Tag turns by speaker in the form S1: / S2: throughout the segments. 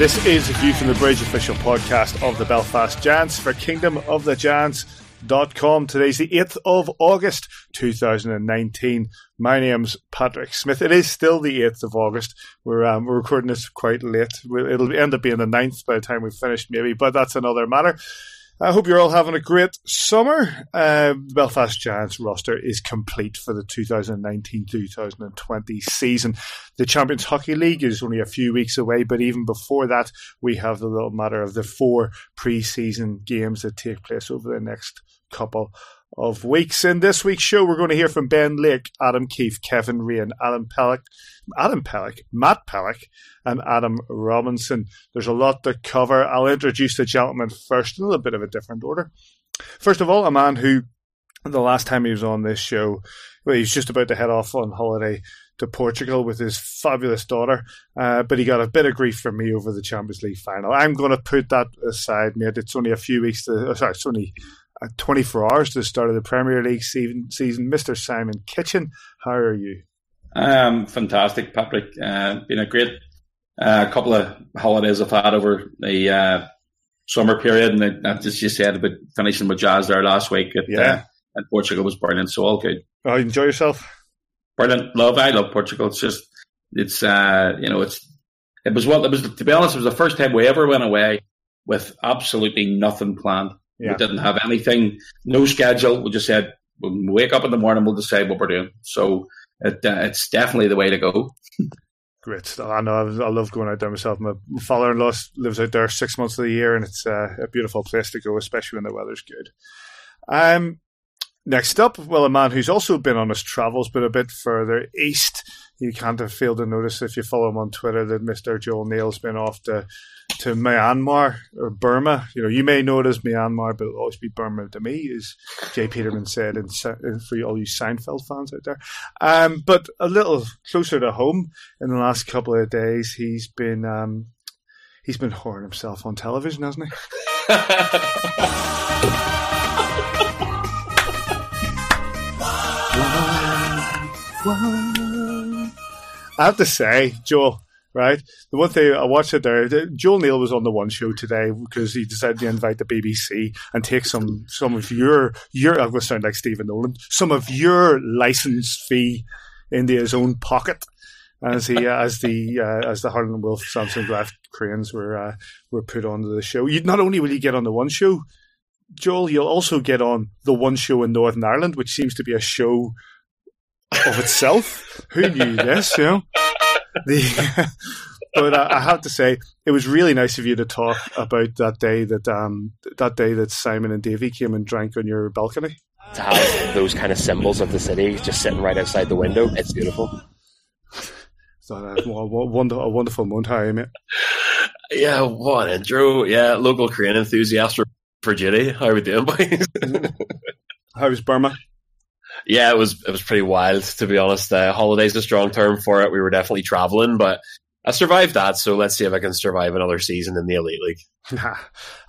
S1: This is a View from the Bridge official podcast of the Belfast Giants for kingdom of the kingdomofthegiants.com. Today's the 8th of August 2019. My name's Patrick Smith. It is still the 8th of August. We're, um, we're recording this quite late. It'll end up being the 9th by the time we've finished, maybe, but that's another matter. I hope you're all having a great summer. Uh, the Belfast Giants roster is complete for the 2019-2020 season. The Champions Hockey League is only a few weeks away, but even before that, we have the little matter of the four pre-season games that take place over the next couple of weeks. In this week's show, we're going to hear from Ben Lake, Adam Keefe, Kevin Raine, Adam Pelech, Adam Pelech, Matt Pelech, and Adam Robinson. There's a lot to cover. I'll introduce the gentleman first in a little bit of a different order. First of all, a man who the last time he was on this show, well, he was just about to head off on holiday to Portugal with his fabulous daughter, uh, but he got a bit of grief from me over the Champions League final. I'm going to put that aside, mate. It's only a few weeks to, oh, sorry, it's only uh, 24 hours to the start of the Premier League season. season. Mr. Simon Kitchen, how are you?
S2: Um, fantastic, Patrick. Uh, been a great uh, couple of holidays I've had over the uh, summer period, and I, just you said about finishing with Jazz there last week at,
S1: yeah.
S2: uh, at Portugal was brilliant. So all good.
S1: Oh, enjoy yourself.
S2: Brilliant. Love. I love Portugal. It's just it's uh, you know it's it was what it was to be honest. It was the first time we ever went away with absolutely nothing planned.
S1: Yeah.
S2: We didn't have anything, no schedule. We just said when we wake up in the morning, we'll decide what we're doing. So it, uh, it's definitely the way to go.
S1: Great. I know. I love going out there myself. My father-in-law lives out there six months of the year, and it's uh, a beautiful place to go, especially when the weather's good. Um, next up, well, a man who's also been on his travels, but a bit further east. You can't have failed to notice if you follow him on Twitter that Mr. Joel Neal's been off to to Myanmar or Burma. You know, you may know it as Myanmar, but it'll always be Burma to me, as J. Peterman said, and for all you Seinfeld fans out there. Um, but a little closer to home, in the last couple of days, he's been um, he's been whoring himself on television, hasn't he? I have to say, Joel, right? The one thing I watched it there, Joel Neal was on the one show today because he decided to invite the BBC and take some some of your your I'm going to sound like Stephen Nolan, some of your license fee into his own pocket as he uh, as the uh, as the Harland Wolff Samson Graph cranes were uh, were put onto the show. You not only will you get on the one show, Joel, you'll also get on the one show in Northern Ireland, which seems to be a show of itself. Who knew this? You know. The, but uh, I have to say, it was really nice of you to talk about that day that um, that day that Simon and Davy came and drank on your balcony.
S3: To have those kind of symbols of the city just sitting right outside the window, it's beautiful.
S1: So, uh, a, wonderful, a wonderful moment, Harry, mate.
S4: Yeah, what an intro. Yeah, local Korean enthusiast for, for. How are we doing, boys?
S1: How was Burma?
S4: Yeah, it was it was pretty wild to be honest. Uh, holiday's a strong term for it. We were definitely traveling, but I survived that. So let's see if I can survive another season in the elite league.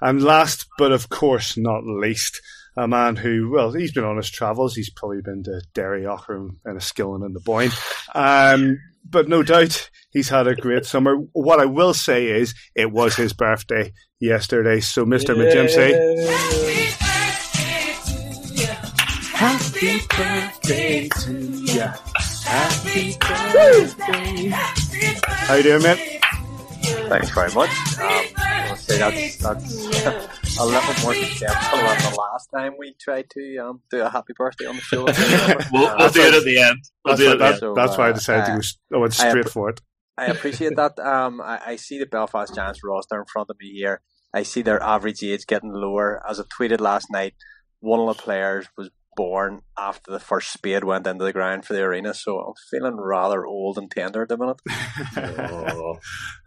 S1: and last, but of course not least, a man who, well, he's been on his travels. He's probably been to Derry, Aughrim, and Enniskillen and the Boyne. Um, but no doubt he's had a great summer. What I will say is it was his birthday yesterday. So, Mr. McGimsey. Happy birthday to ya. Happy birthday. How you doing, man?
S5: Thanks very much. Um, I want to say that's, that's a little more successful than the last time we tried to um, do a happy birthday on the show.
S4: we'll, uh, we'll do it at the end. We'll
S1: that's, that, so, that's why I uh, decided to go. I went straight I, for it.
S5: I appreciate that. Um, I, I see the Belfast Giants roster in front of me here. I see their average age getting lower. As I tweeted last night, one of the players was born after the first spade went into the ground for the arena, so I'm feeling rather old and tender at the minute.
S1: oh.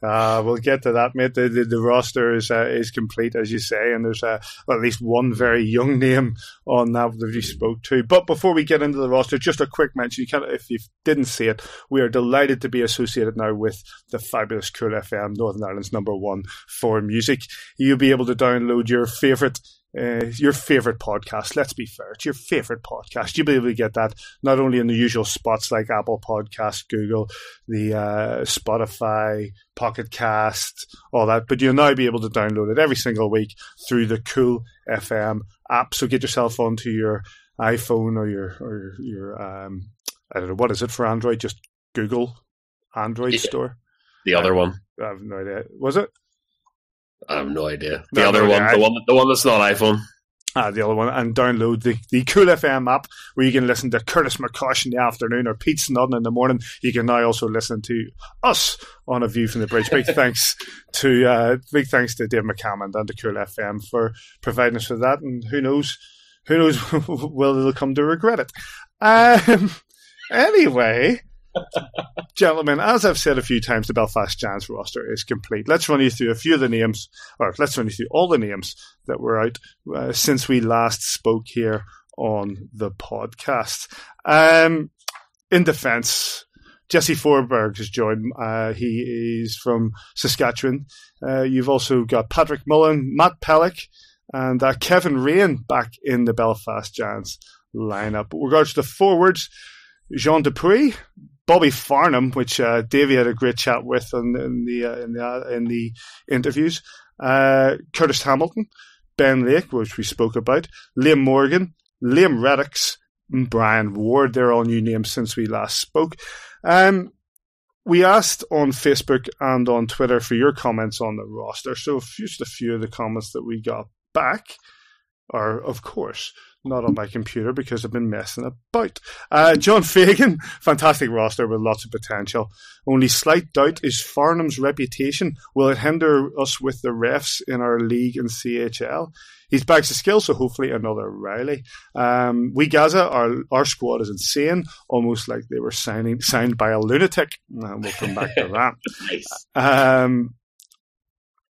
S1: uh, we'll get to that, mate. The, the, the roster is uh, is complete, as you say, and there's uh, at least one very young name on that that you spoke to. But before we get into the roster, just a quick mention. You can, if you didn't see it, we are delighted to be associated now with the fabulous Cool FM, Northern Ireland's number one for music. You'll be able to download your favourite uh, your favorite podcast. Let's be fair. It's your favorite podcast. You'll be able to get that not only in the usual spots like Apple Podcast, Google, the uh, Spotify, Pocket Cast, all that, but you'll now be able to download it every single week through the Cool FM app. So get yourself onto your iPhone or your or your um, I don't know what is it for Android. Just Google Android yeah. store.
S4: The other one.
S1: I have no idea. Was it?
S4: I have no idea. The no, other no, one, the one, the one that's not iPhone.
S1: Ah, the other one, and download the, the Cool FM app where you can listen to Curtis McCosh in the afternoon or Pete Snodden in the morning. You can now also listen to us on A View from the Bridge. Big thanks to uh, big thanks to Dave McCammond and to Cool FM for providing us with that. And who knows, who knows, will they'll come to regret it. Um, anyway, Gentlemen, as I've said a few times, the Belfast Giants roster is complete. Let's run you through a few of the names, or let's run you through all the names that were out uh, since we last spoke here on the podcast. Um, in defence, Jesse Forsberg has joined. Uh, he is from Saskatchewan. Uh, you've also got Patrick Mullen, Matt Pelech, and uh, Kevin Raine back in the Belfast Giants lineup. With regards to the forwards, Jean Dupuy, Bobby Farnham, which uh, Davey had a great chat with in, in the uh, in the uh, in the interviews. Uh, Curtis Hamilton, Ben Lake, which we spoke about, Liam Morgan, Liam Reddox, and Brian Ward. They're all new names since we last spoke. Um, we asked on Facebook and on Twitter for your comments on the roster. So just a few of the comments that we got back are, of course, not on my computer because I've been messing about. Uh, John Fagan, fantastic roster with lots of potential. Only slight doubt is Farnham's reputation. Will it hinder us with the refs in our league and CHL? He's back to skill, so hopefully another Riley. Um, we Gaza, our our squad is insane, almost like they were signing signed by a lunatic. Uh, we'll come back to that. nice. Um,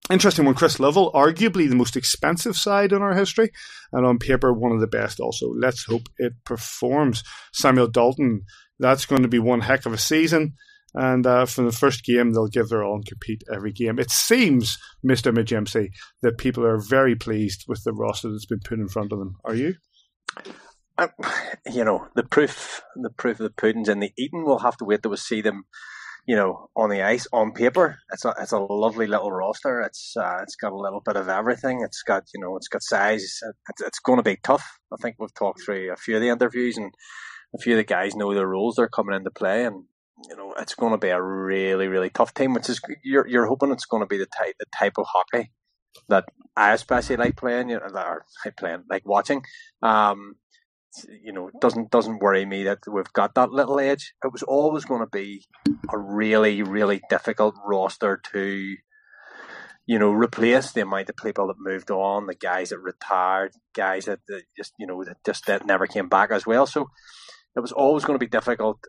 S1: Interesting one, Chris Lovell, arguably the most expensive side in our history, and on paper, one of the best also. Let's hope it performs. Samuel Dalton, that's going to be one heck of a season. And uh, from the first game, they'll give their all and compete every game. It seems, Mr. Majemsi, that people are very pleased with the roster that's been put in front of them. Are you?
S5: Uh, you know, the proof, the proof of the pudding's in the eating. We'll have to wait till we see them you know, on the ice, on paper, it's a it's a lovely little roster. It's uh, it's got a little bit of everything. It's got you know, it's got size. It's, it's going to be tough. I think we've talked through a few of the interviews, and a few of the guys know the rules they're coming into play, and you know, it's going to be a really really tough team. Which is you're you're hoping it's going to be the type the type of hockey that I especially like playing, you know, or playing like watching. Um, you know, doesn't doesn't worry me that we've got that little edge. It was always going to be a really really difficult roster to, you know, replace the amount of people that moved on, the guys that retired, guys that, that just you know that just that never came back as well. So it was always going to be difficult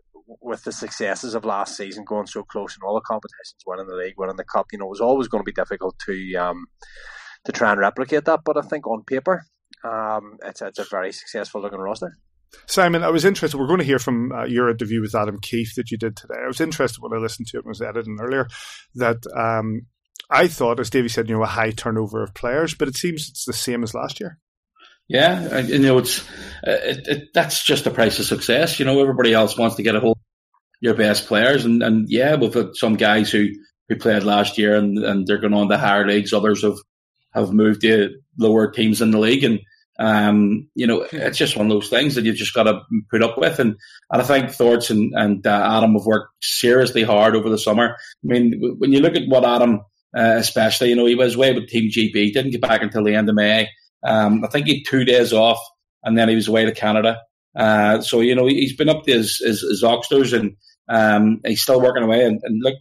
S5: with the successes of last season, going so close in all the competitions, winning the league, winning the cup. You know, it was always going to be difficult to um to try and replicate that. But I think on paper, um, it's, it's a very successful looking roster.
S1: Simon, I was interested. We're going to hear from uh, your interview with Adam Keefe that you did today. I was interested when I listened to it and was editing earlier that um, I thought, as Davey said, you know, a high turnover of players, but it seems it's the same as last year.
S2: Yeah, you know, it's uh, it, it, that's just the price of success. You know, everybody else wants to get a hold your best players, and, and yeah, we've got some guys who, who played last year and, and they're going on to higher leagues. Others have have moved to lower teams in the league, and um, you know, it's just one of those things that you've just got to put up with. And, and I think Thorts and, and uh, Adam have worked seriously hard over the summer. I mean, when you look at what Adam uh, especially. You know, he was away with Team GB, didn't get back until the end of May. Um, I think he had two days off, and then he was away to Canada. Uh, so you know, he's been up to his his, his Oxters, and um, he's still working away. And, and look,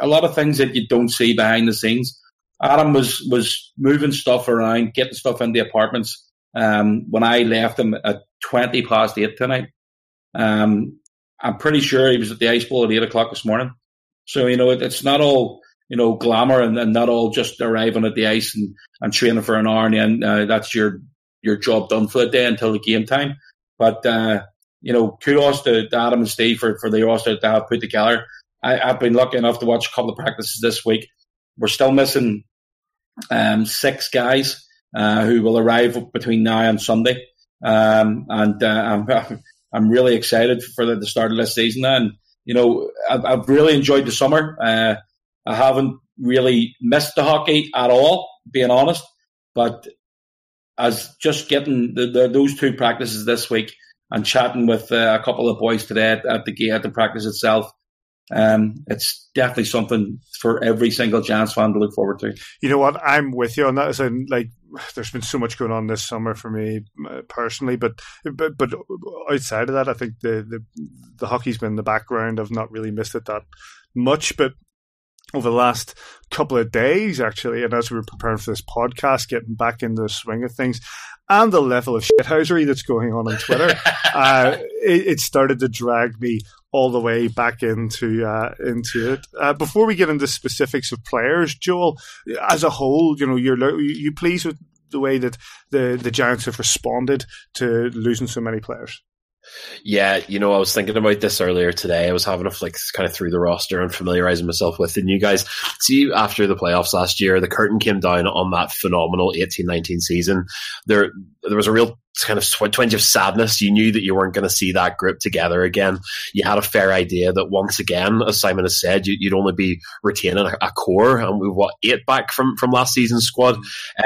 S2: a lot of things that you don't see behind the scenes. Adam was was moving stuff around, getting stuff in the apartments. Um, when I left him at twenty past eight tonight, um, I'm pretty sure he was at the ice bowl at eight o'clock this morning. So you know, it, it's not all you know glamour and, and, not all just arriving at the ice and, and training for an hour and then uh, that's your your job done for the day until the game time. But uh, you know, kudos to, to, Adam and Steve for, for the roster to have put together. I, have been lucky enough to watch a couple of practices this week. We're still missing um, six guys who will arrive between now and Sunday, um, and uh, I'm, I'm really excited for the, the, start of this season. And you know, I've, I've really enjoyed the summer. Uh, I haven't really missed the hockey at all, being honest. But as just getting the, the, those two practices this week and chatting with uh, a couple of boys today at, at the at the practice itself, um, it's definitely something for every single Giants fan to look forward to.
S1: You know what? I'm with you on that. As in, like, there's been so much going on this summer for me uh, personally, but but but outside of that, I think the the the hockey's been in the background. I've not really missed it that much, but over the last couple of days, actually, and as we were preparing for this podcast, getting back into the swing of things, and the level of shithousery that's going on on Twitter, uh, it, it, started to drag me all the way back into uh, into it. Uh, before we get into specifics of players, Joel, as a whole, you know, you're you pleased with the way that the the Giants have responded to losing so many players?
S4: Yeah, you know, I was thinking about this earlier today. I was having a flick kind of through the roster and familiarizing myself with the new guys. See, after the playoffs last year, the curtain came down on that phenomenal 18-19 season. There, there was a real kind of twinge of sadness. You knew that you weren't going to see that group together again. You had a fair idea that once again, as Simon has said, you, would only be retaining a, a, core, and we what eight back from from last season's squad.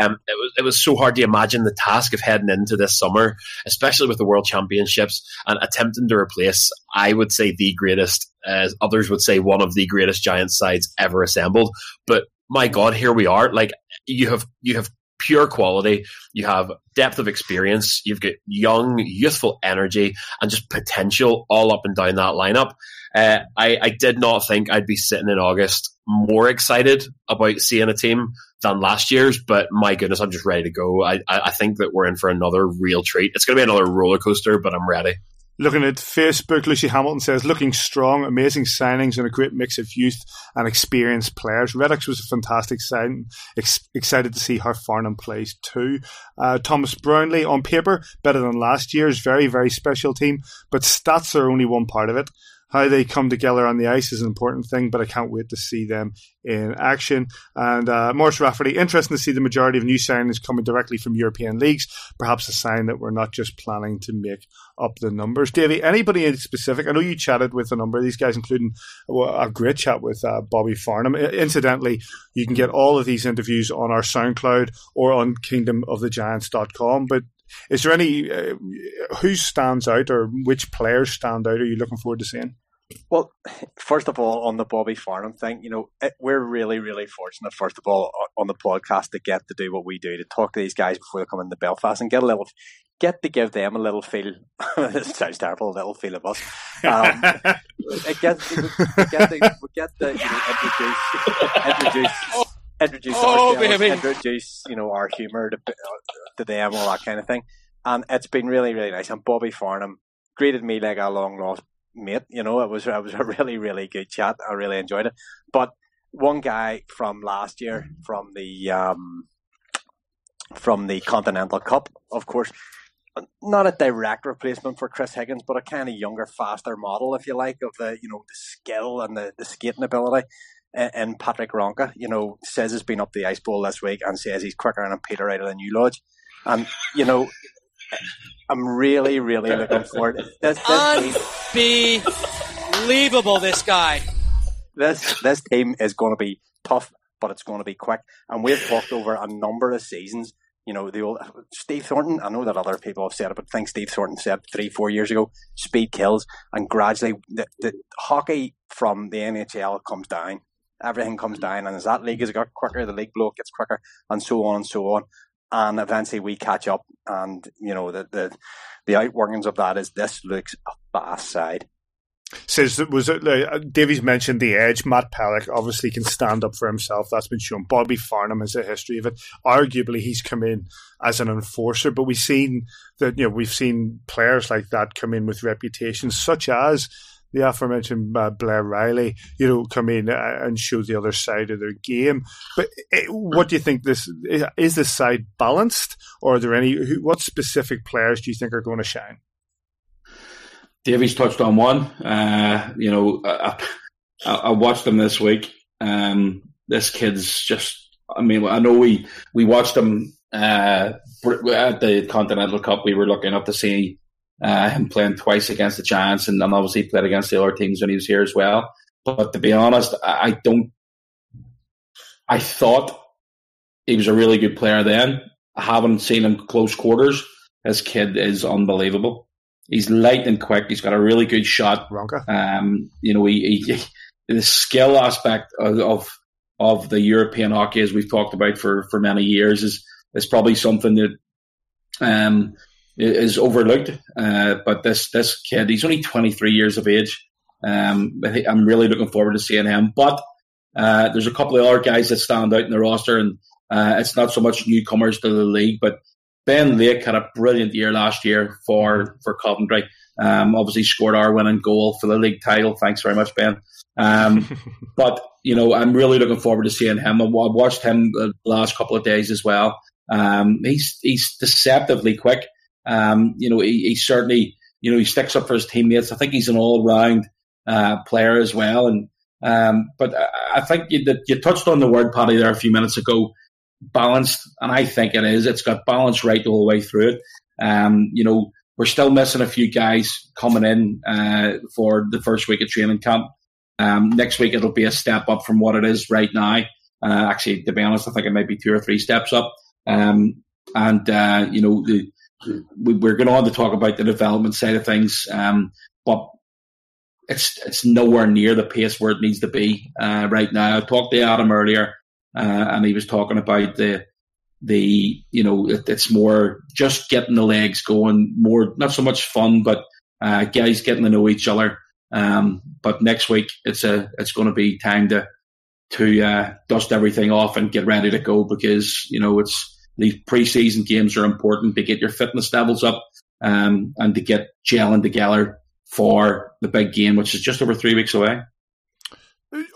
S4: Um, it was it was so hard to imagine the task of heading into this summer, especially with the World Championships, and attempting to replace, I would say, the greatest. As others would say, one of the greatest Giant sides ever assembled. But my God, here we are. Like you have you have pure quality. You have depth of experience. You've got young, youthful energy and just potential all up and down that lineup. Uh, I, I did not think I'd be sitting in August more excited about seeing a team than last year's, but my goodness, I'm just ready to go. I, I think that we're in for another real treat. It's going to be another roller coaster, but I'm ready.
S1: Looking at Facebook, Lucy Hamilton says, looking strong, amazing signings and a great mix of youth and experienced players. Reddox was a fantastic signing. Ex- excited to see how Farnham plays too. Uh, Thomas Brownlee, on paper, better than last year's. Very, very special team, but stats are only one part of it how they come together on the ice is an important thing, but I can't wait to see them in action. And uh, Morris Rafferty, interesting to see the majority of new signings coming directly from European leagues. Perhaps a sign that we're not just planning to make up the numbers. Davey, anybody in specific? I know you chatted with a number of these guys, including a great chat with uh, Bobby Farnham. Incidentally, you can get all of these interviews on our SoundCloud or on kingdomofthegiants.com. But is there any uh, who stands out or which players stand out? Are you looking forward to seeing?
S5: Well, first of all, on the Bobby Farnham thing, you know, it, we're really, really fortunate. First of all, on the podcast to get to do what we do to talk to these guys before they come into Belfast and get a little, get to give them a little feel. this sounds terrible, a little feel of us. Um, get, we get the, we get the you know, introduce, introduce introduce oh, ourselves, introduce you know our humor to, to them, all that kind of thing. And it's been really, really nice. And Bobby Farnham greeted me like a long lost mate. You know, it was it was a really, really good chat. I really enjoyed it. But one guy from last year, from the um, from the Continental Cup, of course, not a direct replacement for Chris Higgins, but a kind of younger, faster model, if you like, of the you know the skill and the, the skating ability and Patrick Rahnke, you know, says he's been up the ice bowl this week and says he's quicker than Peter out of the New Lodge. And, you know, I'm really, really looking forward.
S6: This, this Unbelievable, this guy.
S5: This, this team is going to be tough, but it's going to be quick. And we've talked over a number of seasons. You know, the old Steve Thornton, I know that other people have said it, but I think Steve Thornton said three, four years ago, speed kills. And gradually, the, the hockey from the NHL comes down everything comes down, and as that league has got quicker, the league blow gets quicker, and so on and so on. And eventually we catch up, and you know the the, the outworkings of that is this looks a fast side.
S1: Says that was it. Uh, Davies mentioned the edge. Matt Pelech obviously can stand up for himself. That's been shown. Bobby Farnham has a history of it. Arguably, he's come in as an enforcer, but we've seen that you know we've seen players like that come in with reputations, such as the aforementioned uh, Blair Riley, you know, come in uh, and show the other side of their game. But uh, what do you think? This is this side balanced, or are there any? What specific players do you think are going to shine?
S2: Davies touched on one. Uh, you know, I, I, I, watched him this week. Um, this kid's just. I mean, I know we we watched him uh, at the Continental Cup. We were looking up to see uh, him playing twice against the Giants, and then obviously played against the other teams when he was here as well. But to be honest, I don't. I thought he was a really good player then. I haven't seen him close quarters. This kid is unbelievable. He's light and quick. He's got a really good shot. Um, you know, he, he, the skill aspect of, of of the European hockey, as we've talked about for for many years, is is probably something that um, is overlooked. Uh, but this this kid, he's only 23 years of age. Um, I am really looking forward to seeing him. But uh, there's a couple of other guys that stand out in the roster, and uh, it's not so much newcomers to the league, but Ben Lake had a brilliant year last year for for Coventry. Um, obviously scored our winning goal for the league title. Thanks very much, Ben. Um, but you know, I'm really looking forward to seeing him. I watched him the last couple of days as well. Um, he's he's deceptively quick. Um, you know, he, he, certainly, you know, he sticks up for his teammates. I think he's an all-round uh, player as well. And um, but I think you, that you touched on the word, Paddy, there a few minutes ago, balanced, and I think it is. It's got balance right all the whole way through it. Um, you know, we're still missing a few guys coming in uh, for the first week of training camp. Um, next week it'll be a step up from what it is right now. Uh, actually, to be honest, I think it might be two or three steps up. Um, and uh, you know, the, we, are going on to talk about the development side of things, um, but it's it's nowhere near the pace where it needs to be uh, right now. I talked to Adam earlier, uh, and he was talking about the the you know it, it's more just getting the legs going, more not so much fun, but uh, guys getting to know each other. Um, but next week it's a it's going to be time to to uh, dust everything off and get ready to go because you know it's these preseason games are important to get your fitness levels up um, and to get gelling together for the big game, which is just over three weeks away.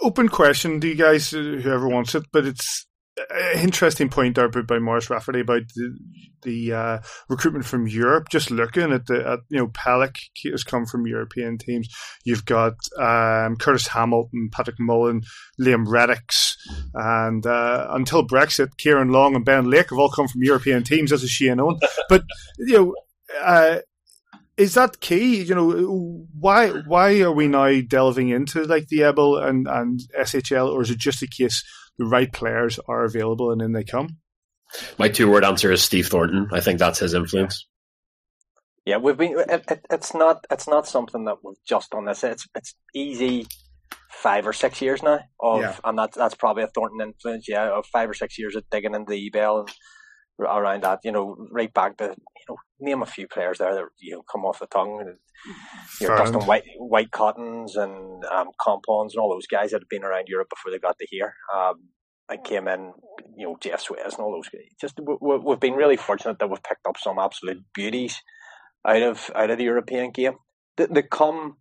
S1: Open question to you guys, whoever wants it, but it's an interesting point there by Morris Rafferty about the, the uh, recruitment from Europe. Just looking at the, at, you know, Pelech has come from European teams. You've got um, Curtis Hamilton, Patrick Mullen, Liam Reddox, and uh, until Brexit, Ciaran Long and Ben Lake have all come from European teams, as a Shane Owen. But you know. Uh, is that key? You know, why why are we now delving into like the EBL and, and SHL, or is it just a case the right players are available and then they come?
S4: My two word answer is Steve Thornton. I think that's his influence.
S5: Yeah, we've been. It, it, it's not. It's not something that we've just done this. It's it's easy five or six years now of, yeah. and that's that's probably a Thornton influence. Yeah, of five or six years of digging into the EBL and around that. You know, right back to you know, name a few players there that you know come off the tongue. You know, Dustin White, White Cottons and um, Compounds and all those guys that had been around Europe before they got to here. Um, I came in, you know, Jeff Suez and all those guys. Just we, we've been really fortunate that we've picked up some absolute beauties out of out of the European game. They, they come,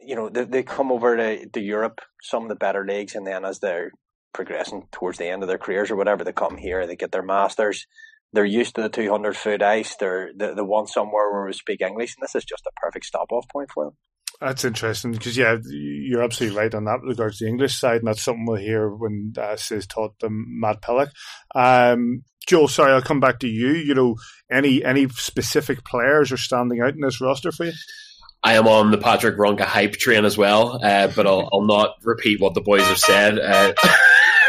S5: you know, they, they come over to, to Europe, some of the better leagues, and then as they're progressing towards the end of their careers or whatever, they come here, they get their masters. They're used to the 200 foot ice. They're they, they want somewhere where we speak English, and this is just a perfect stop off point for them.
S1: That's interesting because yeah, you're absolutely right on that regards to the English side, and that's something we'll hear when uh, Sis taught them Matt Pelech. Um, Joel, sorry, I'll come back to you. You know, any any specific players are standing out in this roster for you?
S4: I am on the Patrick Ronka hype train as well, uh, but I'll, I'll, not repeat what the boys have said. Uh,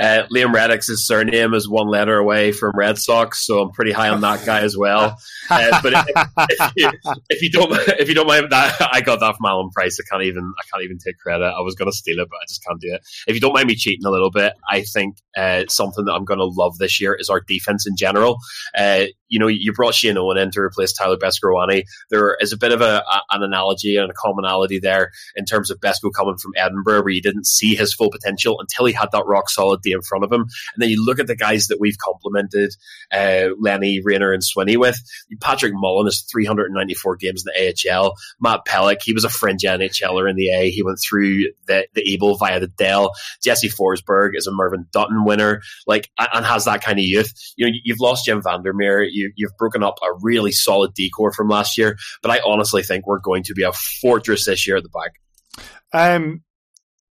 S4: Uh, Liam Reddox's surname is one letter away from Red Sox, so I'm pretty high on that guy as well. Uh, but if, if, you, if, you, don't, if you don't mind that, I got that from Alan Price. I can't even, I can't even take credit. I was going to steal it, but I just can't do it. If you don't mind me cheating a little bit, I think uh, something that I'm going to love this year is our defense in general. Uh, you know, you brought Shane Owen in to replace Tyler Beskorowany. There is a bit of a, a, an analogy and a commonality there in terms of Besko coming from Edinburgh, where you didn't see his full potential until he had that rock solid In front of him. And then you look at the guys that we've complimented uh, Lenny, Rayner, and Swinney with. Patrick Mullen is 394 games in the AHL. Matt Pelech, he was a fringe NHLer in the A. He went through the, the Able via the Dell. Jesse Forsberg is a Mervyn Dutton winner, like, and has that kind of youth. You know, you've lost Jim Vandermeer. You, you've broken up a really solid decor from last year, but I honestly think we're going to be a fortress this year at the back.
S1: Um,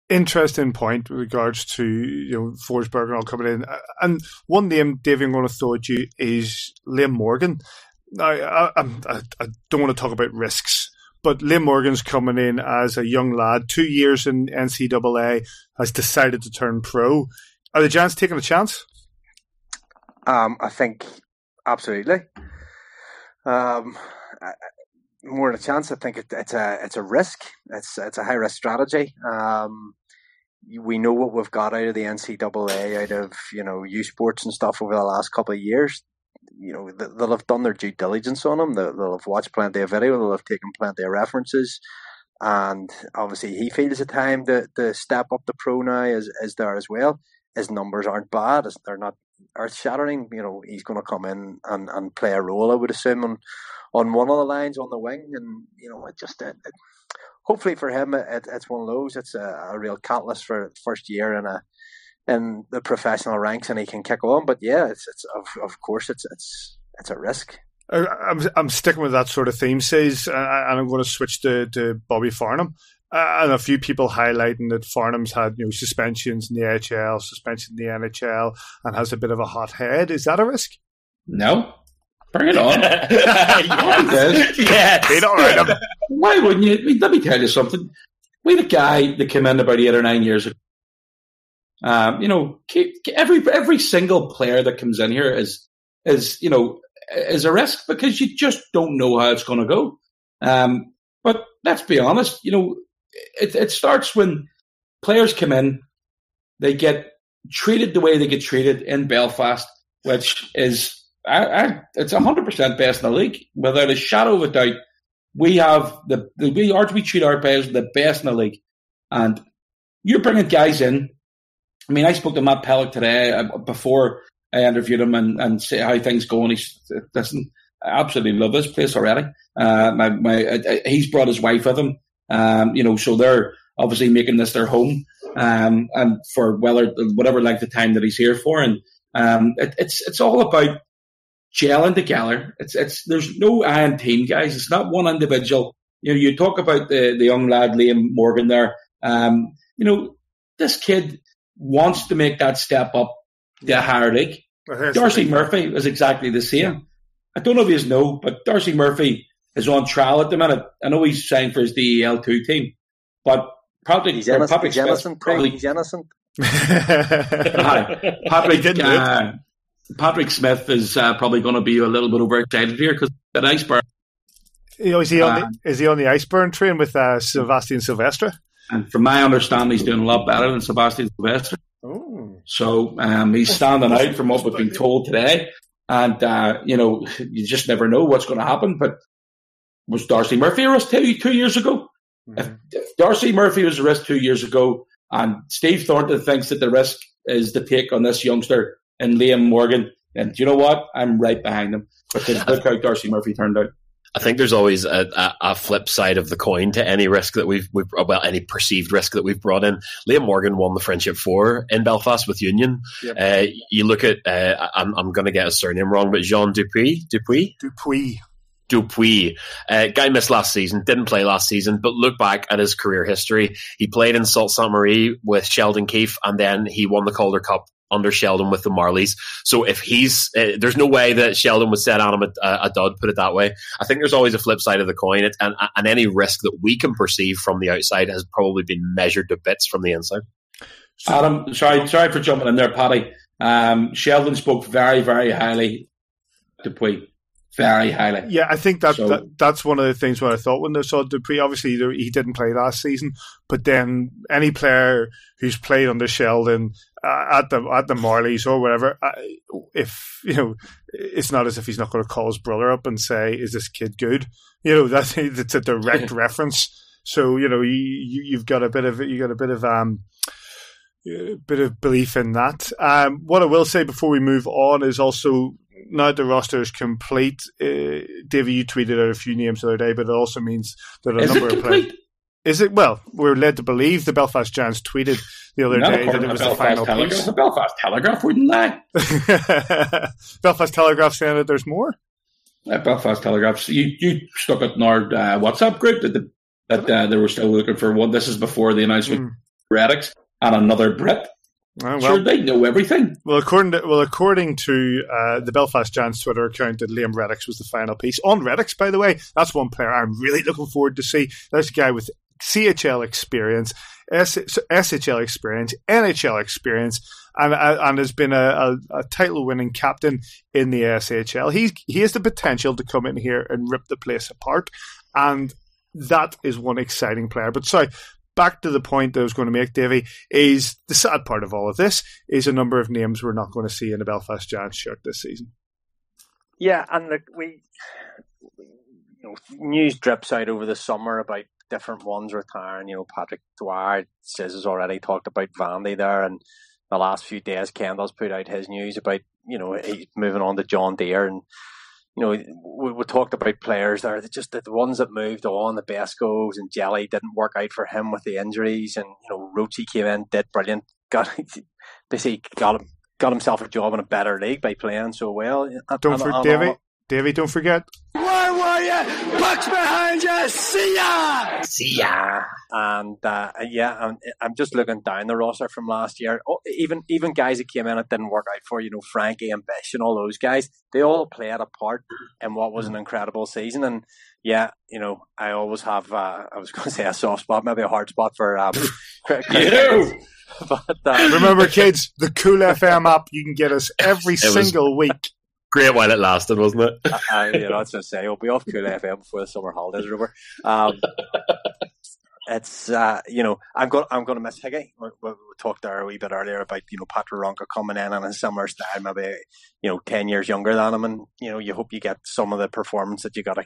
S1: interesting point with regards to you know Forsberg and all coming in. And one name, Dave, I'm going to throw at you is Liam Morgan. Now, I, I, I don't want to talk about risks, but Liam Morgan's coming in as a young lad, two years in NCAA, has decided to turn pro. Are the Giants taking a chance?
S5: Um, I think absolutely. Um, more than a chance. I think it, it's a it's a risk. It's it's a high risk strategy. Um, we know what we've got out of the NCAA, out of you know U Sports and stuff over the last couple of years. You know they'll have done their due diligence on. They'll, they'll have watched plenty of video. They'll have taken plenty of references, and obviously he feels the time to, to step up the pro now is is there as well. His numbers aren't bad. They're not earth shattering. You know he's going to come in and, and play a role. I would assume on on one of the lines on the wing, and you know, it just it, it, hopefully for him, it, it's one of those. It's a, a real catalyst for first year in a in the professional ranks, and he can kick on. But yeah, it's it's of of course it's it's it's a risk.
S1: I'm I'm sticking with that sort of theme, says, and I'm going to switch to, to Bobby Farnham. Uh, and a few people highlighting that Farnham's had you know suspensions in the AHL, suspension in the NHL, and has a bit of a hot head. Is that a risk?
S2: No, Bring it on.
S4: yeah,
S1: they don't write.
S2: Why wouldn't you? Let me tell you something. We had a guy that came in about eight or nine years ago. Um, you know, every every single player that comes in here is is you know is a risk because you just don't know how it's going to go. Um, but let's be honest. You know, it, it starts when players come in, they get treated the way they get treated in Belfast, which is I, I, it's hundred percent best in the league without a shadow of a doubt. We have the, the we are we treat our players the best in the league, and you're bringing guys in. I mean, I spoke to Matt Pelech today uh, before I interviewed him and, and see how things going. He's listen, I absolutely love this place already. Uh, my, my, uh, he's brought his wife with him. Um, you know, so they're obviously making this their home, um, and for whether whatever length of time that he's here for, and um, it, it's it's all about gelling together. It's it's there's no iron team, guys. It's not one individual. You know, you talk about the the young lad Liam Morgan there. Um, you know, this kid wants to make that step up to a higher league. Darcy Murphy is exactly the same. I don't know if you know, but Darcy Murphy is on trial at the minute. I know he's signed for his DEL two team, but Patrick,
S5: he's innocent, Patrick he's innocent, probably, he's innocent.
S2: Patrick, uh, Patrick Smith is uh, probably going to be a little bit overexcited here because that iceberg.
S1: You know, is he on the, uh, is he on the iceberg train with uh, Sebastian Silvestre?
S2: And from my understanding, he's doing a lot better than Sebastian Silvestre.
S1: Oh.
S2: So um, he's standing out from what we've been told today. And, uh, you know, you just never know what's going to happen. But was Darcy Murphy a risk two, two years ago? Mm-hmm. If, if, Darcy Murphy was a risk two years ago and Steve Thornton thinks that the risk is the take on this youngster and Liam Morgan. And you know what? I'm right behind them because look how Darcy Murphy turned out.
S4: I think there's always a, a, a, flip side of the coin to any risk that we've, we've, well, any perceived risk that we've brought in. Liam Morgan won the Friendship Four in Belfast with Union. Yep. Uh, you look at, uh, I'm, I'm going to get his surname wrong, but Jean Dupuy, Dupuy,
S1: Dupuy.
S4: Dupuy. Uh, guy missed last season, didn't play last season, but look back at his career history. He played in Sault Ste. Marie with Sheldon Keefe, and then he won the Calder Cup under Sheldon with the Marlies. So if he's, uh, there's no way that Sheldon would set on him a, a, dud, put it that way. I think there's always a flip side of the coin, it, and, and any risk that we can perceive from the outside has probably been measured to bits from the inside.
S2: Adam, sorry, sorry for jumping in there, Paddy. Um, Sheldon spoke very, very highly to Dupuy. Very highly.
S1: Yeah, I think that,
S2: So-
S1: that that's one of the things what I thought when I saw Dupree. Obviously, he didn't play last season, but then any player who's played under Sheldon uh, at the at the Marlies or whatever, uh, if you know, it's not as if he's not going to call his brother up and say, "Is this kid good?" You know, that's it's a direct reference. So you know, you, you you've got a bit of you got a bit of um a bit of belief in that. Um, what I will say before we move on is also now the roster is complete. Uh, Davey, you tweeted out a few names the other day, but it also means that a
S2: Is
S1: number of players. Is it? Well, we're led to believe the Belfast Giants tweeted the other
S2: Not
S1: day that it was
S2: the
S1: the final
S2: Belfast Telegraph.
S1: piece.
S2: The Belfast Telegraph wouldn't lie.
S1: Belfast Telegraph saying that there's more.
S2: Uh, Belfast Telegraph. You you stuck it in our uh, WhatsApp group that the, that uh, they were still looking for one. This is before the announcement.
S1: Mm.
S2: Reddox and another Brit.
S1: Oh,
S2: sure,
S1: well,
S2: they know everything.
S1: well, according to well, according to uh, the Belfast Giants Twitter account, that Liam Reddox was the final piece on Reddox. By the way, that's one player I'm really looking forward to see. There's a guy with CHL experience, SHL experience, NHL experience, and uh, and has been a, a, a title winning captain in the SHL. He's he has the potential to come in here and rip the place apart, and that is one exciting player. But sorry. Back to the point that I was going to make, Davey, is the sad part of all of this is a number of names we're not going to see in a Belfast Giants shirt this season.
S5: Yeah, and look, we you know news drips out over the summer about different ones retiring. You know, Patrick Dwyer says has already talked about Vandy there, and the last few days Kendall's put out his news about you know he's moving on to John Deere, and you know we, we talked about players there. Just the ones that moved on, the Bescos and Jelly didn't work out for him with the injuries, and you know Rochi came in, did brilliant, got basically got him. Got himself a job in a better league by playing so well.
S1: Don't
S5: and-
S1: forget,
S5: and
S1: Davey, don't forget.
S6: Where were you? Bucks behind you. See ya.
S5: See ya. And uh, yeah, I'm, I'm just looking down the roster from last year. Oh, even even guys that came in that didn't work out for, you know, Frankie and Bish and all those guys, they all played a part in what was an incredible season. And yeah, you know, I always have, uh, I was going to say a soft spot, maybe a hard spot for um, Chris- Chris
S2: You.
S5: But uh,
S1: Remember, kids, the Cool FM app, you can get us every
S4: was-
S1: single week.
S4: Great while it lasted, wasn't it?
S5: I, you know, I was going to say, I'll be off Cool FM before the summer holidays are over. Um, it's uh, you know, I'm going I'm going to miss Higgy. We, we, we talked there a wee bit earlier about you know Patrick Ronka coming in and a similar style, maybe you know ten years younger than him, and you know you hope you get some of the performance that you got.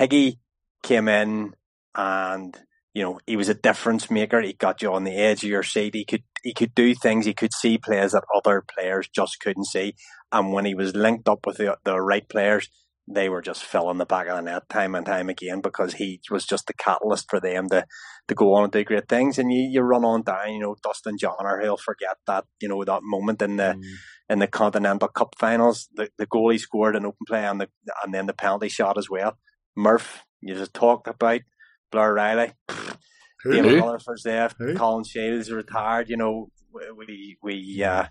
S5: Higgy came in and you know he was a difference maker. He got you on the edge of your seat. He could he could do things. He could see plays that other players just couldn't see. And when he was linked up with the the right players, they were just filling the back of the net time and time again because he was just the catalyst for them to, to go on and do great things. And you, you run on down, you know, Dustin Johner, he'll forget that, you know, that moment in the mm. in the Continental Cup finals, the, the goal he scored in open play and the and then the penalty shot as well. Murph, you just talked about Blair Riley.
S1: Who?
S5: Damon Rutherford's there.
S1: Who?
S5: Colin Shields retired. You know, we we uh,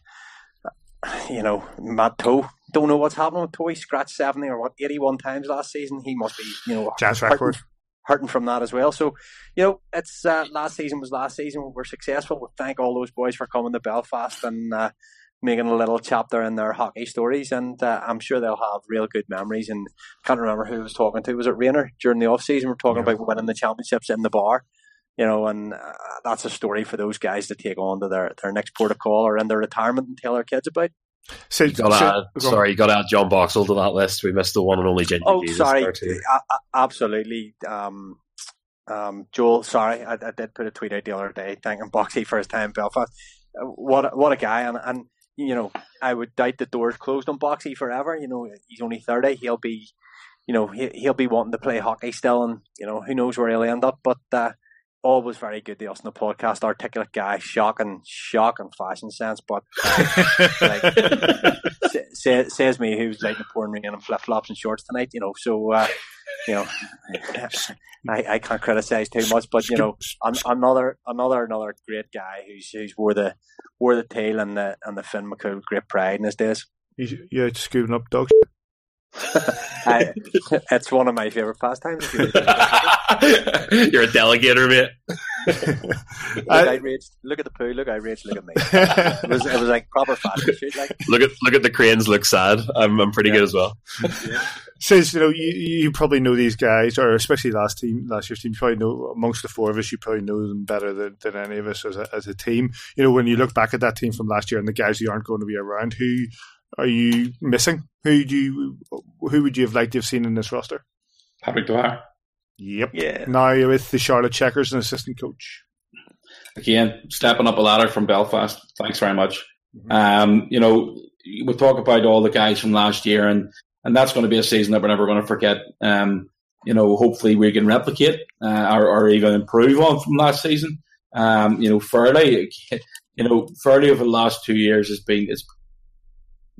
S5: you know Matt Toe. Don't know what's happening with Toe. He scratched seventy or what eighty one times last season. He must be you know
S1: Giants
S5: hurting,
S1: record.
S5: hurting from that as well. So you know, it's uh, last season was last season. We're successful. We thank all those boys for coming to Belfast and. Uh, Making a little chapter in their hockey stories, and uh, I'm sure they'll have real good memories. And can't remember who I was talking to. Was it Rayner during the off season? We're talking
S1: Yeah.
S5: about winning the championships in the bar you know, and uh, that's a story for those guys to take on to their, their next port of call or in their retirement and tell their kids about.
S1: So,
S4: You got to
S1: so-
S4: add,
S1: go
S4: sorry, you got to add John Boxall to that list. We missed the one and only Ginger
S5: Oh,
S4: Jesus
S5: sorry,
S4: there too.
S5: A- a- absolutely. Um, um, Joel, sorry, I, I did put a tweet out the other day thanking Boxy for his time in Belfast. Uh, What a, what a guy, and and you know, I would doubt the doors closed on Boxy forever. You know, he's only thirty. He'll be, you know, he, he'll be wanting to play hockey still, and you know, who knows where he'll end up. But uh, always very good to us in the podcast. Articulate guy, shocking, shocking fashion sense, but uh, like, sa- sa- says me who's like the pouring rain and flip flops and shorts tonight. You know, so uh, you know, I, I can't criticize too much, but you know, an, another another another great guy who's who's wore the wore the tail and the and the Finn McCool great pride in his days.
S1: You- You're out scooping up dogs.
S5: I, it's one of my favorite pastimes. you really think about it.
S4: You're a delegator, mate.
S5: look outraged. Look at the poo. Look outraged. Look at me. it was it was like proper fashion shoot. Like
S4: look at look at the cranes. Look sad. I'm I'm pretty yeah. good as well.
S1: Yeah. Says you know you, you probably know these guys, or especially last team last year's team. You probably know amongst the four of us, you probably know them better than, than any of us as a, as a team. You know when you look back at that team from last year and the guys who aren't going to be around, who are you missing? Who do you who would you have liked to have seen in this roster?
S2: Patrick Dwyer.
S1: Yep.
S5: Yeah.
S1: Now you're with the Charlotte Checkers and assistant coach.
S2: Again, stepping up a ladder from Belfast. Thanks very much. Mm-hmm. Um, you know, we talk about all the guys from last year, and and that's going to be a season that we're never going to forget. Um, you know, hopefully we can replicate uh, or, or, even improve on from last season. Um, you know, Fairley, you know, Fairley over the last two years has been it's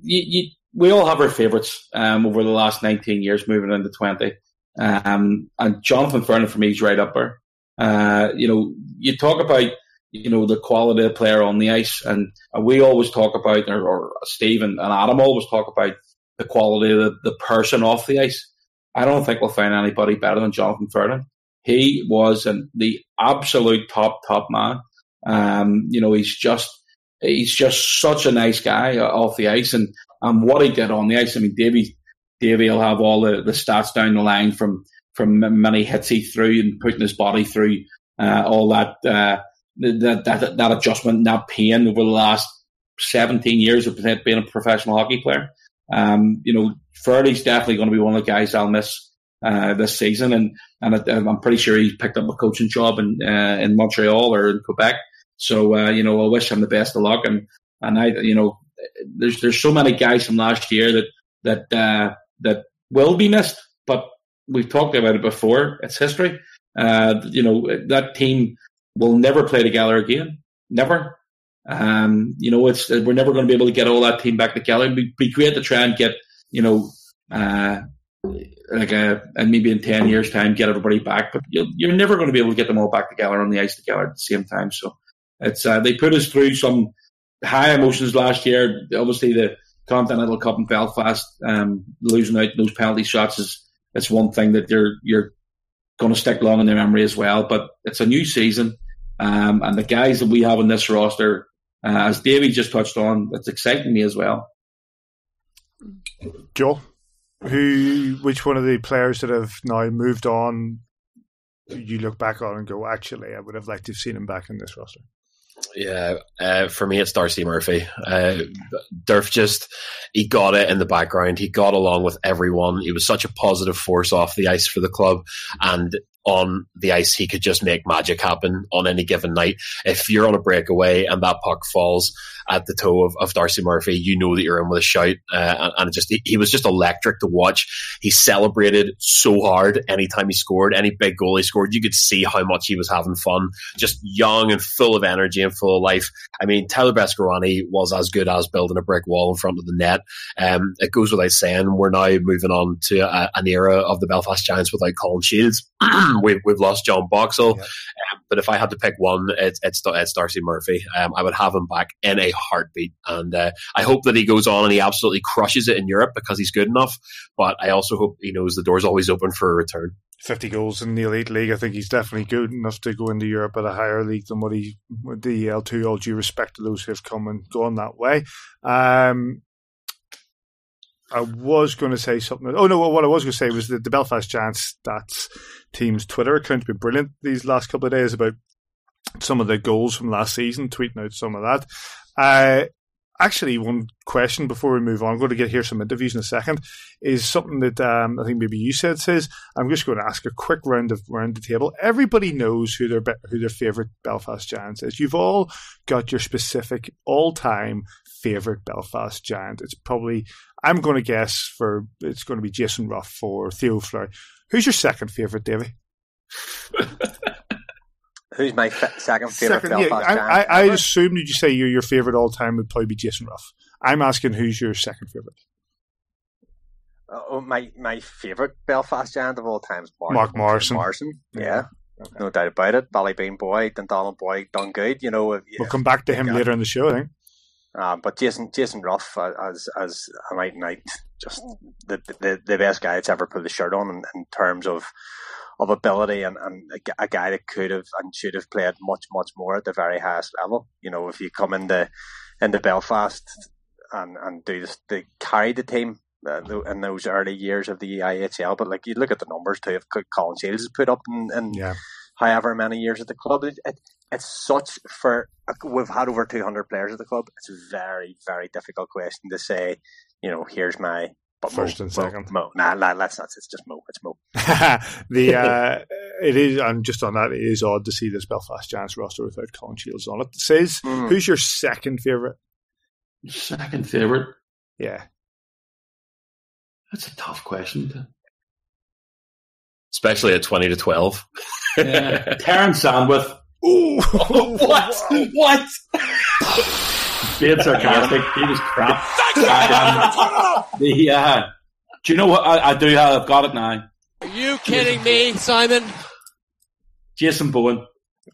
S2: you, you, we all have our favourites um, over the last 19 years, moving into 20. Um, and Jonathan Ferland for me is right up there. Uh, you know, you talk about you know the quality of the player on the ice, and, we always talk about, or, or Steve and, and, Adam always talk about the quality of the, the, person off the ice. I don't think we'll find anybody better than Jonathan Ferland. He was an, the absolute top top man. Um, you know, he's just he's just such a nice guy off the ice, and and what he did on the ice. I mean, Davey Davey will have all the, the stats down the line from from many hits he threw and putting his body through uh, all that, uh, that that that adjustment, that pain over the last seventeen years of being a professional hockey player. Um, you know, Fairley's definitely going to be one of the guys I'll miss uh, this season, and and I'm pretty sure he's picked up a coaching job in uh, in Montreal or in Quebec. So uh, you know, I wish him the best of luck, and and I you know, there's there's so many guys from last year that that uh, that will be missed, but we've talked about it before. It's history. Uh, you know, that team will never play together again. Never. Um, you know, it's we're never going to be able to get all that team back together. It'd be, great to try and get, you know, uh, like a, and maybe in 10 years time, get everybody back, but you're, you're never going to be able to get them all back together on the ice together at the same time. So it's, uh, they put us through some high emotions last year. Obviously the, Continental Cup in Belfast, um, losing out those penalty shots is it's one thing that you're you're going to stick long in their memory as well. But it's a new season, um, and the guys that we have in this roster, uh, as Davey just touched on, it's exciting me as well.
S1: Joe, who, which one of the players that have now moved on, you look back on and go, actually, I would have liked to have seen him back in this roster.
S4: Yeah, uh, for me, it's Darcy Murphy. Uh, Durf just, he got it in the background. He got along with everyone. He was such a positive force off the ice for the club. And on the ice, he could just make magic happen on any given night. If you're on a breakaway and that puck falls at the toe of, of Darcy Murphy, you know that you're in with a shout. Uh, and, and just he, he, was just electric to watch. He celebrated so hard anytime he scored, any big goal he scored. You could see how much he was having fun, just young and full of energy and full of life. I mean, Tyler Beskorowany was as good as building a brick wall in front of the net. Um, it goes without saying, we're now moving on to a, an era of the Belfast Giants without Colin Shields. we've, we've lost John Boxall. Yeah. Um, but if I had to pick one, it's, it's, it's Darcy Murphy. Um, I would have him back in a heartbeat. And uh, I hope that he goes on and he absolutely crushes it in Europe because he's good enough. But I also hope he knows the door's always open for a return.
S1: 50 goals in the elite league. I think he's definitely good enough to go into Europe at a higher league than what he the L2. All due respect to those who have come and gone that way. Um, I was going to say something. Oh no! What I was going to say was that the Belfast Giants stats team's Twitter account has been brilliant these last couple of days about some of the goals from last season, tweeting out some of that. Uh, actually, one question before we move on, I'm going to get here some interviews in a second, is something that um, I think maybe you said says. I'm just going to ask a quick round of round the table. Everybody knows who their who their favorite Belfast Giants is. You've all got your specific all time favorite Belfast Giant. It's probably I'm going to guess for it's going to be Jason Ruff or Theo Fleury. Who's your second favorite, Davy?
S5: Who's my second favorite second, Belfast
S1: yeah, I, I, I assumed you say your your favorite all time would probably be Jason Ruff. I'm asking who's your second favorite.
S5: Uh, oh, my my favorite Belfast Giant of all time is
S1: Mark, Mark Morrison.
S5: Morrison, yeah. yeah. Okay. No doubt about it. Ballybeen boy, Dundonald boy, done good. You know,
S1: we'll come back to him later in the show. I think.
S5: Uh, but Jason Jason Ruff uh, as as a night night, just the, the the best guy that's ever put the shirt on in, in terms of of ability and, and a, a guy that could have and should have played much much more at the very highest level. You know, if you come into into Belfast and and do this, they carry the team uh, in those early years of the IHL. But like you look at the numbers too, of Colin Shields has put up in, in yeah. however many years at the club. It, it, it's such for we've had over 200 players at the club. It's a very very difficult question to say. You know, here's my
S1: but First Mo, and second.
S5: Mo, Mo. Nah, nah, let's not. It's just Mo. It's Mo.
S1: the uh, it is. I'm just on that. It is odd to see this Belfast Giants roster without Colin Shields on it. Says, mm. who's your second favorite?
S2: Second favorite?
S1: Yeah,
S2: that's a tough question.
S4: Especially at twenty to twelve.
S2: yeah, Terence Sandwith. Ooh, what? what? being sarcastic. He was crap. um, the, uh, do you know what? I, I do have, I've got it now.
S7: Are you kidding me, Simon?
S2: Jason Bowen.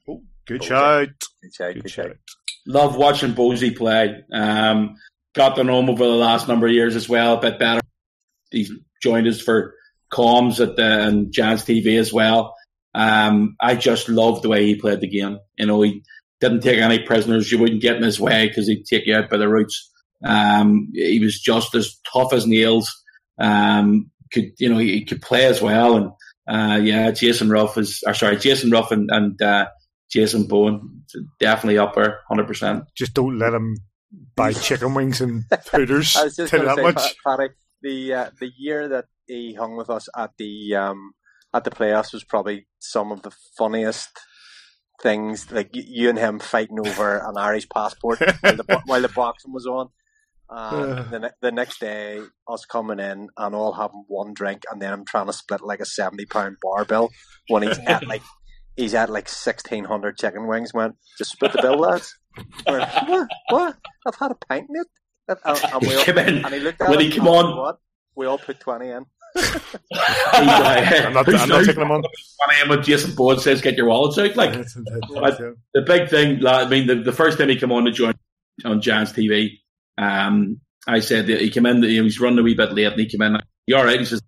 S1: Oh, good shout.
S5: Good shout. Good, shout.
S2: Love watching Bozy play. Um, got to know him over the last number of years as well, a bit better. He's joined us for comms at the and Giants TV as well. Um, I just loved the way he played the game. You know, he didn't take any prisoners. You wouldn't get in his way because he'd take you out by the roots. Um, he was just as tough as nails. Um, could you know he, he, could play as well, and uh, yeah, Jason Ruff is, or sorry, Jason Ruff and, and uh, Jason Bowen definitely up there, hundred percent.
S1: Just don't let him buy chicken wings and Hooters.
S5: I was just going to say, much. Paddy, the uh, the year that he hung with us at the um, at the playoffs was probably some of the funniest things like you and him fighting over an Irish passport while, the, while the boxing was on. And the, the next day, us coming in and all having one drink, and then I'm trying to split like a seventy pound bar bill when he's at like he's at like sixteen hundred chicken wings. Went just split the bill, lads. what? What? I've had a pint, mate. And, and, we all, and he looked at
S2: when he came on.
S5: What? We all put twenty in.
S1: I'm not, I'm not taking them on.
S2: When I am when Jason Bowen says, "Get your wallets out," like the big thing. I mean, the, the first time he came on to join on Giants TV, um, I said that he came in. He was running a wee bit late, and he came in. You all right? He says,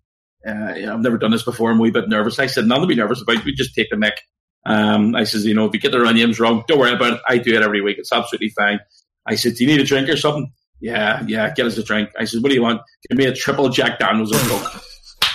S2: uh, "I've never done this before. I'm a wee bit nervous." I said, "None to be nervous about. We just take the mic." Um, I says, "You know, if you get the run names wrong, don't worry about it. I do it every week. It's absolutely fine." I said, "Do you need a drink or something?" Yeah, yeah, get us a drink. I said, "What do you want? Give me a triple Jack Daniels or Coke."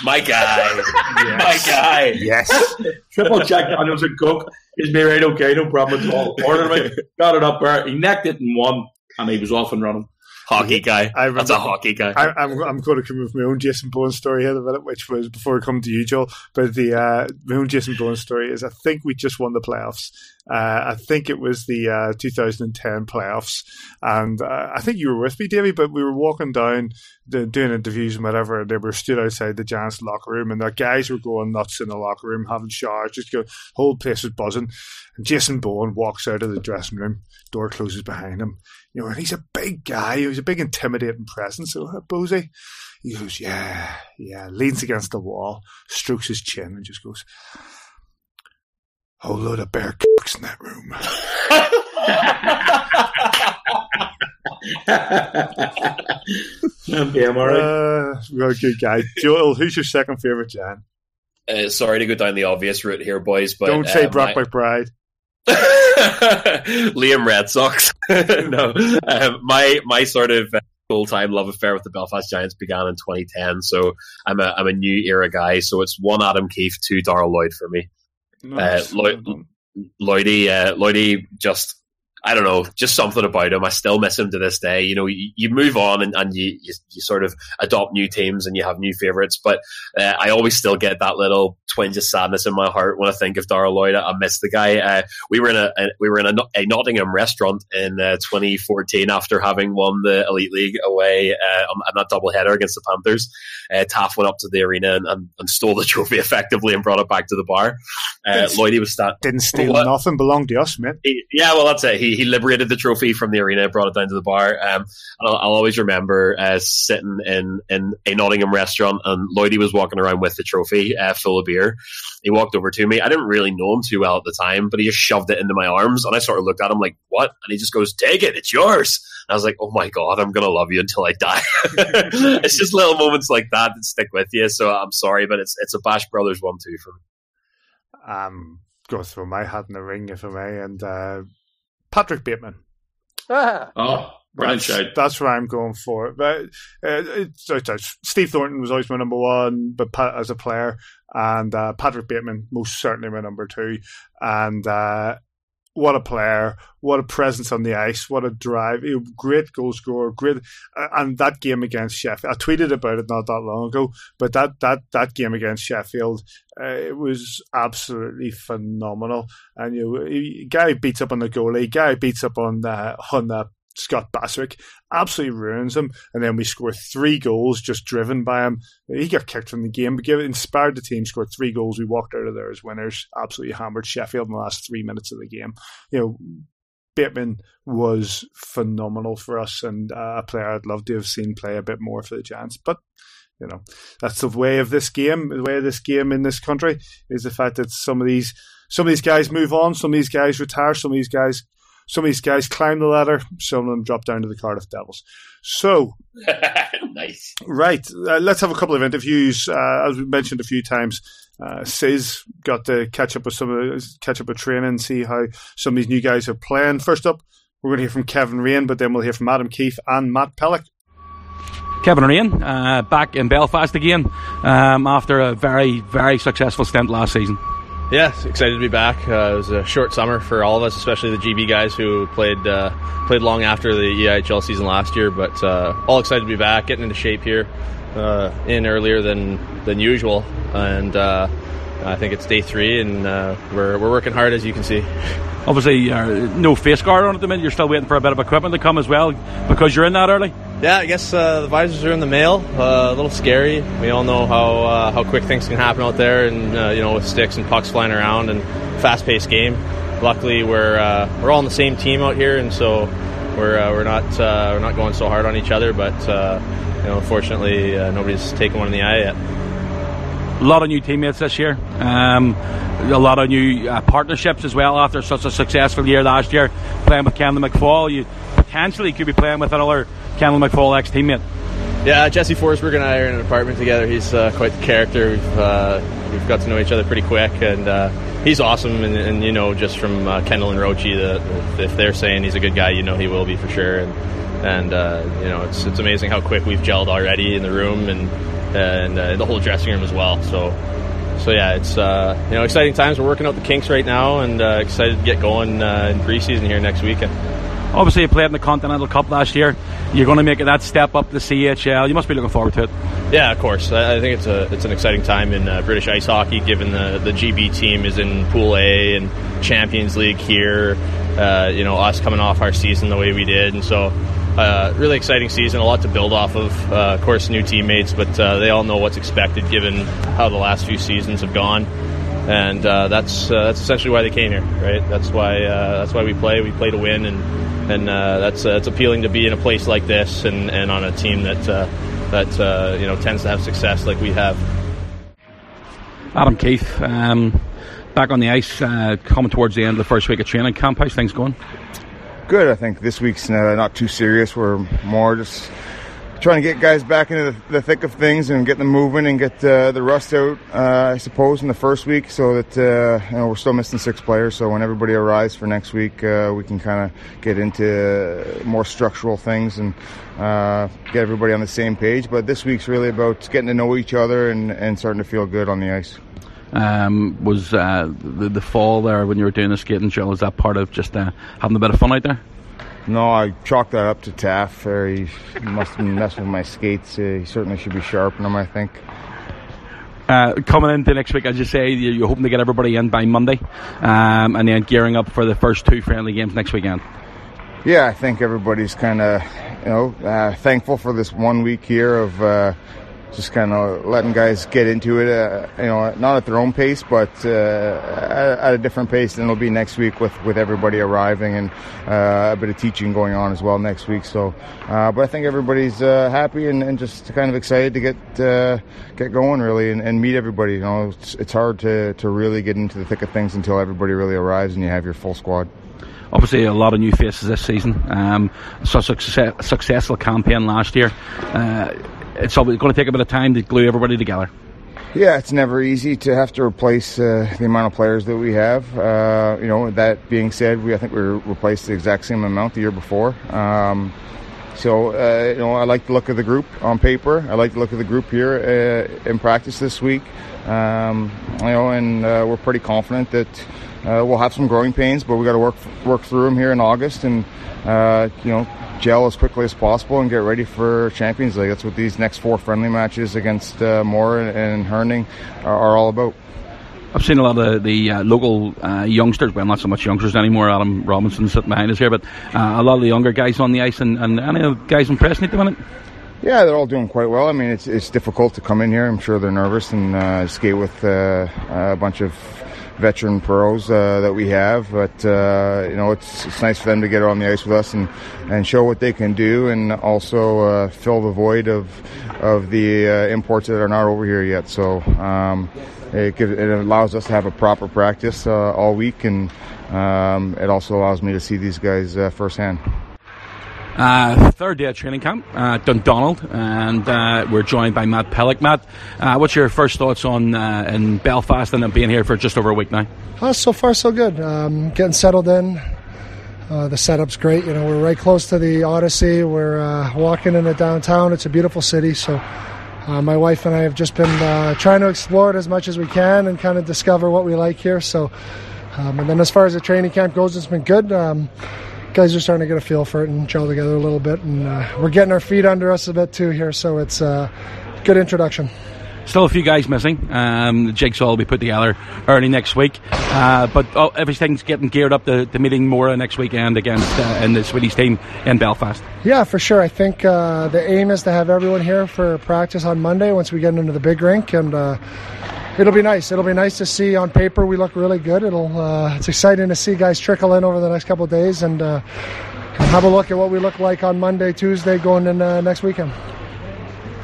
S4: My guy. Yes. My guy.
S1: Yes.
S2: Triple Jack Daniels and Coke is me right okay, no problem at all. Ordered it, got it up there, he necked it and won, and he was off and running
S4: hockey guy. I That's a hockey guy. I,
S1: am I'm, I'm going to come with my own Jason Bowen story here in a minute, which was before I come to you, Joel. But the uh, my own Jason Bowen story is I think we just won the playoffs. Uh, I think it was the uh, 2010 playoffs, and uh, I think you were with me, Davey. But we were walking down, the, doing interviews and whatever, and they were stood outside the Giants locker room, and the guys were going nuts in the locker room, having showers, just go, whole place was buzzing. And Jason Bowen walks out of the dressing room, door closes behind him you know, and he's a big guy. He's a big intimidating presence. So uh, Bozy, he goes, yeah, yeah, leans against the wall, strokes his chin, and just goes, whole load of bear cocks in that room.
S2: yeah, I'm alright. Uh,
S1: a good guy. Joel, who's your second favourite, Jan?
S4: Uh, sorry to go down the obvious route here, boys, but
S1: don't say uh, Brock my... McBride.
S4: Liam Reddox. no, um, my my sort of full time love affair with the Belfast Giants began in 2010. So I'm a I'm a new era guy. So it's one Adam Keefe, two Darryl Lloyd for me. Nice. Uh, Lloyd, Lloydie, uh, Lloydie just I don't know, just something about him. I still miss him to this day. You know, you, you move on and, and you, you, you, sort of adopt new teams and you have new favorites, but uh, I always still get that little twinge of sadness in my heart when I think of Darryl Lloyd. I miss the guy. Uh, we were in a, a, we were in a, a Nottingham restaurant in uh, 2014 after having won the Elite League away uh, on, on that double header against the Panthers. Uh, Taff went up to the arena and, and, and, stole the trophy effectively and brought it back to the bar. Uh, Lloydie was that
S1: didn't steal what? nothing, belonged to us, man.
S4: He, yeah, well, that's it. He he liberated the trophy from the arena, brought it down to the bar. Um, I'll, I'll, always remember uh, sitting in, in a Nottingham restaurant, and Lloydie was walking around with the trophy uh, full of beer. He walked over to me. I didn't really know him too well at the time, but he just shoved it into my arms, and I sort of looked at him like, "What?" And he just goes, "Take it, it's yours." And I was like, "Oh my god, I'm gonna love you until I die." it's just little moments like that that stick with you. So I'm sorry, but it's it's a Bash Brothers one two for me.
S1: um, go throw my hat in the ring, if I may, and uh, Patrick Bateman.
S5: Ah.
S4: Oh, Brilliant
S1: that's,
S4: shout.
S1: That's where I'm going for. But uh, it's, it's, Steve Thornton was always my number one, but Pat, as a player, and uh, Patrick Bateman most certainly my number two. And uh, what a player! What a presence on the ice! What a drive! Great goal scorer! Great, uh, and that game against Sheffield. I tweeted about it not that long ago, but that that that game against Sheffield, uh, it was absolutely phenomenal. And you know, guy beats up on the goalie, guy beats up on the on the Scott Basrick absolutely ruins him, and then we score three goals just driven by him. He got kicked from the game, but inspired the team. Scored three goals. We walked out of there as winners. Absolutely hammered Sheffield in the last three minutes of the game. You know, Bateman was phenomenal for us, and uh, a player I'd love to have seen play a bit more for the Giants, but. You know, that's the way of this game. The way of this game in this country is the fact that some of these some of these guys move on, some of these guys retire, some of these guys some of these guys climb the ladder, some of them drop down to the Cardiff Devils. So,
S4: nice.
S1: Right. Uh, let's have a couple of interviews. Uh, as we mentioned a few times, uh, Sis got to catch up with some of catch up with training, see how some of these new guys are playing. First up, we're going to hear from Kevin Raine, but then we'll hear from Adam Keefe and Matt Pelech.
S2: Kevin Raine, uh, back in Belfast again um, after a very, very successful stint last season.
S8: Yeah, excited to be back. Uh, it was a short summer for all of us, especially the GB guys who played uh, played long after the EIHL season last year. But uh, all excited to be back, getting into shape here, uh, in earlier than than usual, and uh, I think it's day three, and uh, we're we're working hard as you can see.
S2: Obviously, no face guard on at the minute. You're still waiting for a bit of equipment to come as well because you're in that early.
S8: Yeah, I guess uh, the visors are in the mail. Uh, a little scary. We all know how uh, how quick things can happen out there, and uh, you know with sticks and pucks flying around and fast-paced game. Luckily, we're uh, we're all on the same team out here, and so we're uh, we're not we're not going so hard on each other. But you know, unfortunately, nobody's taken one in the eye yet.
S2: A lot of new teammates this year. Um, a lot of new partnerships as well after such a successful year last year, playing with Kendall McFaull. You potentially could be playing with another Kendall McFaull ex teammate.
S8: Yeah, Jesse Forsberg and I are in an apartment together. He's uh, quite the character. We've uh, we've got to know each other pretty quick, and uh, he's awesome. And, and, you know, just from uh, Kendall and Rochi, that if they're saying he's a good guy, you know he will be for sure. And and uh, you know, it's it's amazing how quick we've gelled already in the room and and uh, the whole dressing room as well. So. So yeah, it's you know exciting times. We're working out the kinks right now, and excited to get going in preseason here next weekend.
S2: Obviously, you played in the Continental Cup last year. You're going to make that step up the CHL. You must be looking forward to it.
S8: Yeah, of course. I think it's a it's an exciting time in uh, British ice hockey, given the the GB team is in Pool A and Champions League here. Uh, you know, us coming off our season the way we did, and so uh, really exciting season. A lot to build off of. Uh, of course, new teammates, but uh, they all know what's expected given how the last few seasons have gone and uh, that's uh, that's essentially why they came here, right? That's why uh, that's why we play. We play to win, and and uh, that's that's appealing to be in a place like this and, and on a team that uh, that uh, you know tends to have success like we have.
S2: Adam Keefe, um, back on the ice, coming towards the end of the first week of training camp. How's things going?
S9: Good. I think this week's not too serious. We're more just trying to get guys back into the, the, thick of things and get them moving and get uh, the rust out, uh, I suppose, in the first week, so that uh, you know we're still missing six players. So when everybody arrives for next week, uh, we can kind of get into more structural things and uh, get everybody on the same page. But this week's really about getting to know each other and, and starting to feel good on the ice.
S2: Um, was uh, the, the fall there when you were doing the skating drill? Was that part of just having a bit of fun out there?
S9: No, I chalked that up to Taff. There, he must have been messing with my skates. Uh, he certainly should be sharpening them. I think.
S2: Uh, coming into next week, as you say, you're hoping to get everybody in by Monday, um, and then gearing up for the first two friendly games next weekend.
S9: Yeah, I think everybody's kind of, you know, uh, thankful for this one week here of uh, just kind of letting guys get into it, uh, you know, not at their own pace, but uh, at, at, a different pace than it'll be next week with, with everybody arriving and uh, a bit of teaching going on as well next week. So, uh, but I think everybody's uh, happy and, and, just kind of excited to get uh, get going really and, and, meet everybody. You know, it's, it's hard to, to really get into the thick of things until everybody really arrives and you have your full squad
S2: obviously a lot of new faces this season. Um, such a success, successful campaign last year. Uh, it's going to take a bit of time to glue everybody together.
S9: Yeah, it's never easy to have to replace uh, the amount of players that we have. Uh, you know, that being said, we I think we replaced the exact same amount the year before. Um, so uh, you know, I like the look of the group on paper. I like the look of the group here uh, in practice this week. Um, you know, and uh, we're pretty confident that uh, we'll have some growing pains, but we got to work work through them here in August, and you know, gel as quickly as possible and get ready for Champions League. That's what these next four friendly matches against uh, Mora and Herning are, are, all about.
S10: I've seen a lot of the uh, local uh, youngsters, well, not so much youngsters anymore. Adam Robinson sitting behind us here, but uh, a lot of the younger guys on the ice, and, and any of the guys impressing at the minute?
S9: Yeah, they're all doing quite well. I mean, it's it's difficult to come in here. I'm sure they're nervous and uh, skate with uh, a bunch of veteran pros uh, that we have. But uh, you know, it's it's nice for them to get on the ice with us and, and show what they can do, and also uh, fill the void of of the uh, imports that are not over here yet. So. Um, it, gives, it, allows us to have a proper practice uh, all week, and um, it also allows me to see these guys uh, firsthand.
S10: Uh, third day of training camp, uh, Dundonald, and uh, we're joined by Matt Pelech. Matt, uh, what's your first thoughts on uh, in Belfast and being here for just over a week now?
S11: Uh, so far, so good. Um, getting settled in. the setup's great. You know, we're right close to the Odyssey. We're walking into downtown. It's a beautiful city. So, my wife and I have just been trying to explore it as much as we can and kind of discover what we like here. So, um, and then as far as the training camp goes, it's been good. Um, guys are starting to get a feel for it and gel together a little bit, and uh, we're getting our feet under us a bit too here. So it's a uh, good introduction.
S10: Still a few guys missing. Um, the jigsaw will be put together early next week, uh, but oh, everything's getting geared up to, to meeting Mora next weekend against uh, in the Swedish team in Belfast.
S11: Yeah, for sure. I think uh, the aim is to have everyone here for practice on Monday once we get into the big rink, and uh, it'll be nice. It'll be nice to see on paper we look really good. It'll uh, it's exciting to see guys trickle in over the next couple days and uh, have a look at what we look like on Monday, Tuesday, going in uh, next weekend.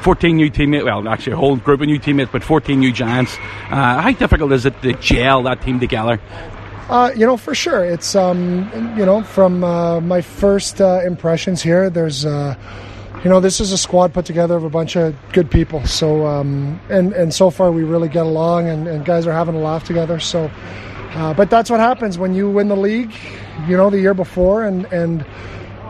S10: 14 new teammates, well, actually a whole group of new teammates, but 14 new Giants. Uh, how difficult is it to gel that team together?
S11: Uh, you know, for sure. It's, um, you know, from uh, my first uh, impressions here, there's uh, you know, this is a squad put together of a bunch of good people. So, um, and and so far we really get along, and, and guys are having a laugh together. So, uh, but that's what happens when you win the league. You know, the year before, and and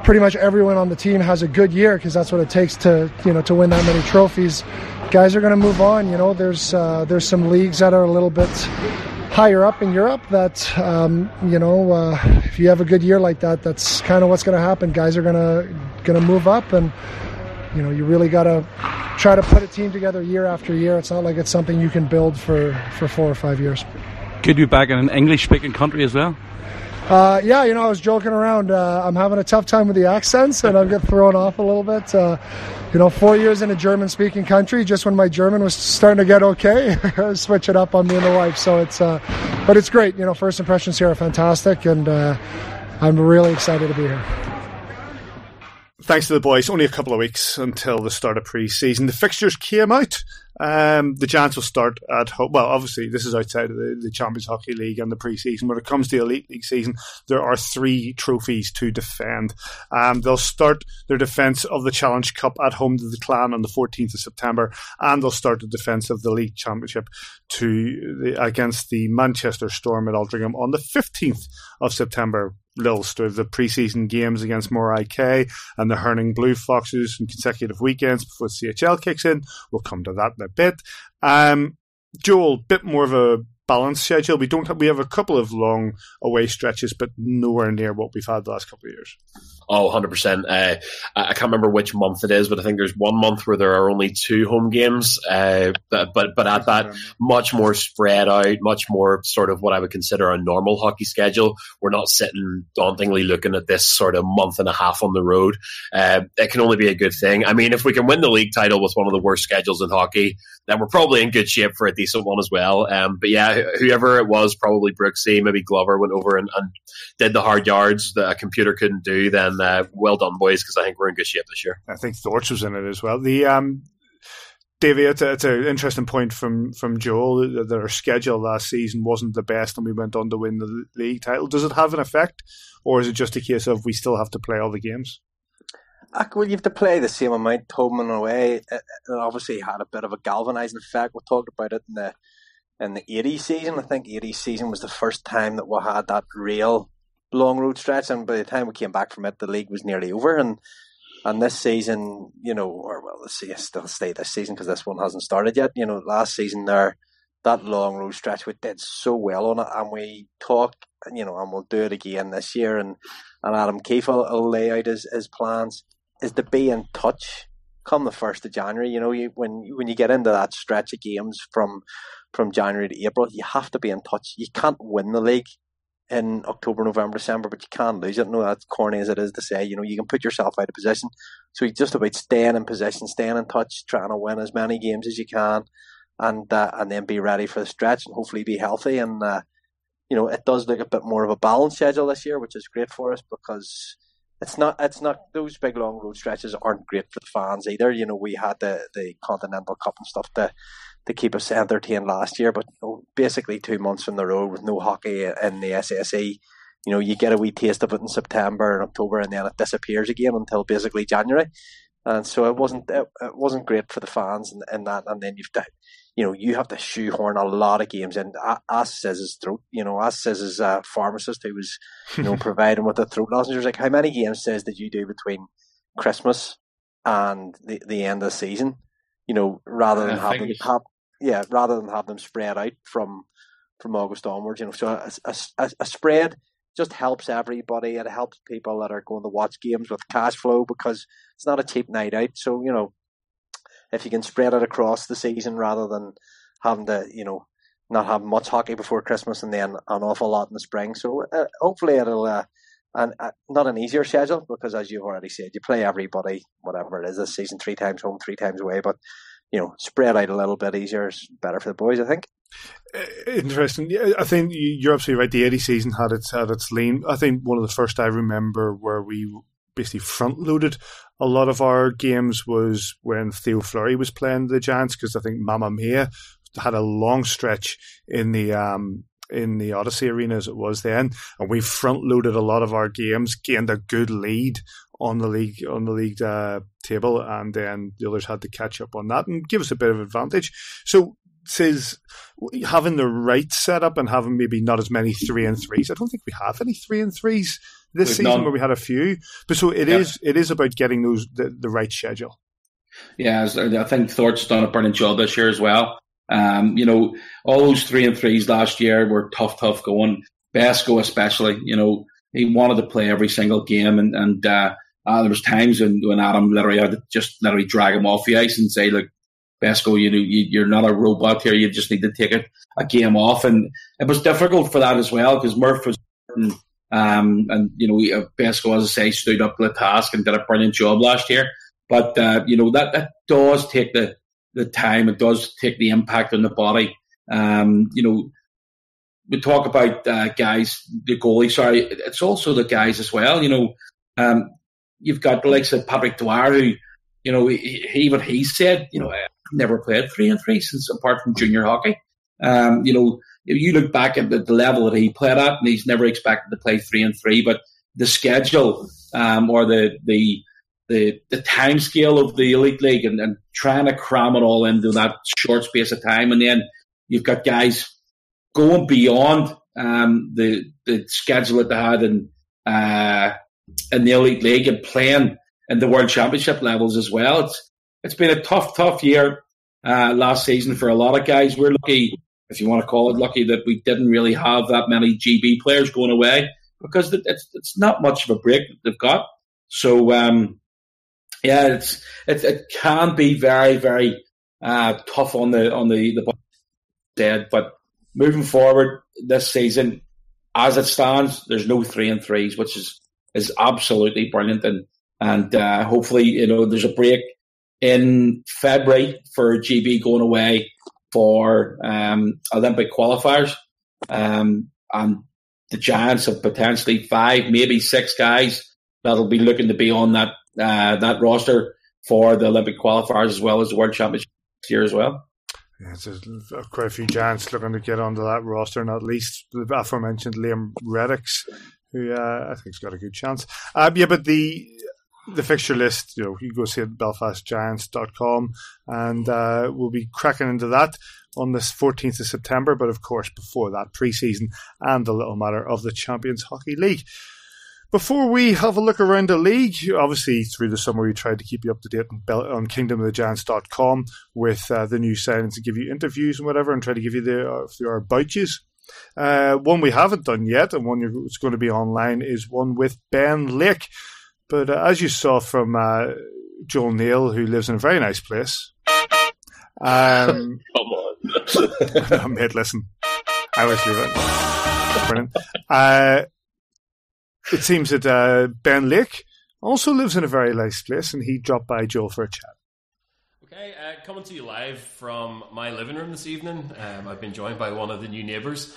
S11: pretty much everyone on the team has a good year because that's what it takes to you know to win that many trophies. Guys are going to move on. You know, there's uh, there's some leagues that are a little bit higher up in Europe that um, you know uh, if you have a good year like that, that's kind of what's going to happen. Guys are going to going to move up, and you know you really got to try to put a team together year after year. It's not like it's something you can build for for four or five years.
S10: Could be back in an English speaking country as well.
S11: Uh, yeah, you know, I was joking around. Uh, I'm having a tough time with the accents, and I'm getting thrown off a little bit. Uh, you know, four years in a German-speaking country, just when my German was starting to get okay, switch it up on me and the wife. So it's, uh, but it's great. You know, first impressions here are fantastic, and uh, I'm really excited to be here
S1: thanks to the boys, only a couple of weeks until the start of pre-season. The fixtures came out. Um, the Giants will start at home. Well, obviously, this is outside of the, the Champions Hockey League and the pre-season. When it comes to the Elite League season, there are three trophies to defend. Um, they'll start their defence of the Challenge Cup at home to the Clan on the 14th of September, and they'll start the defence of the League Championship to the, against the Manchester Storm at Altrincham on the 15th of September little story of the preseason games against Mora IK and the Herning Blue Foxes in consecutive weekends before CHL kicks in. We'll come to that in a bit. Um, Joel, bit more of a balanced schedule. We don't have, we have a couple of long away stretches, but nowhere near what we've had the last couple of years.
S4: Oh, 100%. Uh, I can't remember which month it is, but I think there's one month where there are only two home games. Uh, but, but at that, much more spread out, much more sort of what I would consider a normal hockey schedule. We're not sitting dauntingly looking at this sort of month and a half on the road. Uh, it can only be a good thing. I mean, if we can win the league title with one of the worst schedules in hockey, then we're probably in good shape for a decent one as well. Um, but yeah, whoever it was, probably Brooksy, maybe Glover went over and, and did the hard yards that a computer couldn't do, then uh, well done, boys, because I think we're in good shape this year.
S1: I think Thorch was in it as well. The um, it's, a, it's an interesting point from from Joel that our schedule last season wasn't the best, and we went on to win the league title. Does it have an effect, or is it just a case of we still have to play all the games?
S5: Well, you have to play the same amount home uh, uh, and away. It, it obviously had a bit of a galvanising effect. We talked about it in the in the 80 season. I think 80 season was the first time that we had that real long road stretch, and by the time we came back from it, the league was nearly over. And and this season, you know, or well, let's see, still stay this season because this one hasn't started yet. You know, last season there, that long road stretch, we did so well on it, and we talk, you know, and we'll do it again this year. And and Adam Keefe will, will lay out his, his plans is to be in touch come the first of January. You know, you, when when you get into that stretch of games from from January to April, you have to be in touch. You can't win the league in October, November, December, but you can't lose it. No, that's corny as it is to say. You know, you can put yourself out of position. So you just about staying in position, staying in touch, trying to win as many games as you can, and uh, and then be ready for the stretch and hopefully be healthy. And uh, you know, it does look a bit more of a balanced schedule this year, which is great for us because it's not it's not those big long road stretches aren't great for the fans either. You know, we had the the Continental Cup and stuff to to keep us entertained last year, but basically two months in the road with no hockey in the SSE. You know, you get a wee taste of it in September and October, and then it disappears again until basically January. And so it wasn't it, it wasn't great for the fans and, and that. And then you've you know, you have to shoehorn a lot of games in. As says his throat, you know, as says his uh, pharmacist who was, you know, providing with the throat lozenges. Like, how many games says did you do between Christmas and the, the end of the season? You know, rather than have them have, yeah, rather than have them spread out from from August onwards. You know, so a, a, a spread just helps everybody. It helps people that are going to watch games with cash flow because it's not a cheap night out. So you know, if you can spread it across the season rather than having to, you know, not have much hockey before Christmas and then an awful lot in the spring. So uh, hopefully it'll, uh, and uh, not an easier schedule because as you've already said, you play everybody, whatever it is this season, three times home, three times away. But you know, spread out a little bit easier is better for the boys, I think.
S1: Uh, interesting. Yeah, I think you're absolutely right. The 80 season had its had its lean. I think one of the first I remember where we basically front loaded a lot of our games was when Theo Fleury was playing the Giants because I think Mamma Mia had a long stretch in the um, in the Odyssey Arena as it was then, and we front loaded a lot of our games, gained a good lead on the league on the league uh, table, and then the others had to catch up on that and give us a bit of advantage. So says having the right setup and having maybe not as many three and threes. I don't think we have any three and threes this season none. where we had a few. But so it yeah. is. It is about getting those the, the right schedule.
S2: Yeah, I think Thor's done a brilliant job this year as well. Um, you know, all those three and threes last year were tough, tough going. Besco especially, you know, he wanted to play every single game, and and uh, uh, there was times when, when Adam literally had to just literally drag him off the ice and say, "Look, Besco, you know, you, are not a robot here. You just need to take a, a game off." And it was difficult for that as well because Murph was um, and, you know, Besco, as I say, stood up to the task and did a brilliant job last year. But, uh, you know, that, that does take the, the time. It does take the impact on the body. Um, you know, we talk about uh, guys, the goalie, sorry, it's also the guys as well. You know, um, you've got the likes of Patrick Dwyer, who, you know, he, even he said, you know, I've never played three and three since apart from junior hockey. Um, you know, if you look back at the, the, level that he played at, and he's never expected to play three and three, but the schedule um, or the the the, the time scale of the elite league and, and trying to cram it all into that short space of time, and then you've got guys going beyond um, the the schedule that they had in uh, in the elite league and playing in the world championship levels as well. It's it's been a tough, tough year uh, last season for a lot of guys. We're lucky if you want to call it lucky that we didn't really have that many GB players going away because it's it's not much of a break that they've got. So um, yeah, it's it, it can be very very uh, tough on the on the the dead. But moving forward this season, as it stands, there's no three and threes, which is is absolutely brilliant, and and uh, hopefully you know there's a break in February for GB going away for um, Olympic qualifiers. Um, and the Giants have potentially five, maybe six guys that'll be looking to be on that uh, that roster for the Olympic qualifiers as well as the World Championship year as well.
S1: Yeah, there's quite a few Giants looking to get onto that roster, and at least the aforementioned Liam Reddox, who uh, I think's got a good chance. Um, yeah, but the the fixture list, you know, you go see it at belfastgiants.com and uh, we'll be cracking into that on this 14th of September. But of course, before that, pre season and the little matter of the Champions Hockey League. Before we have a look around the league, obviously through the summer we tried to keep you up to date on, on kingdomofthegiants.com with uh, the new signings and give you interviews and whatever and try to give you the, uh, the about yous. Uh, one we haven't done yet and one that's going to be online is one with Ben Lake. But uh, as you saw from uh, Joel Neal, who lives in a very nice place. Um,
S12: Come on.
S1: mate, listen. I always leave it. Brilliant. Uh, it seems that uh, Ben Lake also lives in a very nice place, and he dropped by Joel for a chat.
S4: Okay, uh, coming to you live from my living room this evening. Um, I've been joined by one of the new neighbours.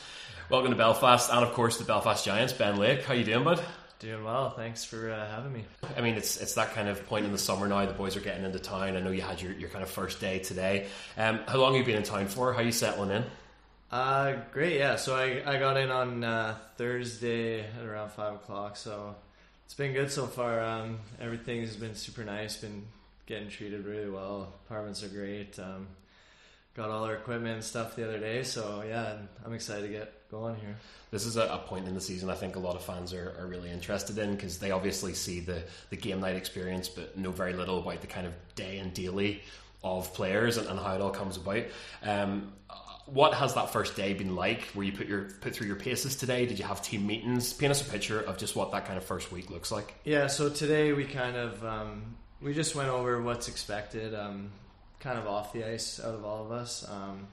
S4: Welcome to Belfast, and of course the Belfast Giants, Ben Lake. How you doing, bud?
S13: Doing well. Thanks for uh, having me.
S4: I mean, it's it's that kind of point in the summer now. The boys are getting into town. I know you had your, your kind of first day today. Um, how long have you been in town for? How are you settling in?
S13: Uh, great. Yeah. So I, I got in on uh, Thursday at around five o'clock. So it's been good so far. Um, everything's been super nice. Been getting treated really well. Apartments are great. Um, got all our equipment and stuff the other day. So yeah, I'm excited to get going here.
S4: This is a, a point in the season I think a lot of fans are, are really interested in because they obviously see the, the game night experience but know very little about the kind of day and daily of players and, and how it all comes about. Um, what has that first day been like? Where you put your put through your paces today? Did you have team meetings? Paint us a picture of just what that kind of first week looks like.
S13: Yeah. So today we kind of um, we just went over what's expected, um, kind of off the ice out of all of us. Um,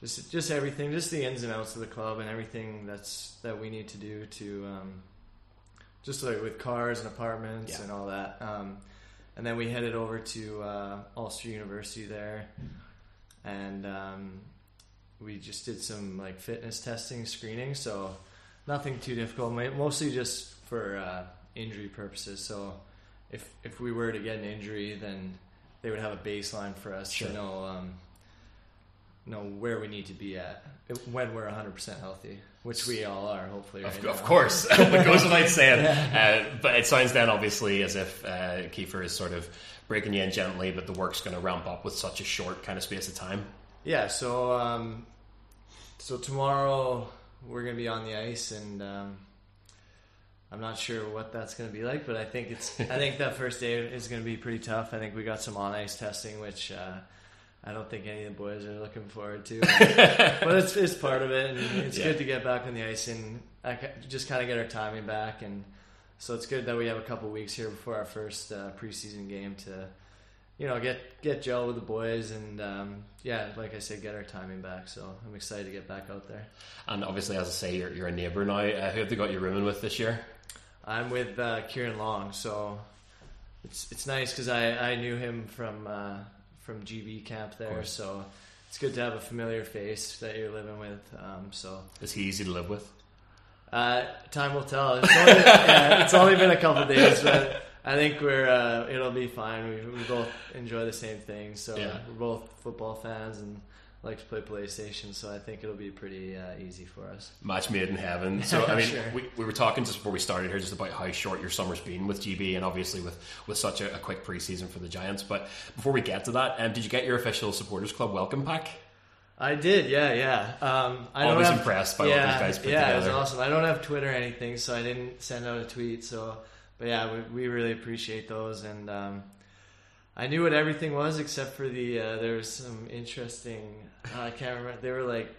S13: just just everything, just the ins and outs of the club and everything that's that we need to do to um, just like with cars and apartments
S4: Yeah.
S13: and all that. Um, and then we headed over to uh, Ulster University there, and um, we just did some like fitness testing, screening. So nothing too difficult, mostly just for uh, injury purposes. So if if we were to get an injury, then they would have a baseline for us
S4: Sure.
S13: to know um, know where we need to be at when we're 100% healthy, which we all are, hopefully.
S4: Of,
S13: right
S4: of
S13: now.
S4: course, it goes without saying.
S13: Yeah.
S4: Uh, but it sounds then obviously as if uh, Kiefer is sort of breaking you in gently, but the work's going to ramp up with such a short kind of space of time.
S13: Yeah, so um, so tomorrow we're gonna be on the ice, and um, I'm not sure what that's gonna be like, but I think it's I think that first day is gonna be pretty tough. I think we got some on ice testing, which uh, I don't think any of the boys are looking forward to, but it's it's part of it, and it's
S4: Yeah.
S13: good to get back on the ice and I just kind of get our timing back, and so it's good that we have a couple weeks here before our first uh, preseason game to you know, get get gel with the boys, and um, yeah, like I said, get our timing back. So I'm excited to get back out there.
S4: And obviously, as I say, you're, you're a neighbour now. Uh, who have they got you rooming with this year?
S13: I'm with uh, Ciaran Long, so it's it's nice because I, I knew him from uh, from GB camp there, so it's good to have a familiar face that you're living with. Um, so
S4: Is he easy to live with?
S13: Uh, time will tell. It's only, yeah, it's only been a couple days, but I think we're uh, it'll be fine. We, we both enjoy the same things, so
S4: Yeah.
S13: we're both football fans and like to play PlayStation. So I think it'll be pretty uh, easy for us.
S4: Match made in heaven. So I mean,
S13: Sure.
S4: we, we were talking just before we started here, just about how short your summer's been with GB, and obviously with with such a, a quick preseason for the Giants. But before we get to that, um, did you get your official supporters club welcome pack?
S13: I did, yeah, yeah. Um, I
S4: Always
S13: have-
S4: impressed by what
S13: yeah,
S4: these guys put
S13: yeah, it was awesome. I don't have Twitter or anything, so I didn't send out a tweet. So, but yeah, we, we really appreciate those, and um, I knew what everything was except for the uh, there was some interesting. Uh, I can't remember. They were like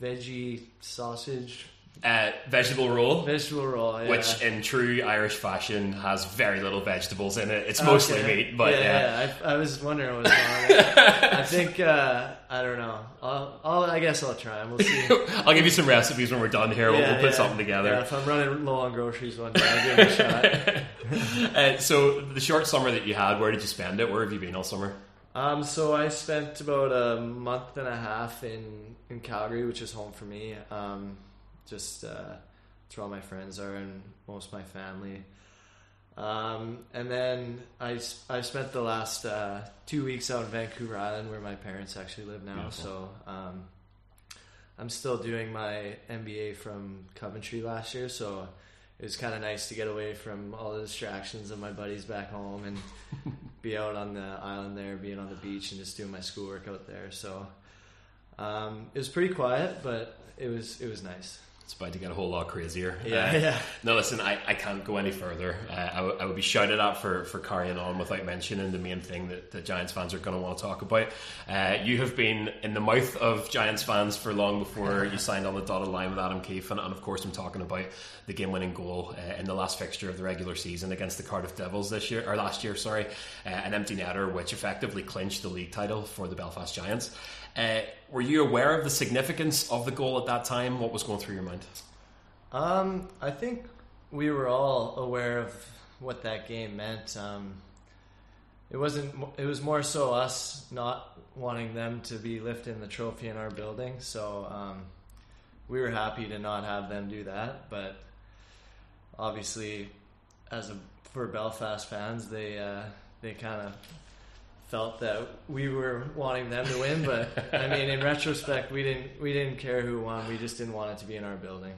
S13: veggie sausage,
S4: Uh, vegetable roll.
S13: vegetable roll, yeah.
S4: Which, in true Irish fashion, has very little vegetables in it. It's
S13: Okay.
S4: mostly meat, but
S13: yeah,
S4: yeah.
S13: yeah, I, I was wondering what was going on. I think uh, I don't know. I'll, I'll, I guess I'll try. and We'll see.
S4: I'll give you some recipes when we're done here. we'll, we'll put something together.
S13: Yeah, if I'm running low on groceries one day, I'll give it a shot.
S4: uh, so, the short summer that you had, where did you spend it? Where have you been all summer?
S13: Um, so I spent about a month and a half in, in Calgary, which is home for me. Um, just uh, where all my friends are and most of my family. Um, and then I, I spent the last uh, two weeks out in Vancouver Island, where my parents actually live now.
S4: Beautiful.
S13: So um, I'm still doing my MBA from Coventry last year, so it was kind of nice to get away from all the distractions of my buddies back home and be out on the island there, being on the beach and just doing my schoolwork out there. So um, it was pretty quiet, but it was it was nice.
S4: It's about to get a whole lot crazier.
S13: Yeah,
S4: uh,
S13: yeah.
S4: No, listen, I, I can't go any further. Uh, I, w- I would be shouted at for, for carrying on without mentioning the main thing that the Giants fans are going to want to talk about. Uh, you have been in the mouth of Giants fans for long before you signed on the dotted line with Adam Keefe, and, and of course, I'm talking about the game-winning goal uh, in the last fixture of the regular season against the Cardiff Devils this year or last year. Sorry, uh, an empty netter which effectively clinched the league title for the Belfast Giants. Uh, were you aware of the significance of the goal at that time? What was going through your mind?
S13: Um, I think we were all aware of what that game meant. Um, it wasn't. It was more so us not wanting them to be lifting the trophy in our building. So um, we were happy to not have them do that. But obviously, as a for Belfast fans, they uh, they kind of felt that we were wanting them to win. But I mean, in retrospect, we didn't we didn't care who won. We just didn't want it to be in our building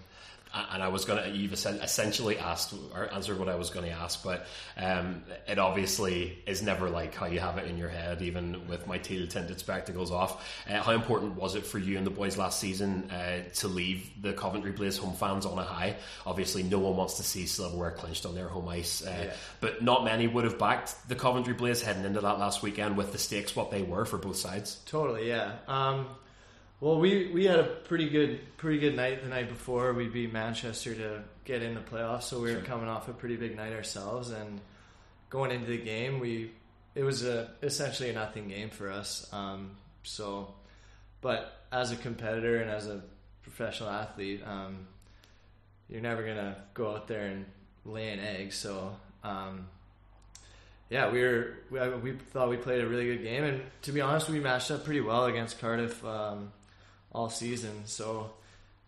S4: and I was going to, you've essentially asked or answered what I was going to ask, but um, it obviously is never like how you have it in your head, even with my teal tinted spectacles off. Uh, how important was it for you and the boys last season uh, to leave the Coventry Blaze home fans on a high? Obviously, no one wants to see silverware clinched on their home ice, uh, yeah. but not many would have backed the Coventry Blaze heading into that last weekend with the stakes what they were for both sides.
S13: Totally, yeah. Um, well, we, we had a pretty good pretty good night the night before. We beat Manchester to get in the playoffs, so we were sure. coming off a pretty big night ourselves. And going into the game, we it was a essentially a nothing game for us. Um, so, but as a competitor and as a professional athlete, um, you're never gonna go out there and lay an egg. So, um, yeah, we were we, we, thought we played a really good game, and to be honest, we matched up pretty well against Cardiff. Um, all season. So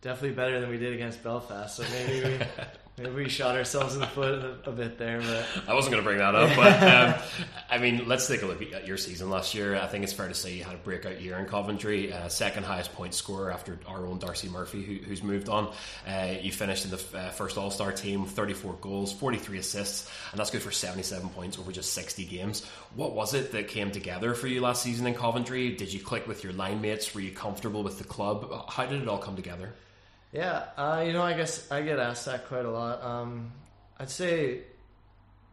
S13: definitely better than we did against Belfast. So maybe we maybe we shot ourselves in the foot a, a bit there. But
S4: I wasn't going to bring that up, but um, I mean, let's take a look at your season last year. I think it's fair to say you had a breakout year in Coventry, uh, second highest point scorer after our own Darcy Murphy, who, who's moved on. Uh, you finished in the uh, first All Star team, 34 goals, 43 assists, and that's good for 77 points over just 60 games. What was it that came together for you last season in Coventry? Did you click with your line mates? Were you comfortable with the club? How did it all come together?
S13: Yeah, uh, you know, I guess I get asked that quite a lot. Um, I'd say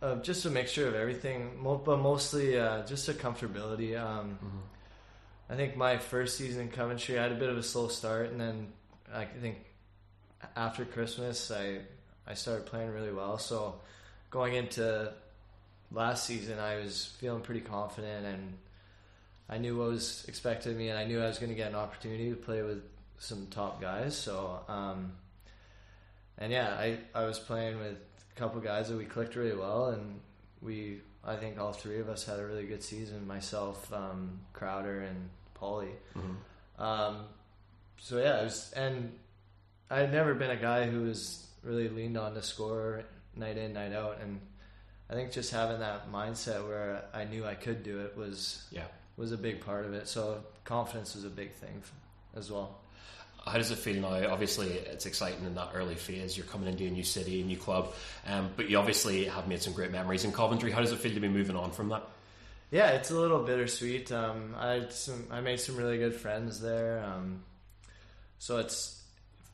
S13: uh, just a mixture of everything, but mostly uh, just a comfortability. Um, mm-hmm. I think my first season in Coventry, I had a bit of a slow start, and then I think after Christmas, I I started playing really well. So going into last season, I was feeling pretty confident, and I knew what was expected of me, and I knew I was going to get an opportunity to play with some top guys. So, um, and yeah, I, I was playing with a couple guys that we clicked really well, and we I think all three of us had a really good season. Myself, um, Crowder, and Paulie. Mm-hmm. Um, so yeah, it was, and I'd never been a guy who was really leaned on to score night in, night out, and I think just having that mindset where I knew I could do it was
S4: yeah
S13: was a big part of it. So confidence was a big thing as well
S4: how does it feel now? Obviously, it's exciting in that early phase. You're coming into a new city, a new club, um, but you obviously have made some great memories in Coventry. How does it feel to be moving on from that?
S13: Yeah, it's a little bittersweet. Um, I some, I made some really good friends there, um, so it's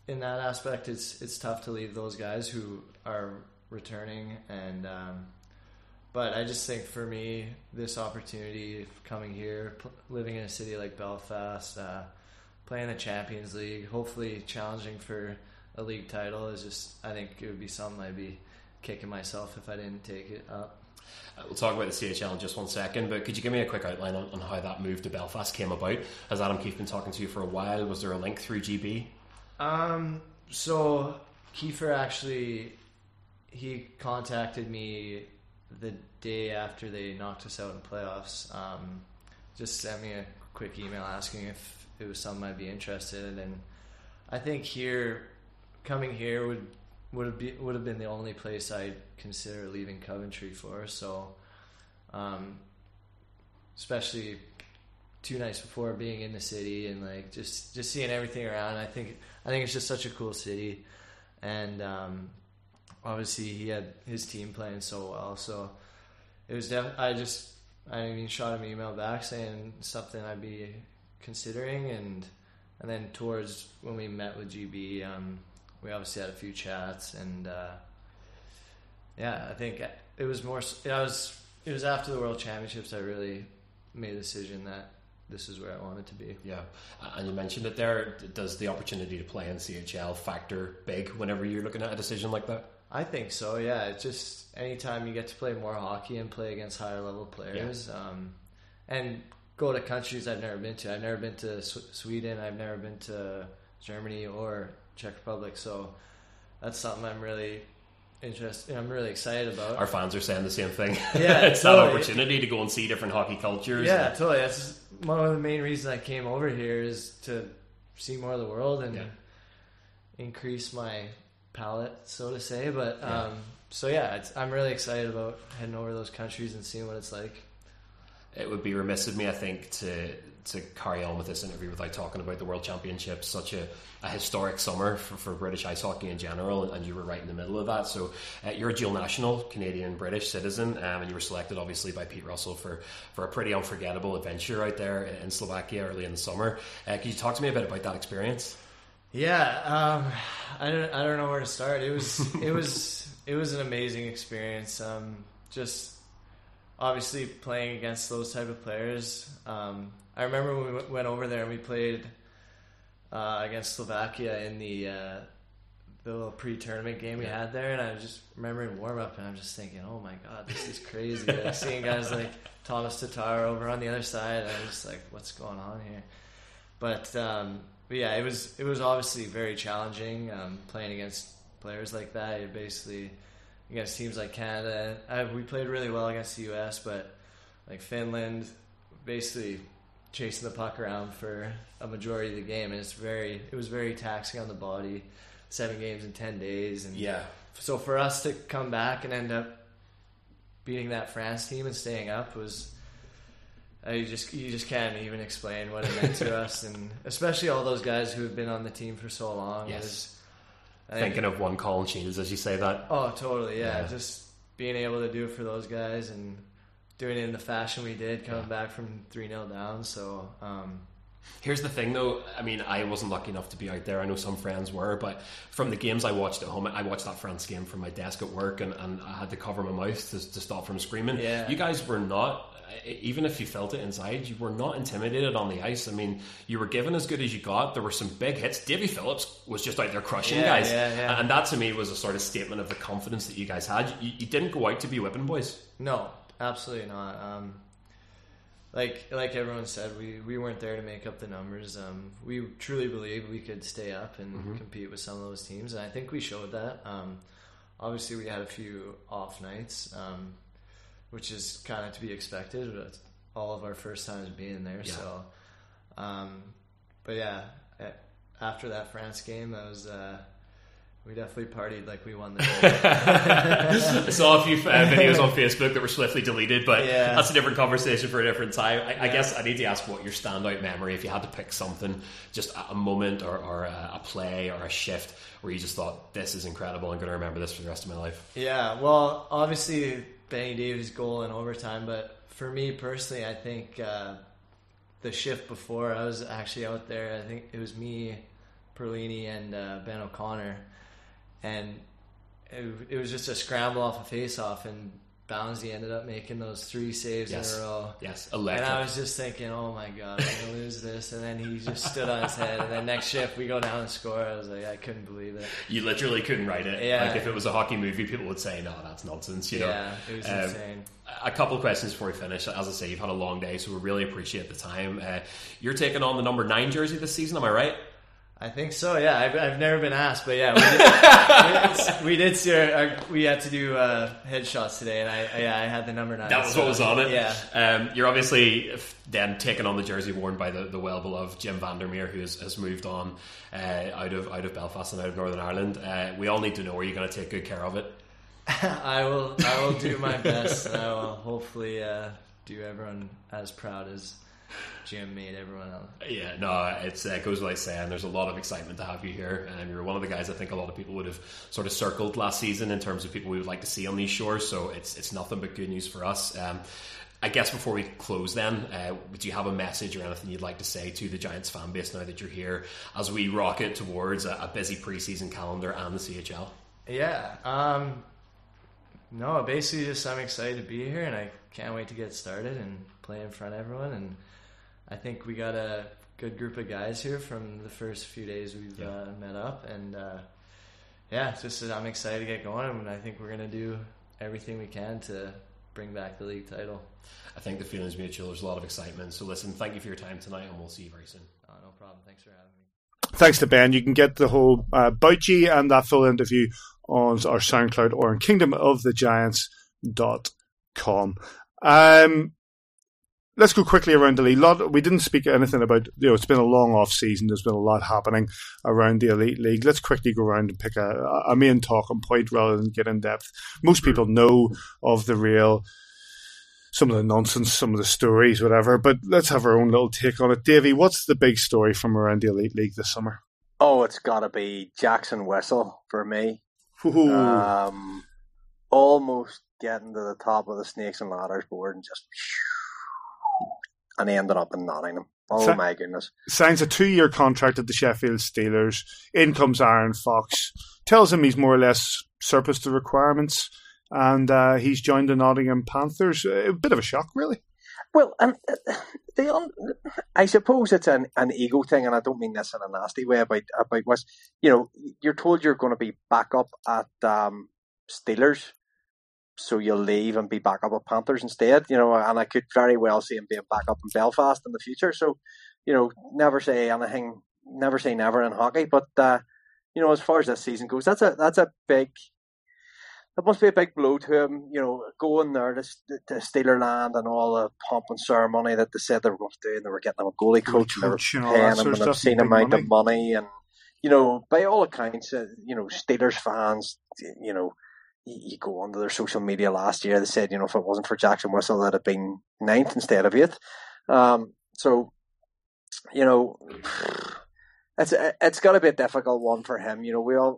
S13: in that aspect. It's it's tough to leave those guys who are returning, and um, but I just think for me, this opportunity coming here, living in a city like Belfast. Uh, playing the Champions League, hopefully challenging for a league title is just I think it would be something I'd be kicking myself if I didn't take it up.
S4: Uh, we'll talk about the CHL in just one second, but could you give me a quick outline on, on how that move to Belfast came about? Has Adam Keefe been talking to you for a while? Was there a link through GB?
S13: Um, so Kiefer actually he contacted me the day after they knocked us out in playoffs. Um, just sent me a quick email asking if it was something be interested in. And I think here, coming here would would have be, would have been the only place I'd consider leaving Coventry for. So, um, especially two nights before being in the city and like just just seeing everything around. I think I think it's just such a cool city, and um, obviously he had his team playing so well. So it was def- I just I mean shot him an email back saying something I'd be considering and and then towards when we met with GB, um, we obviously had a few chats and uh, yeah, I think it was more. It was it was after the World Championships I really made a decision that this is where I wanted to be.
S4: Yeah, and you mentioned it there. Does the opportunity to play in CHL factor big whenever you're looking at a decision like that?
S13: I think so. Yeah, it's just anytime you get to play more hockey and play against higher level players, yeah. um, and go to countries I've never been to. I've never been to Sweden. I've never been to Germany or Czech Republic. So that's something I'm really interested. I'm really excited about.
S4: Our fans are saying the same thing.
S13: Yeah,
S4: it's totally. that opportunity to go and see different hockey cultures.
S13: Yeah, and... totally. That's one of the main reasons I came over here is to see more of the world and yeah. increase my palette, so to say. But yeah. Um, so yeah, I'm really excited about heading over those countries and seeing what it's like.
S4: It would be remiss of me, I think, to to carry on with this interview without talking about the World Championships. Such a, a historic summer for, for, British ice hockey in general, and you were right in the middle of that. So uh, you're a dual national, Canadian British citizen, um, and you were selected obviously by Pete Russell for, for a pretty unforgettable adventure out there in, Slovakia early in the summer. Uh, can you talk to me a bit about that experience?
S13: Yeah, um, I don't I don't know where to start. It was it was it was an amazing experience. Um, just obviously playing against those type of players. Um, I remember when we went over there and we played uh, against Slovakia in the uh, the little pre-tournament game we had there, and I was just remembering warm up, and I'm just thinking, oh my god, this is crazy. like, seeing guys like Tomas Tatar over on the other side, I'm just like, what's going on here? But um, but yeah, it was it was obviously very challenging um, playing against players like that. You're basically against teams like Canada. I, we played really well against the U.S., but like Finland, basically chasing the puck around for a majority of the game, and it's very it was very taxing on the body. Seven games in ten days, and
S4: yeah.
S13: So for us to come back and end up beating that France team and staying up was uh, you just you just can't even explain what it meant to us, and especially all those guys who have been on the team for so long.
S4: Yes. Thinking of one Colin Shields as you say that.
S13: Oh, totally. Yeah. yeah. just being able to do it for those guys and doing it in the fashion we did, coming yeah. back from three 0 down. So. Um,
S4: Here's the thing, though. I mean, I wasn't lucky enough to be out there. I know some friends were, but from the games I watched at home, I watched that France game from my desk at work, and, and I had to cover my mouth to, to stop from screaming.
S13: Yeah.
S4: You guys were not even if you felt it inside, you were not intimidated on the ice. I mean, you were given as good as you got. There were some big hits. Davy Phillips was just out there crushing
S13: yeah,
S4: guys,
S13: yeah, yeah.
S4: and that to me was a sort of statement of the confidence that you guys had. You, you didn't go out to be whipping boys.
S13: No, absolutely not. Um, like like everyone said, we, we weren't there to make up the numbers. Um, we truly believe we could stay up and mm-hmm. compete with some of those teams, and I think we showed that. Um, obviously, we had a few off nights. Um, which is kind of to be expected. But all of our first times being there, yeah. so. Um, but yeah, after that France game, that was. Uh, we definitely partied like we won the game.
S4: I saw a few uh, videos on Facebook that were swiftly deleted, but yeah. that's a different conversation for a different time. I, yeah. I, guess I need to ask what your standout memory, if you had to pick something, just a moment or, or a, a, play or a shift where you just thought, this is incredible, I'm going to remember this for the rest of my life.
S13: Yeah, well, obviously Benny Davies' goal in overtime. But for me personally, I think uh, the shift before I was actually out there. I think it was me, Perlini, and uh, Ben O'Connor, and it, it, was just a scramble off a face-off, and Bownsy ended up making those three saves
S4: yes.
S13: in a row.
S4: Yes,
S13: electric. And I was just thinking, oh my god, I'm gonna lose this. And then he just stood on his head. And then next shift, we go down and score. I was like, I couldn't believe it.
S4: You literally couldn't write it.
S13: Yeah.
S4: Like if it was a hockey movie, people would say, no, that's nonsense. You know.
S13: Yeah, it was um, insane.
S4: A couple of questions before we finish. As I say, you've had a long day, so we really appreciate the time. Uh, you're taking on the number nine jersey this season. Am I right?
S13: I think so. Yeah, I've, I've never been asked, but yeah, we did, we did see our, our, we had to do uh, headshots today, and I, I, yeah I had the number nine.
S4: That was so, what was on it.
S13: Yeah.
S4: Um, you're obviously then taking on the jersey worn by the, the well beloved Jim Vandermeer, who has, has moved on uh, out of out of Belfast and out of Northern Ireland. Uh, we all need to know: Are you going to take good care of it?
S13: I will. I will do my best, and I will hopefully uh, do everyone as proud as Jim made everyone else.
S14: Yeah, no, it's, it goes without saying. There's a lot of excitement to have you here, and you're one of the guys I think a lot of people would have sort of circled last season in terms of people we would like to see on these shores. So it's it's nothing but good news for us. Um, I guess before we close, then, uh, do you have a message or anything you'd like to say to the Giants fan base now that you're here as we rocket towards a, a busy preseason calendar and the CHL?
S13: Yeah. Um, no, basically, just I'm excited to be here, and I can't wait to get started and play in front of everyone. And I think we got a good group of guys here from the first few days we've yeah. uh, met up, and uh, yeah, just I'm excited to get going, and I think we're gonna do everything we can to bring back the league title.
S14: I think the feeling's mutual. There's a lot of excitement. So listen, thank you for your time tonight, and we'll see you very soon.
S13: Oh, no problem. Thanks for having me.
S1: Thanks to Ben. You can get the whole uh, Bouchy and that full interview on our SoundCloud or on kingdomofthegiants.com. Um, let's go quickly around the league. Lot, we didn't speak anything about, you know, it's been a long off season. There's been a lot happening around the elite league. Let's quickly go around and pick a, a main talking point rather than get in depth. Most people know of the real, some of the nonsense, some of the stories, whatever. But let's have our own little take on it. Davey, what's the big story from around the elite league this summer?
S5: Oh, it's got to be Jackson Whistle for me. Um, almost getting to the top of the snakes and ladders board and just and he ended up in Nottingham. Oh my goodness!
S1: Signs a two-year contract at the Sheffield Steelers. In comes Aaron Fox. Tells him he's more or less surplus to requirements, and uh, he's joined the Nottingham Panthers. A bit of a shock, really.
S5: Well, and uh, the I suppose it's an, an ego thing, and I don't mean this in a nasty way about about West. You know, you're told you're going to be back up at um, Steelers so you'll leave and be back up at Panthers instead, you know, and I could very well see him being back up in Belfast in the future. So, you know, never say anything, never say never in hockey. But uh, you know, as far as this season goes, that's a that's a big. That must be a big blow to him, you know, going there to, to Steeler land and all the pomp and ceremony that they said they were going to do, and they were getting him a goalie coach, and they were paying him an obscene amount money. of money, and you know, by all accounts, uh, you know, Steelers fans, you know, you go onto their social media last year, they said, you know, if it wasn't for Jackson Whistle, that'd have been ninth instead of eighth. Um, so, you know, it's it's got to be a difficult one for him. You know, we all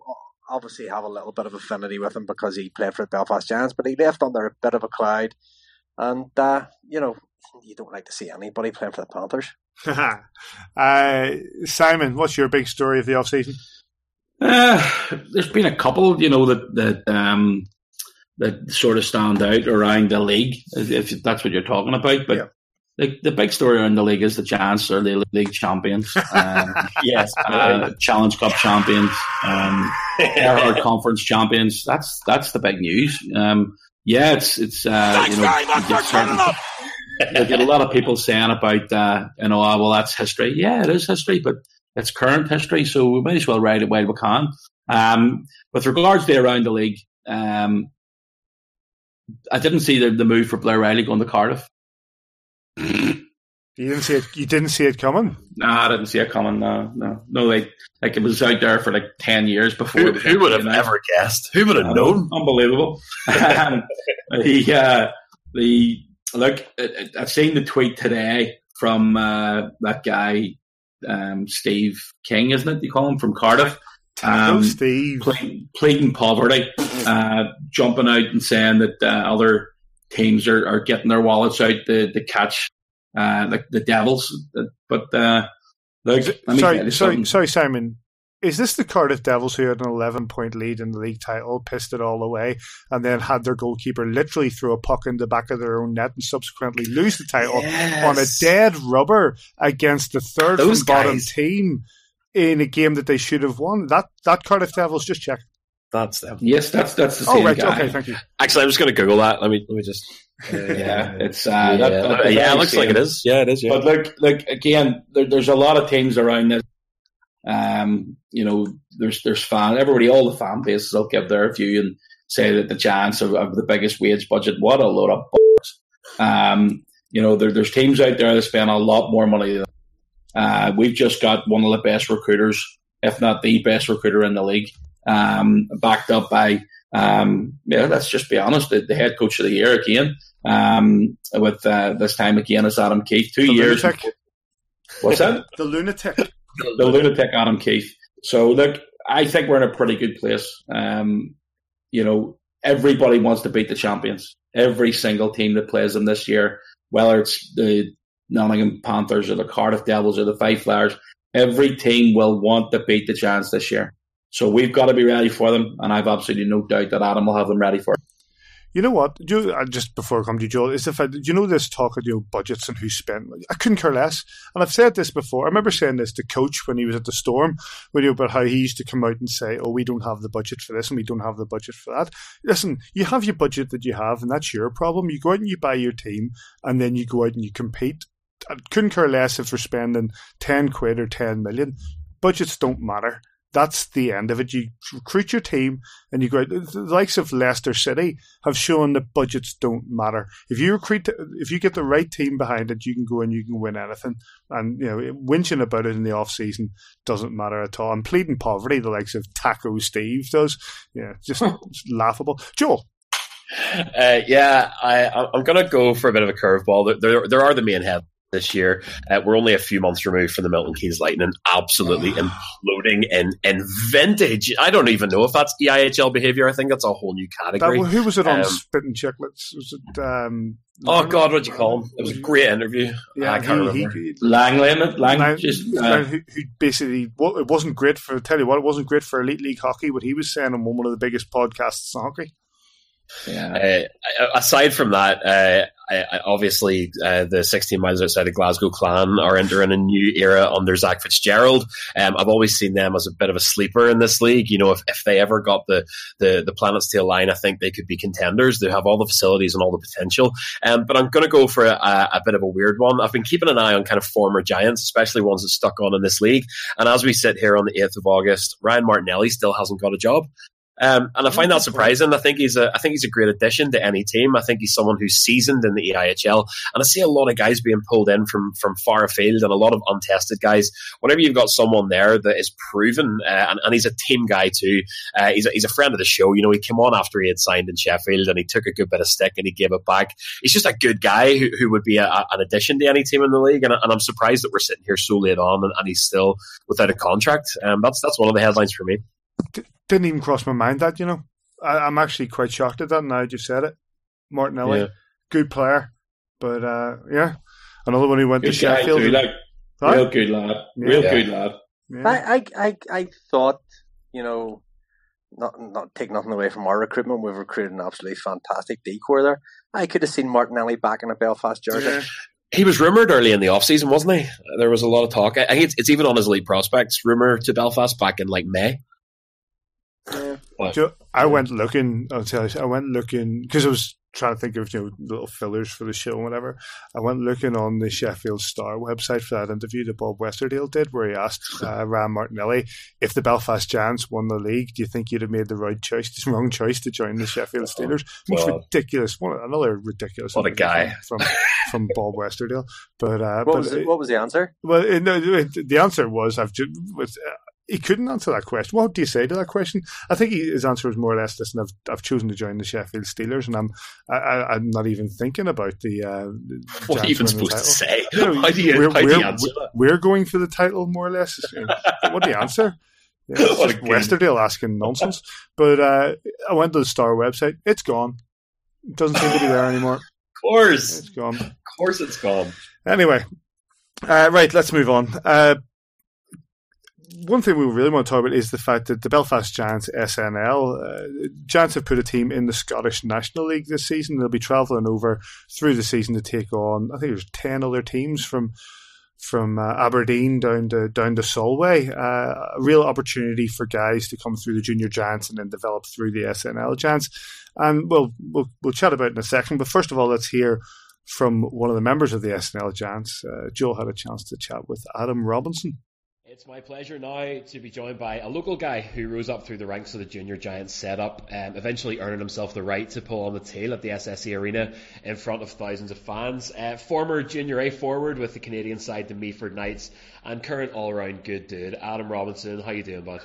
S5: obviously have a little bit of affinity with him because he played for the Belfast Giants, but he left under a bit of a cloud, and uh, you know, you don't like to see anybody playing for the Panthers.
S1: uh, Simon, what's your big story of the off season?
S2: Uh, there's been a couple, you know, that that um, that sort of stand out around the league, if that's what you're talking about. But yeah. the, the big story around the league is the chance are the league champions. Um, yes, uh, Challenge Cup champions, um, Erhardt Conference champions. That's that's the big news. Um, yeah, it's it's uh, you know. You get a lot of people saying about, uh, you know, oh, well, that's history. Yeah, it is history, but it's current history, so we might as well ride it while we can. Um, with regards to around the league, um, I didn't see the, the move for Blair Riley going to Cardiff.
S1: You didn't see it. You didn't see it coming.
S2: No, I didn't see it coming. No, no, no. Like, like it was out there for like ten years before.
S4: Who, who would have ever guessed? Who would have uh, known?
S2: Unbelievable. um, the uh, the look, I've seen the tweet today from uh, that guy um, Steve King, isn't it? You call him from Cardiff.
S1: Um, Steve.
S2: pleading poverty, uh, jumping out and saying that uh, other teams are, are getting their wallets out to, to catch uh, like the Devils. But uh,
S1: like, sorry, sorry, sorry, Simon is this the Cardiff Devils who had an 11 point lead in the league title, pissed it all away, and then had their goalkeeper literally throw a puck in the back of their own net and subsequently lose the title yes. on a dead rubber against the third Those from bottom team in a game that they should have won? That that Cardiff Devils, just check.
S4: That's them.
S2: Yes, that's that's the oh, same. Oh, right. Guy.
S1: Okay, thank you.
S4: Actually, I'm just going to Google that. Let me let me just.
S2: Uh, yeah, it's uh, yeah, that,
S4: that, yeah it looks same. like it is. Yeah, it is. Yeah.
S2: But look, look again. There, there's a lot of teams around this um, you know, there's there's fan everybody, all the fan bases will give their view and say that the Giants have the biggest wage budget. What a load of. Um, you know, there, there's teams out there that spend a lot more money. Than, uh, we've just got one of the best recruiters, if not the best recruiter in the league, um, backed up by Um, yeah, let's just be honest. The, the, head coach of the year again, um, with uh, this time again is Adam Keefe. Two
S1: the
S2: years.
S1: Lunatic.
S2: What's that?
S1: the lunatic.
S2: The, lunatic Adam Keefe. So look, I think we're in a pretty good place. Um, you know, everybody wants to beat the champions. Every single team that plays them this year, whether it's the Nottingham Panthers or the Cardiff Devils or the Fife Flyers, every team will want to beat the Giants this year. So we've got to be ready for them, and I've absolutely no doubt that Adam will have them ready for it.
S1: You know what? You, uh, just before I come to you, Joel, is the fact you know this talk of you know, budgets and who spent. I couldn't care less. And I've said this before. I remember saying this to Coach when he was at the Storm, when you know, about how he used to come out and say, "Oh, we don't have the budget for this and we don't have the budget for that." Listen, you have your budget that you have, and that's your problem. You go out and you buy your team, and then you go out and you compete. I couldn't care less if we're spending ten quid or ten million. Budgets don't matter that's the end of it. You recruit your team and you go out. The likes of Leicester City have shown that budgets don't matter. If you recruit, if you get the right team behind it, you can go and you can win anything. And you know, whinging about it in the off season doesn't matter at all. And pleading poverty, the likes of Taco Steve does, yeah, just, just laughable. Joel.
S4: Uh, yeah, I, I'm going to go for a bit of a curveball. There, there, there are the main head this year. Uh, we're only a few months removed from the Milton Keynes Lightning absolutely imploding in, in vintage. I don't even know if that's EIHL behaviour. I think that's a whole new category.
S1: That, who was it on um, Spitting Chicklets? Was it. Um,
S4: oh, God, what do you call him? It was a great interview. Yeah, I can't he, remember. He,
S2: Langley, Lang, Lang, just, uh,
S1: who, who, basically, well, it wasn't great for, tell you what, it wasn't great for Elite League hockey, but he was saying on one of the biggest podcasts in hockey.
S4: Yeah. Uh, aside from that, uh, I, I obviously uh, the 16 miles outside of Glasgow Clan are entering a new era under Zach Fitzgerald. Um, I've always seen them as a bit of a sleeper in this league. You know, if, if they ever got the, the, the planets to align, I think they could be contenders. They have all the facilities and all the potential. Um, but I'm going to go for a, a, bit of a weird one. I've been keeping an eye on kind of former giants, especially ones that stuck on in this league. And as we sit here on the 8th of August, Ryan Martinelli still hasn't got a job. Um, and I find that surprising. I think he's a, I think he's a great addition to any team. I think he's someone who's seasoned in the EIHL, and I see a lot of guys being pulled in from from far afield, and a lot of untested guys. Whenever you've got someone there that is proven, uh, and, and, he's a team guy too. Uh, he's a, he's a friend of the show. You know, he came on after he had signed in Sheffield, and he took a good bit of stick and he gave it back. He's just a good guy who, who would be a, an addition to any team in the league, and, and, I'm surprised that we're sitting here so late on, and, and he's still without a contract. Um, that's that's one of the headlines for me.
S1: Didn't even cross my mind that you know. I, am actually quite shocked at that now you said it. Martinelli, yeah. good player. But uh, yeah, another one who went
S2: good
S1: to Sheffield.
S2: Too, like, real good lad. Real yeah. good lad.
S5: Yeah. I, I, I, I thought, you know, not not take nothing away from our recruitment. We've recruited an absolutely fantastic decor there. I could have seen Martinelli back in a Belfast jersey. Yeah.
S4: He was rumoured early in the off season, wasn't he? There was a lot of talk. I think it's, it's even on his elite prospects rumor to Belfast back in like May.
S1: Yeah. I went looking. I'll tell you. I went looking because I was trying to think of you know little fillers for the show and whatever. I went looking on the Sheffield Star website for that interview that Bob Westerdale did, where he asked uh, Ryan Martinelli if the Belfast Giants won the league, do you think you'd have made the right choice, the wrong choice to join the Sheffield oh, Steelers? Most well, ridiculous. One another ridiculous.
S4: What a guy
S1: from from Bob Westerdale. But uh,
S5: what
S1: but,
S5: was the, what was the answer?
S1: Well, no, the answer was I've just was. Uh, he couldn't answer that question. What do you say to that question? I think he, his answer was more or less this: I've, I've chosen to join the Sheffield Steelers, and I'm I, am not even thinking about the. Uh,
S4: what are you even supposed to say?
S1: You know, you, we're, how do you answer we're. We're going for the title, more or less. what do you answer? Yeah, it's Westerdale asking nonsense. But uh, I went to the Star website. It's gone. It doesn't seem to be there anymore. Of
S4: course,
S1: it's gone. Of
S4: course, it's gone.
S1: Anyway, uh, right. Let's move on. Uh, one thing we really want to talk about is the fact that the Belfast Giants SNL uh, Giants have put a team in the Scottish National League this season. They'll be travelling over through the season to take on I think there's ten other teams from from uh, Aberdeen down to down to Solway. Uh, a real opportunity for guys to come through the Junior Giants and then develop through the SNL Giants. And we'll we'll, we'll chat about it in a second. But first of all, let's hear from one of the members of the SNL Giants. Uh, Joel had a chance to chat with Adam Robinson.
S15: It's my pleasure now to be joined by a local guy who rose up through the ranks of the Junior Giants setup, um, eventually earning himself the right to pull on the tail at the SSE Arena in front of thousands of fans. Uh, former Junior A forward with the Canadian side, the Meaford Knights, and current all-round good dude, Adam Robinson. How you doing, bud?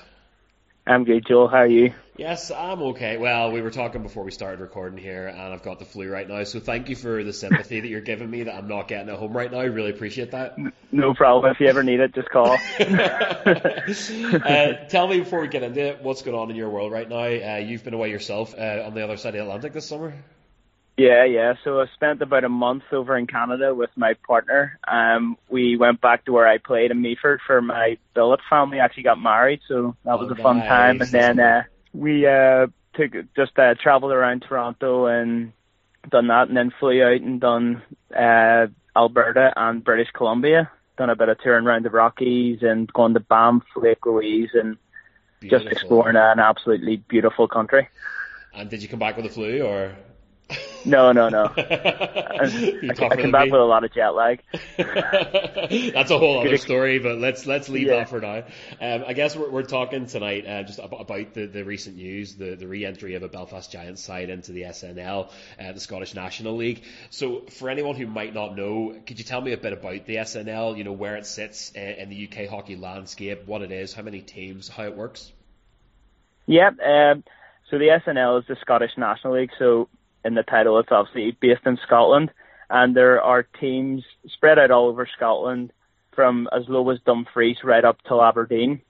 S16: I'm good, Joel. How are you?
S4: Yes, I'm okay. Well, we were talking before we started recording here, and I've got the flu right now. So thank you for the sympathy that you're giving me that I'm not getting at home right now. I really appreciate that.
S16: No problem. If you ever need it, just call.
S4: uh, tell me before we get into it, what's going on in your world right now? Uh, you've been away yourself uh, on the other side of the Atlantic this summer.
S16: Yeah, yeah. So I spent about a month over in Canada with my partner. Um, we went back to where I played in Meaford for my billet family. Actually got married, so that was
S4: Oh,
S16: a fun
S4: nice.
S16: time. And then uh, we uh, took just uh, traveled around Toronto and done that, and then flew out and done uh, Alberta and British Columbia. Done a bit of touring around the Rockies and gone to Banff, Lake Louise, and just exploring an absolutely beautiful country.
S4: And did you come back with the flu, or
S16: No, no, no. I, I
S4: than
S16: back with a lot of jet lag.
S4: That's a whole other story, but let's let's leave
S16: Yeah.
S4: that for now. Um, I guess we're, we're talking tonight uh, just about, the, the recent news, the, the re-entry of a Belfast Giants side into the SNL, uh, the Scottish National League. So, for anyone who might not know, could you tell me a bit about the SNL? You know where it sits uh, in the UK hockey landscape, what it is, how many teams, how it works.
S16: Yep. Um, so the SNL is the Scottish National League. So in the title, it's obviously based in Scotland, and there are teams spread out all over Scotland, from as low as Dumfries right up till Aberdeen.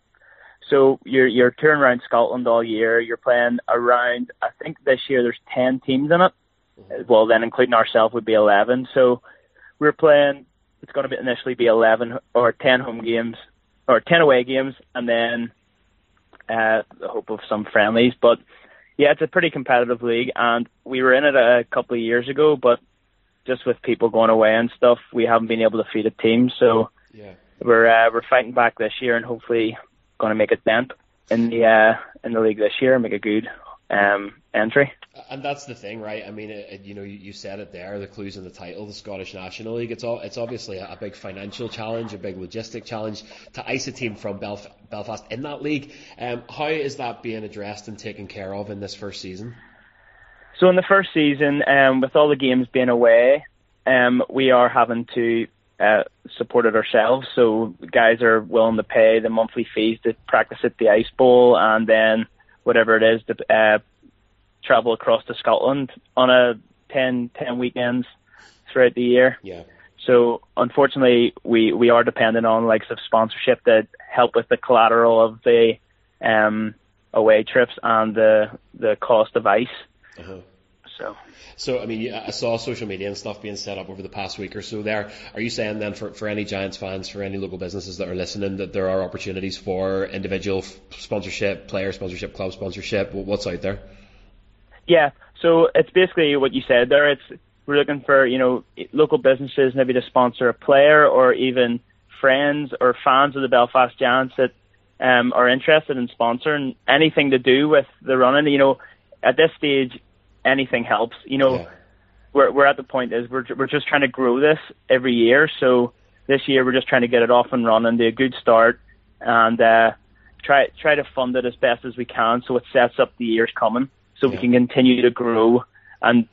S16: So you're you're touring around Scotland all year. You're playing around. I think this year there's ten teams in it. Well, then including ourselves would be eleven. So we're playing. It's going to be initially be eleven or ten home games or ten away games, and then uh, the hope of some friendlies. But yeah, it's a pretty competitive league, and we were in it a couple of years ago, but just with people going away and stuff, we haven't been able to feed a team. So
S4: Yeah.
S16: we're uh, we're fighting back this year, and hopefully going to make a dent in the uh, in the league this year and make a good um, entry.
S4: And that's the thing, right? I mean, it, it- you know, you, you said it there. The clues in the title, the Scottish National League. It's all. It's obviously a, a big financial challenge, a big logistic challenge to ice a team from Belf- Belfast in that league. Um, how is that being addressed and taken care of in this first season?
S16: So in the first season, um, with all the games being away, um, we are having to uh, support it ourselves. So guys are willing to pay the monthly fees to practice at the Ice Bowl, and then whatever it is to uh, travel across to Scotland on a 10, 10 weekends throughout the year.
S4: Yeah.
S16: So unfortunately, we, we are dependent on likes of sponsorship that help with the collateral of the um, away trips and the the cost of ice.
S4: Uh-huh.
S16: So.
S4: So, I mean, I saw social media and stuff being set up over the past week or so there. Are you saying then for, for any Giants fans, for any local businesses that are listening, that there are opportunities for individual sponsorship, player sponsorship, club sponsorship? What's out there?
S16: Yeah, so it's basically what you said there. It's we're looking for you know local businesses maybe to sponsor a player or even friends or fans of the Belfast Giants that um, are interested in sponsoring anything to do with the running. You know, at this stage, anything helps. You know, we're we're at the point is we're we're just trying to grow this every year. So this year we're just trying to get it off and running, do a good start, and uh, try try to fund it as best as we can so it sets up the years coming, so we can continue to grow and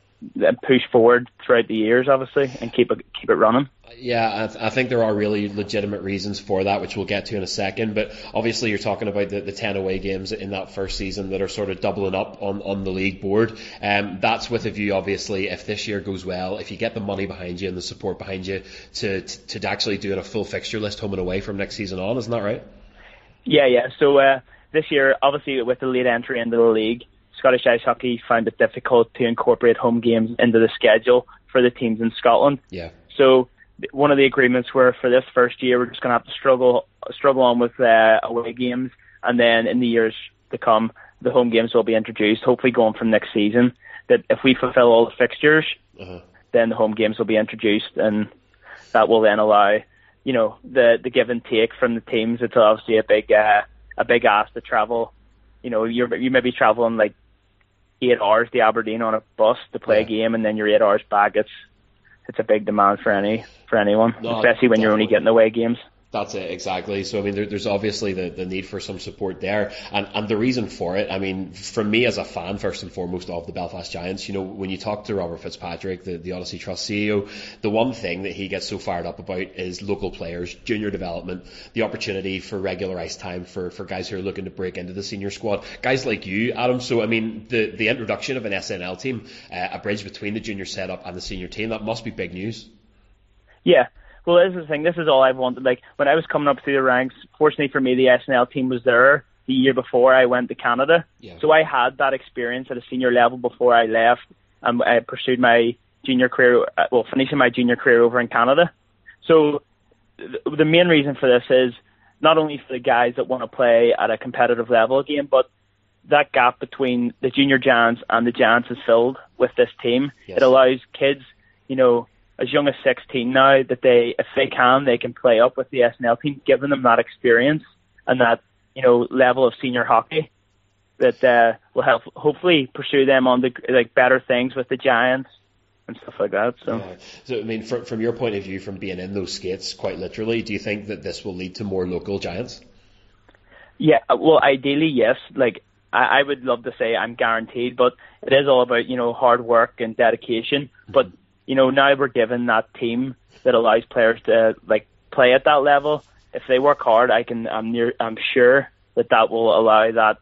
S16: push forward throughout the years, obviously, and keep it keep it running.
S4: Yeah, I, th- I think there are really legitimate reasons for that, which we'll get to in a second. But obviously, you're talking about the, the 10 away games in that first season that are sort of doubling up on, on the league board. Um, that's with a view, obviously, if this year goes well, if you get the money behind you and the support behind you to, to, to actually do it a full fixture list home and away from next season on, isn't that right?
S16: Yeah, yeah. So uh, this year, obviously, with the late entry into the league, Scottish Ice Hockey found it difficult to incorporate home games into the schedule for the teams in Scotland.
S4: Yeah.
S16: So one of the agreements were for this first year, we're just going to have to struggle struggle on with uh, away games, and then in the years to come, the home games will be introduced. Hopefully, going from next season, that if we fulfil all the fixtures,
S4: Uh-huh.
S16: then the home games will be introduced, and that will then allow, you know, the the give and take from the teams. It's obviously a big uh, a big ask to travel. You know, you're you may be traveling like eight hours to Aberdeen on a bus to play a game, and then you're eight hours back. It's it's a big demand for any for anyone,
S4: No,
S16: especially when you're only getting away games.
S4: That's it, exactly. So, I mean, there, there's obviously the, the need for some support there. And, and the reason for it, I mean, from me as a fan, first and foremost, of the Belfast Giants, you know, when you talk to Robert Fitzpatrick, the, the Odyssey Trust CEO, the one thing that he gets so fired up about is local players, junior development, the opportunity for regular ice time for, for guys who are looking to break into the senior squad. Guys like you, Adam. So, I mean, the, the introduction of an SNL team, uh, a bridge between the junior setup and the senior team, that must be big news.
S16: Yeah, well, this is the thing. This is all I've wanted. Like when I was coming up through the ranks, fortunately for me, the SNL team was there the year before I went to Canada.
S4: Yeah.
S16: So I had that experience at a senior level before I left, and I pursued my junior career. uh, Well, finishing my junior career over in Canada. So th- the main reason for this is not only for the guys that want to play at a competitive level again, but that gap between the junior giants and the giants is filled with this team.
S4: Yes.
S16: It allows kids, you know, as young as 16 now that they, if they can, they can play up with the SNL team, giving them that experience and that, you know, level of senior hockey that uh, will help hopefully pursue them on the like better things with the Giants and stuff like that. So.
S4: Yeah. So, I mean, from, from your point of view, from being in those skates, quite literally, do you think that this will lead to more local giants?
S16: Yeah, well, ideally, yes. Like, I, I would love to say I'm guaranteed, but it is all about, you know, hard work and dedication. But, you know, now we're given that team that allows players to, like, play at that level. If they work hard, I can, I'm near, I'm sure that that will allow that,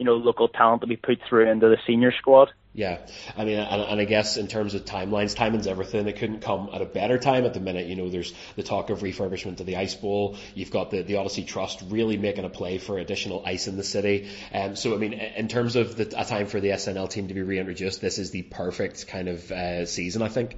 S16: you know, local talent to be put through into the senior squad.
S4: Yeah, I mean, and, and I guess in terms of timelines, timing's everything. It couldn't come at a better time at the minute. You know, there's the talk of refurbishment of the ice bowl. You've got the, the Odyssey Trust really making a play for additional ice in the city. Um, so, I mean, in terms of the, a time for the SNL team to be reintroduced, this is the perfect kind of uh, season, I think.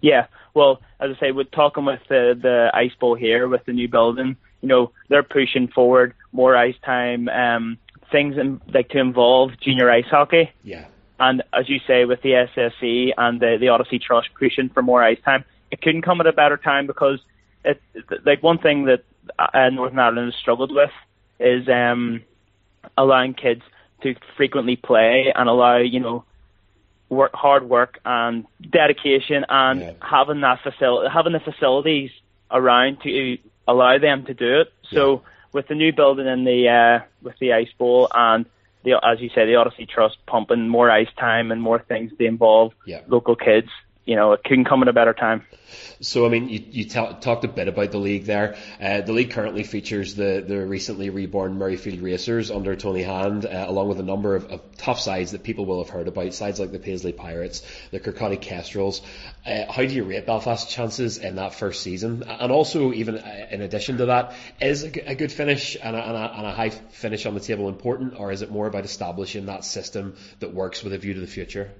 S16: Yeah, well, as I say, we're talking with the the ice bowl here with the new building, you know, they're pushing forward more ice time, um, things in, like to involve junior ice hockey.
S4: Yeah.
S16: And as you say, with the SSE and the the Odyssey Trust pushing for more ice time, it couldn't come at a better time because it like one thing that uh, Northern Ireland has struggled with is um, allowing kids to frequently play and allow you know work hard work and dedication and
S4: Yeah.
S16: having that facility having the facilities around to allow them to do it. So with the new building and the uh, with the ice bowl and the as you say the Odyssey Trust pumping more ice time and more things to involve
S4: Yeah.
S16: local kids, you know, it couldn't come at a better time.
S4: So, I mean, you, you ta- talked a bit about the league there. Uh, the league currently features the, the recently reborn Murrayfield Racers under Tony Hand, uh, along with a number of, of tough sides that people will have heard about, sides like the Paisley Pirates, the Kirkcaldy Kestrels. Uh, how do you rate Belfast's chances in that first season? And also, even uh, in addition to that, is a, g- a good finish and a, and, a, and a high finish on the table important, or is it more about establishing that system that works with a view to the future?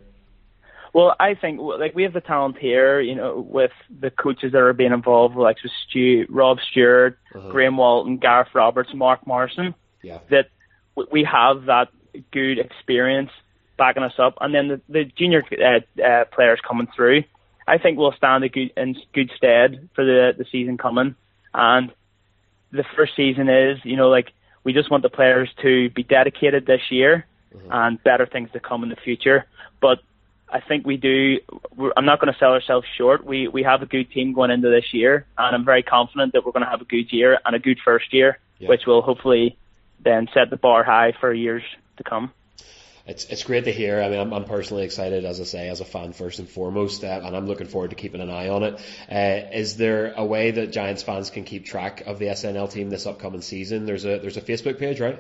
S16: Well, I think like we have the talent here, you know, with the coaches that are being involved, like with Stu, Rob Stewart,
S4: Uh-huh.
S16: Graeme Walton, Gareth Roberts, Mark Morrison.
S4: Yeah.
S16: That we have that good experience backing us up, and then the, the junior uh, uh, players coming through. I think we'll stand a good in good stead for the the season coming, and the first season is, you know, like we just want the players to be dedicated this year and better things to come in the future. But I think we do. We're, I'm not going to sell ourselves short. We we have a good team going into this year, and I'm very confident that we're going to have a good year and a good first year,
S4: Yeah.
S16: which will hopefully then set the bar high for years to come.
S4: It's it's great to hear. I mean, I'm, I'm personally excited, as I say, as a fan first and foremost, uh, and I'm looking forward to keeping an eye on it. Uh, is there a way that Giants fans can keep track of the SNL team this upcoming season? There's a there's a Facebook page, right?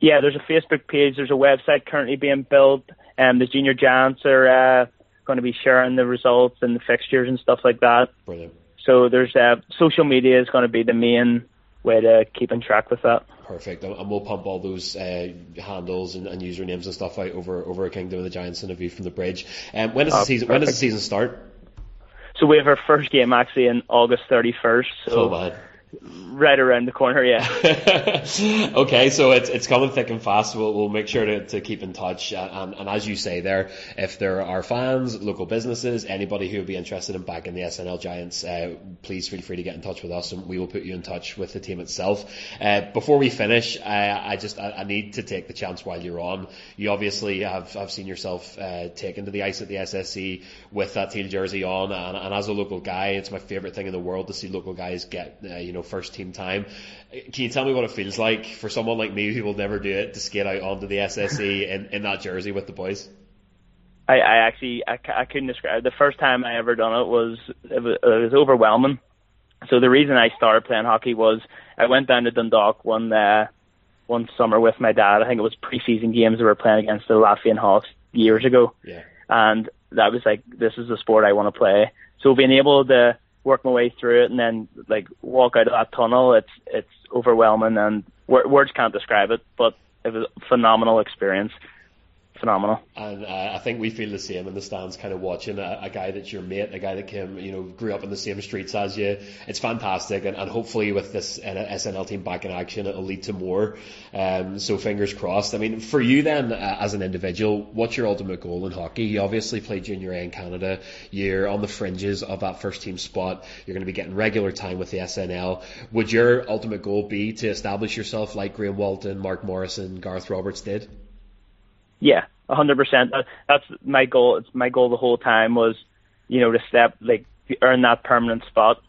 S16: Yeah, there's a Facebook page. There's a website currently being built. And the junior giants are uh, going to be sharing the results and the fixtures and stuff like that.
S4: Brilliant.
S16: So there's uh, social media is going to be the main way to keep in track with that.
S4: Perfect, and we'll pump all those uh, handles and, and usernames and stuff out over over a Kingdom of the Giants interview from the bridge. Um, when does the
S16: Oh,
S4: season? When does the season start?
S16: So we have our first game actually in August 31st. So
S4: Oh man.
S16: Right around the corner, yeah.
S4: okay, so it's it's coming thick and fast. We'll we'll make sure to, to keep in touch. And, and, as you say there, if there are fans, local businesses, anybody who would be interested in backing the SNL Giants, uh, please feel free to get in touch with us, and we will put you in touch with the team itself. Uh, before we finish, I, I just I, I need to take the chance while you're on. You obviously have have seen yourself uh, taken to the ice at the SSE with that teal jersey on, and, and as a local guy, it's my favourite thing in the world to see local guys get uh, you know know first team time. Can you tell me what it feels like for someone like me who will never do it to skate out onto the SSE in, in that jersey with the boys?
S16: I, I actually I, I couldn't describe. The first time I ever done it was it was, it was overwhelming. So the reason I started playing hockey was I went down to Dundalk one uh, one summer with my dad. I think it was preseason games we were playing against the Latvian Hawks years ago.
S4: Yeah.
S16: And that was like this is the sport I want to play. So being able to work my way through it and then like walk out of that tunnel, it's it's overwhelming and words can't describe it. But it was a phenomenal experience phenomenal.
S4: And uh, I think we feel the same in the stands, kind of watching a, a, guy that's your mate, a guy that came, you know, grew up in the same streets as you. It's fantastic, and, and hopefully with this SNL team back in action, it'll lead to more. Um, so fingers crossed. I mean, for you then, uh, as an individual, what's your ultimate goal in hockey? You obviously played junior A in Canada. You're on the fringes of that first team spot. You're going to be getting regular time with the SNL. Would your ultimate goal be to establish yourself like Graeme Walton, Mark Morrison, Gareth Roberts did?
S16: Yeah, hundred percent. That's my goal. It's my goal the whole time was, you know, to step like earn that permanent spot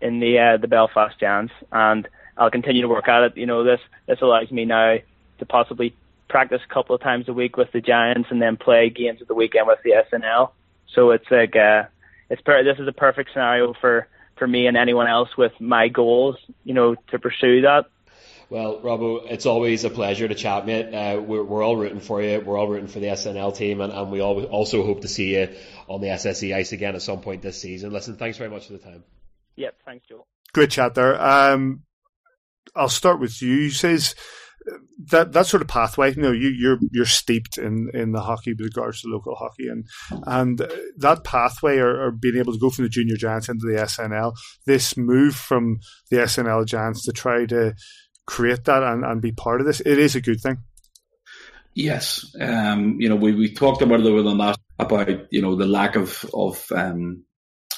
S16: in the uh, the Belfast Giants, and I'll continue to work at it. You know, this this allows me now to possibly practice a couple of times a week with the Giants and then play games at the weekend with the SNL. So it's like uh, it's per- this is a perfect scenario for for me and anyone else with my goals. You know, to pursue that.
S4: Well, Robbo, it's always a pleasure to chat, mate. Uh, we're, we're, all rooting for you. We're all rooting for the SNL team, and, and we all, also hope to see you on the SSE ice again at some point this season. Listen, thanks very much for the time.
S16: Yep, thanks, Joel.
S1: Great chat there. Um, I'll start with you. You says that that sort of pathway. You know, you, you're you're steeped in, in the hockey with regards to local hockey, and and that pathway, or, or, being able to go from the junior giants into the SNL. This move from the SNL giants to try to create that and, and be part of this, it is a good thing.
S2: Yes, um, you know we, we talked about it over the last about you know the lack of of um,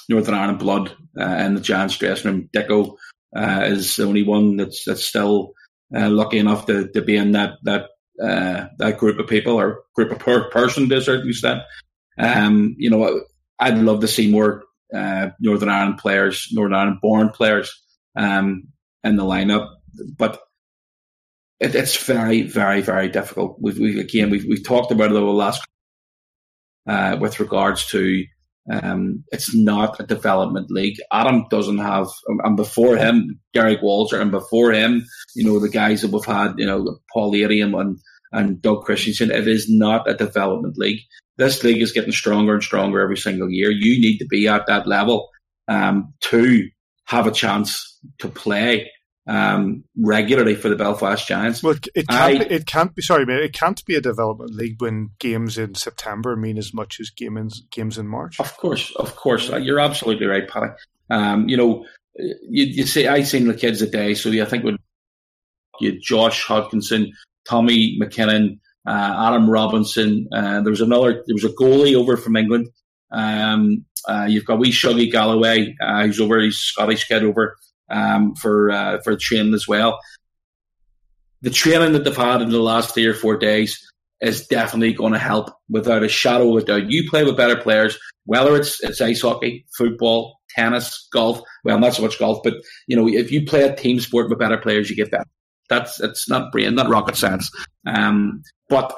S2: Northern Ireland blood uh, the Giants dressing room. Dicko uh, is the only one that's that's still uh, lucky enough to, to be in that that uh, that group of people or group of per- person to a certain extent. Um, you know, I'd love to see more uh, Northern Ireland players, Northern Ireland born players um, in the lineup but it, it's very, very, very difficult. We've, we've again, we've, we've talked about it over the last uh, with regards to um, it's not a development league. Adam doesn't have, and before him, Derrick Walser, and before him, you know, the guys that we've had, you know, Paul Adey and, and Doug Christensen, it is not a development league. This league is getting stronger and stronger every single year. You need to be at that level um, to have a chance to play um, regularly for the Belfast Giants.
S1: Well, it can't. I, be, it can't be. Sorry, mate. It can't be a development league when games in September mean as much as games games in March.
S2: Of course, of course, you're absolutely right, Paddy. Um, you know, you, you say I seen the kids a day, so I think with you Josh Hodkinson, Tommy McKinnon, uh, Adam Robinson, uh, there was another. There was a goalie over from England. Um, uh, you've got wee Shuggy Galloway, uh, who's over. He's Scottish kid over um, for uh, for training as well. The training that they've had in the last three or four days is definitely going to help without a shadow of a doubt. You play with better players, whether it's it's ice hockey, football, tennis, golf. Well, not so much golf, but you know, if you play a team sport with better players, you get better. That's it's not brain, not rocket science. Um, but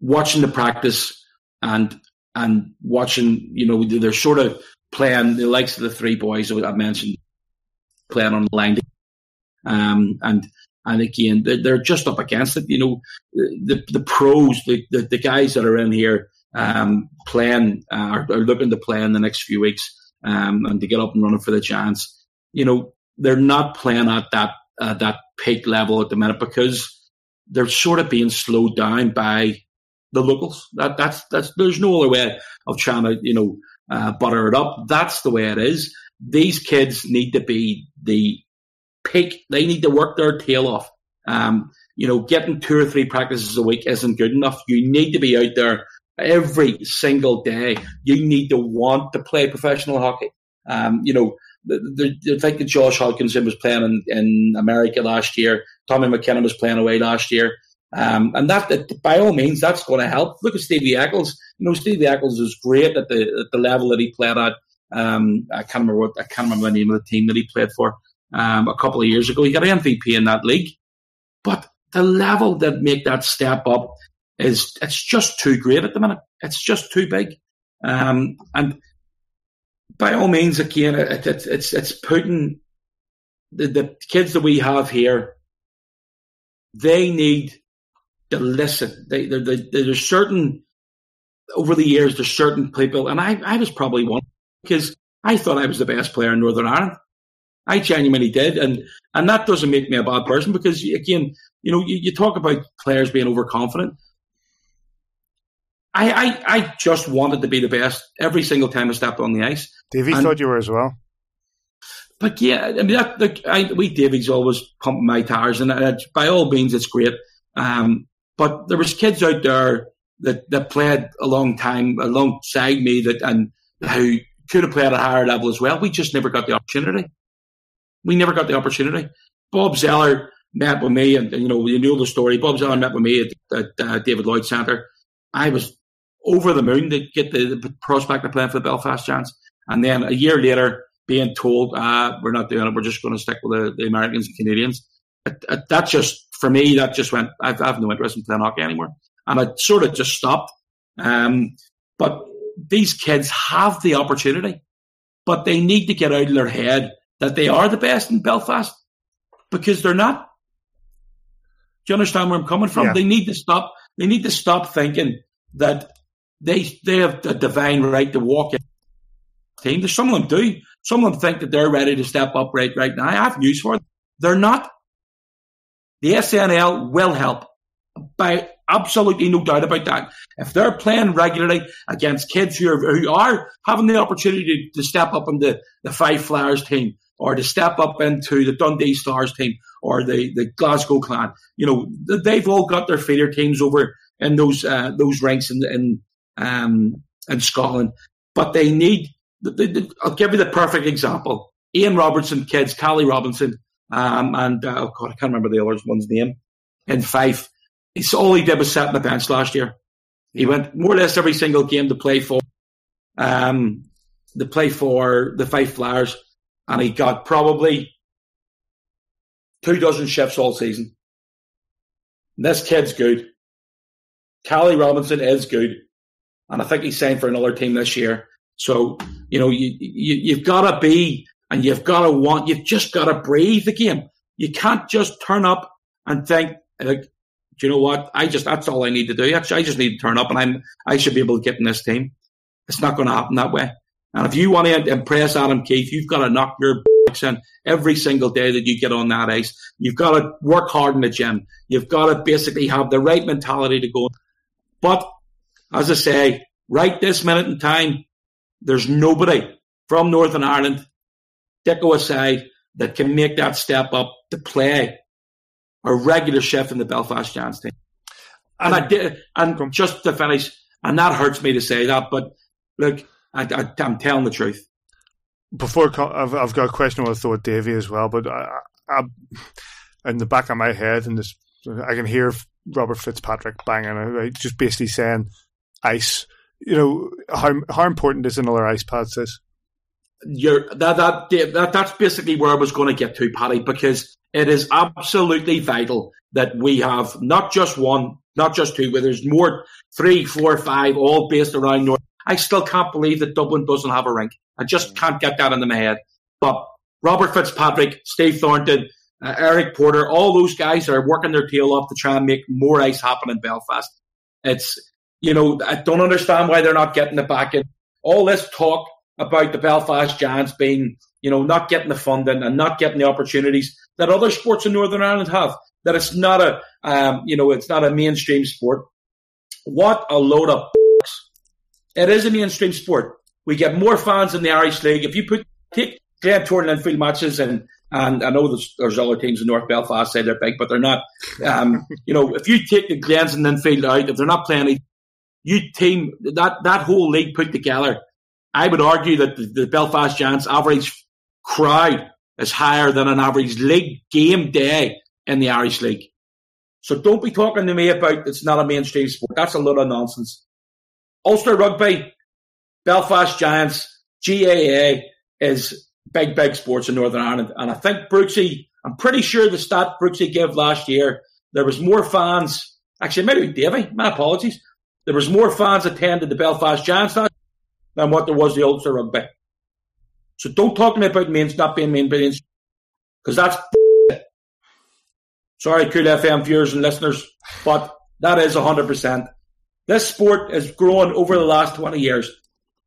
S2: watching the practice and and watching, you know, they're sort of playing the likes of the three boys I mentioned playing on the line. Um, and and again, they're, they're, just up against it. You know, the the pros, the, the, the guys that are in here um, playing uh, are, are, looking to play in the next few weeks um, and to get up and running for the chance. You know, they're not playing at that uh, that peak level at the minute because they're sort of being slowed down by the locals. That that's that's there's no other way of trying to you know uh, butter it up. That's the way it is. These kids need to be the peak. They need to work their tail off. Um, you know, getting two or three practices a week isn't good enough. You need to be out there every single day. You need to want to play professional hockey. Um, you know, the, the, the fact that Josh Hodkinson was playing in, in America last year, Tommy McKinnon was playing away last year. Um, and that, that, by all means, that's going to help. Look at Stevie Eccles. You know, Stevie Eccles is great at the at the level that he played at Um, I can't remember what I can't remember the name of the team that he played for um, a couple of years ago. He got an MVP in that league, but the level that make that step up is it's just too great at the minute. It's just too big, um, and by all means, again, it, it, it's it's putting the, the kids that we have here. They need to listen. They, they, they, there's certain over the years. There's certain people, and I I was probably one because I thought I was the best player in Northern Ireland. I genuinely did, and and that doesn't make me a bad person because again, you know, you, you talk about players being overconfident. I, I I just wanted to be the best every single time I stepped on the ice.
S1: Davey and, thought you were as well.
S2: But yeah, I mean, that, the, I, we Davy's always pumping my tires, and uh, by all means, it's great. Um, but there was kids out there that, that played a long time alongside me that and who could have played at a higher level as well. We just never got the opportunity. We never got the opportunity. Bob Zeller met with me, and, and you know you know the story. Bob Zeller met with me at, at uh, David Lloyd Centre. I was over the moon to get the, the prospect of playing for the Belfast Giants, and then a year later, being told uh, we're not doing it, we're just going to stick with the, the Americans and Canadians. It, it, that just for me, that just went. I've, I have no interest in playing hockey anymore, and I sort of just stopped. Um, but these kids have the opportunity, but they need to get out of their head that they are the best in Belfast because they're not. Do you understand where I'm coming from? Yeah. They need to stop. They need to stop thinking that they they have the divine right to walk in team. Some of them do. Some of them think that they're ready to step up right right now. I have news for them. They're not. The SNL will help by absolutely no doubt about that. If they're playing regularly against kids who are, who are having the opportunity to, to step up in the, Fife Flyers team or to step up into the Dundee Stars team or the, the Glasgow Clan, you know, they've all got their feeder teams over in those uh, those ranks in in, um, in Scotland, but they need. I'll give you the perfect example: Ian Robertson kids, Callie Robinson, um, and uh, oh God, I can't remember the other one's name. In Fife, it's all he did was sit on the bench last year. He went more or less every single game to play for, um, to play for the Fife Flyers, and he got probably two dozen shifts all season. This kid's good. Callie Robinson is good, and I think he's signed for another team this year. So you know you, you you've got to be and you've got to want. You've just got to breathe the game. You can't just turn up and think like do you know what? I just that's all I need to do. Actually, I just need to turn up, and I'm I should be able to get in this team. It's not going to happen that way. And if you want to impress Adam Keefe, you've got to knock your in every single day that you get on that ice. You've got to work hard in the gym. You've got to basically have the right mentality to go. But as I say, right this minute in time, there's nobody from Northern Ireland, Dicko aside, that can make that step up to play a regular chef in the Belfast Giants team. And I did, and just to finish, and that hurts me to say that, but look, I, am telling the truth.
S1: Before I've, I've got a question I thought Davy as well, but I, I, in the back of my head, and this, I can hear Robert Fitzpatrick banging, uh, just basically saying, "Ice." You know how how important is another ice pad? Says
S2: you're that that that that's basically where I was going to get to, Paddy, because it is absolutely vital that we have not just one, not just two, but there's more, three, four, five, all based around North. I still can't believe that Dublin doesn't have a rink. I just can't get that into my head. But Robert Fitzpatrick, Steve Thornton, uh, Eric Porter, all those guys are working their tail off to try and make more ice happen in Belfast. It's, you know, I don't understand why they're not getting it back in. All this talk about the Belfast Giants being, you know, not getting the funding and not getting the opportunities that other sports in Northern Ireland have. That it's not a, um, you know, it's not a mainstream sport. What a load of it is a mainstream sport. We get more fans in the Irish League. If you put take Glentoran and field matches and and I know there's, there's other teams in North Belfast say they're big, but they're not. Um, you know, if you take the Glens and Linfield out, if they're not playing, you team that that whole league put together I would argue that the, the Belfast Giants average crowd is higher than an average league game day in the Irish League. So don't be talking to me about it's not a mainstream sport. That's a lot of nonsense. Ulster Rugby, Belfast Giants, GAA is big, big sports in Northern Ireland. And I think Brooksy, I'm pretty sure the stat Brooksy gave last year, there was more fans, actually, maybe Davy, my apologies. There was more fans attended the Belfast Giants than what there was the old Ulster Rugby. So don't talk to me about means not being main billions, because that's sorry, Cool FM viewers and listeners, but that is 100%. This sport has grown over the last 20 years.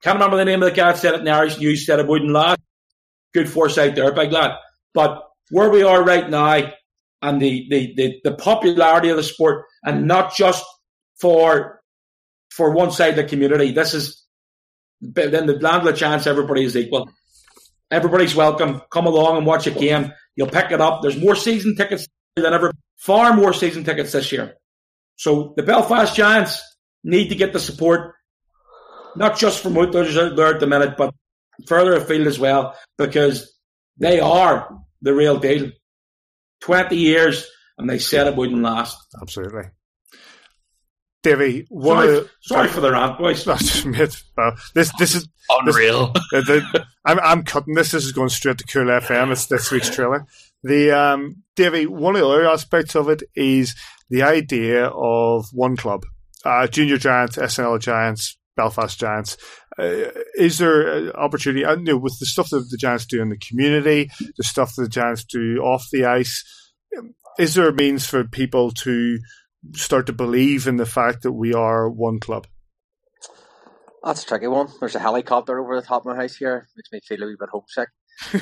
S2: Can't remember the name of the guy that said it in Irish News, said it wouldn't last. Good foresight there, big lad. But where we are right now and the, the, the, the popularity of the sport and not just for for one side of the community. This is then the land of the chance everybody is equal. Everybody's welcome. Come along and watch a game. You'll pick it up. There's more season tickets than ever, far more season tickets this year. So the Belfast Giants need to get the support, not just from out there at the minute, but further afield as well, because they are the real deal. 20 years, and they said it wouldn't last.
S1: Absolutely. Davy,
S2: sorry, sorry for the rant, boys.
S1: well, this this is
S4: unreal.
S1: This, the, I'm I'm cutting this. This is going straight to Cool FM. It's this week's trailer. The um, Davy, one of the other aspects of it is the idea of one club, uh, Junior Giants, SNL Giants, Belfast Giants. Uh, is there an opportunity, uh, you know, with the stuff that the Giants do in the community, the stuff that the Giants do off the ice? Is there a means for people to start to believe in the fact that we are one club?
S5: That's a tricky one. There's a helicopter over the top of my house here. Makes me feel a wee bit homesick.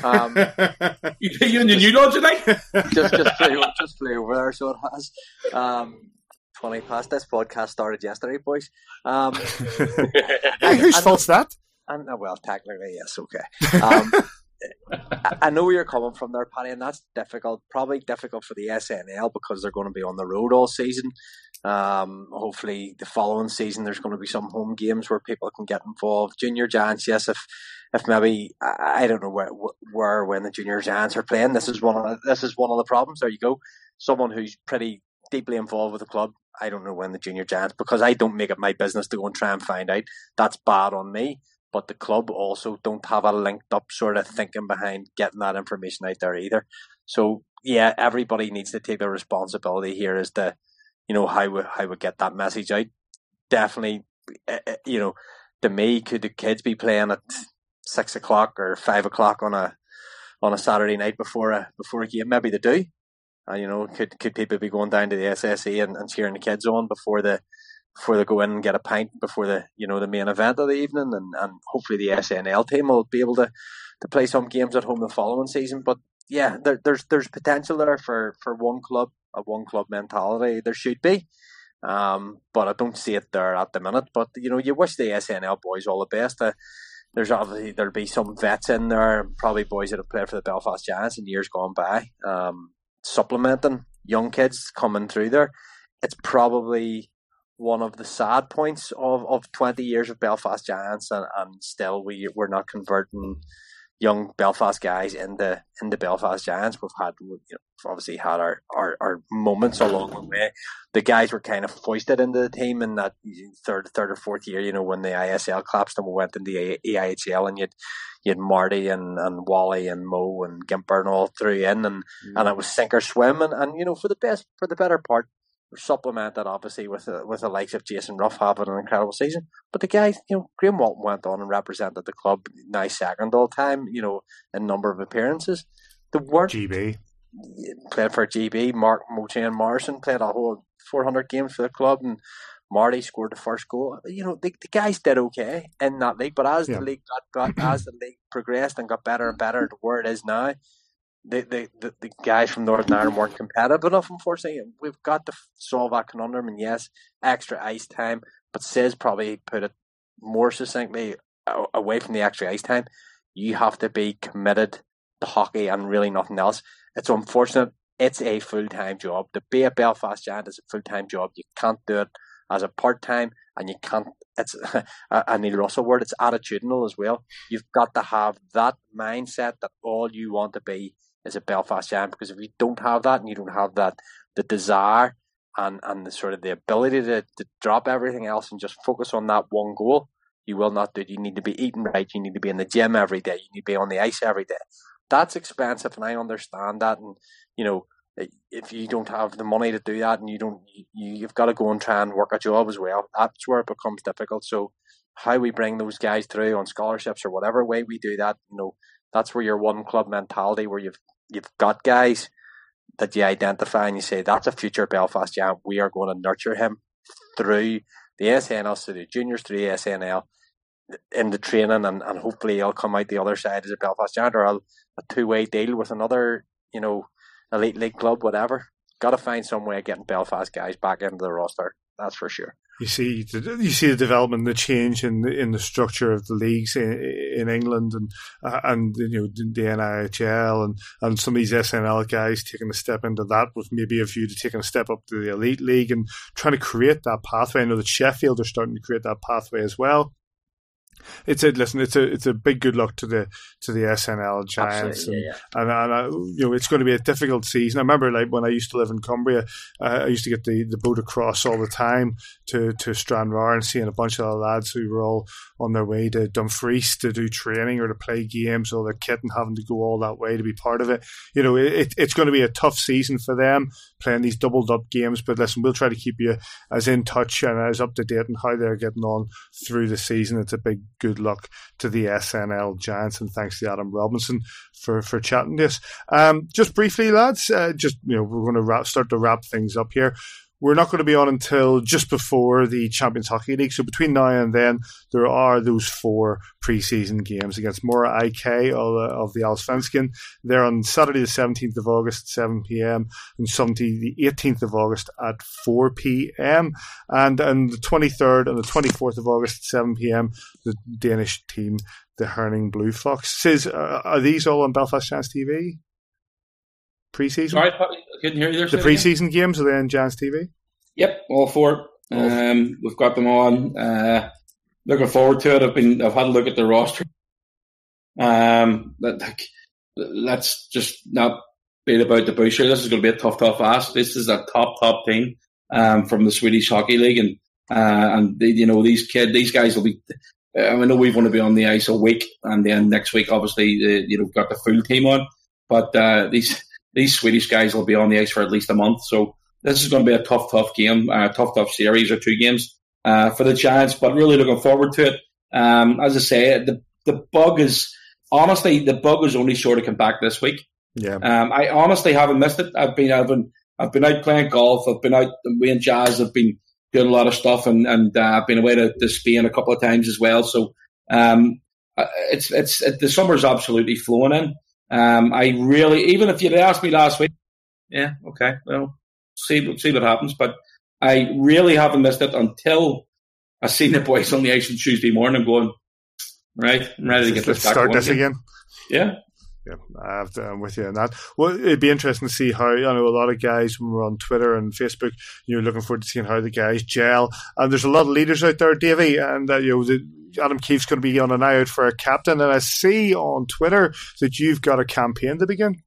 S5: Um,
S2: you, you and your new dog tonight?
S5: just, just, flew, just flew over there, so it has. Um, 20 past. This podcast started yesterday, boys. Um,
S1: hey, whose fault's that?
S5: And, uh, well, technically, yes, okay. Um, I know where you're coming from there, Paddy, and that's difficult. Probably difficult for the SNL because they're going to be on the road all season. Um, hopefully, the following season there's going to be some home games where people can get involved. Junior Giants, yes, if if maybe I don't know where where when the Junior Giants are playing, this is one of the, this is one of the problems. There you go. Someone who's pretty deeply involved with the club. I don't know when the Junior Giants because I don't make it my business to go and try and find out. That's bad on me but the club also don't have a linked up sort of thinking behind getting that information out there either. So yeah, everybody needs to take their responsibility here as to, you know, how we how we get that message out. Definitely, eh, eh, you know, to me, could the kids be playing at six o'clock or five o'clock on a on a Saturday night before a before a game? Maybe they do. Uh, you know, could could people be going down to the SSE and, and cheering the kids on before the before they go in and get a pint before the you know the main event of the evening, and, and hopefully the SNL team will be able to, to play some games at home the following season. But yeah, there, there's there's potential there for, for one club, a one club mentality. There should be, um, but I don't see it there at the minute. But you know, you wish the SNL boys all the best. Uh, there's obviously there'll be some vets in there, probably boys that have played for the Belfast Giants in years gone by, um, supplementing young kids coming through there. It's probably one of the sad points of, of 20 years of Belfast Giants, and, and still we we're not converting young Belfast guys into into Belfast Giants. We've had you know, obviously had our, our, our moments along the way. The guys were kind of foisted into the team in that third third or fourth year. You know when the ISL collapsed and we went into the EIHL, and you'd you had Marty and, and Wally and Mo and Gimper and all three in, and, mm. and it was sink or swim. And, and you know for the best for the better part, supplemented obviously with the, with the likes of Jason Ruff having an incredible season. But the guy, you know, Graeme Walton went on and represented the club now second all time, you know, in number of appearances. The work
S1: GB
S5: played for GB. Mark Moche and Morrison played a whole 400 games for the club, and Marty scored the first goal. You know, the, the guys did okay in that league, but as yeah. the league got, got as the league progressed and got better and better to where it is now, the, the, the, the, guys from Northern Ireland weren't competitive enough, unfortunately. We've got to solve that conundrum, and yes, extra ice time, but says probably put it more succinctly away from the extra ice time. You have to be committed to hockey and really nothing else. It's unfortunate. It's a full time job. To be a Belfast Giant is a full time job. You can't do it as a part time, and you can't. It's a Neil Russell word. It's attitudinal as well. You've got to have that mindset that all you want to be is a Belfast Giant because if you don't have that and you don't have that the desire and and the sort of the ability to, to drop everything else and just focus on that one goal, You will not do it. You need to be eating right. You need to be in the gym every day. You need to be on the ice every day. That's expensive, and I understand that. And you know, if you don't have the money to do that, and you don't, you, you've got to go and try and work a job as well. That's where it becomes difficult. So, how we bring those guys through on scholarships or whatever way we do that, you know, that's where your one club mentality, where you've you've got guys that you identify and you say that's a future Belfast Giant. We are going to nurture him through the SNL, so the juniors through the SNL in the training, and, and hopefully he'll come out the other side as a Belfast Giant or a, a two way deal with another, you know, elite league club, whatever. Got to find some way of getting Belfast guys back into the roster. That's for sure
S1: you see you see the development, the change in the, in the structure of the leagues in, in England and uh, and you know the NIHL and, and some of these SNL guys taking a step into that with maybe a view to taking a step up to the elite league and trying to create that pathway. I know that Sheffield are starting to create that pathway as well it's a listen. It's a it's a big good luck to the to the SNL Giants, and,
S5: yeah,
S1: yeah. and, and uh, you know it's going to be a difficult season. I remember like when I used to live in Cumbria, uh, I used to get the, the boat across all the time to to Stranraer and seeing a bunch of the lads who were all on their way to Dumfries to do training or to play games, or their kit and having to go all that way to be part of it. You know, it, it's going to be a tough season for them playing these doubled up games. But listen, we'll try to keep you as in touch and as up to date on how they're getting on through the season. It's a big good luck to the SNL Giants, and thanks to Adam Robinson for for chatting this. Um, just briefly, lads, uh, just you know, we're going to wrap, start to wrap things up here. We're not going to be on until just before the Champions Hockey League. So between now and then, there are those four preseason games against Mora IK of, the Allsvenskan. They're on Saturday the 17th of August at 7 p.m. and Sunday the 18th of August at 4 p.m. And on the 23rd and the 24th of August at 7 p.m., the Danish team, the Herning Blue Fox. Says, are these all on Belfast Chance TV? Preseason?
S2: Sorry, couldn't hear you there.
S1: The preseason games are they on Giants TV?
S2: Yep, all four. Um, we've got them on. Uh, looking forward to it. I've been. I've had a look at the roster. Um, like, let's just not beat about the bush here. This is going to be a tough, tough ask. This is a top, top team um, from the Swedish Hockey League, and uh, and they, you know these kid, these guys will be. I know we've only been on the ice a week, and then next week, obviously, uh, you know, got the full team on. But uh, these these Swedish guys will be on the ice for at least a month. So this is going to be a tough, tough game, uh, tough, tough series or two games uh, for the Giants. But really looking forward to it. Um, as I say, the the bug is honestly the bug is only sure to come back this week.
S1: Yeah.
S2: Um, I honestly haven't missed it. I've been I've been I've been out playing golf. I've been out playing jazz. I've been doing a lot of stuff, and and uh, I've been away to, to Spain a couple of times as well. So um, uh, it's it's it, the summer's absolutely flowing in. Um, I really, even if you'd asked me last week, yeah, okay, well, see see what happens. But I really haven't missed it until I seen the boys on the ice on Tuesday morning. going, right, I'm ready to get this back.
S1: Start this again.
S2: Yeah.
S1: Yeah, I'm with you on that. Well, it'd be interesting to see how I know a lot of guys when we're on Twitter and Facebook. You're looking forward to seeing how the guys gel, and there's a lot of leaders out there, Davey, and uh, you know the, Adam Keefe's going to be on an eye out for a captain. And I see on Twitter that you've got a campaign to begin.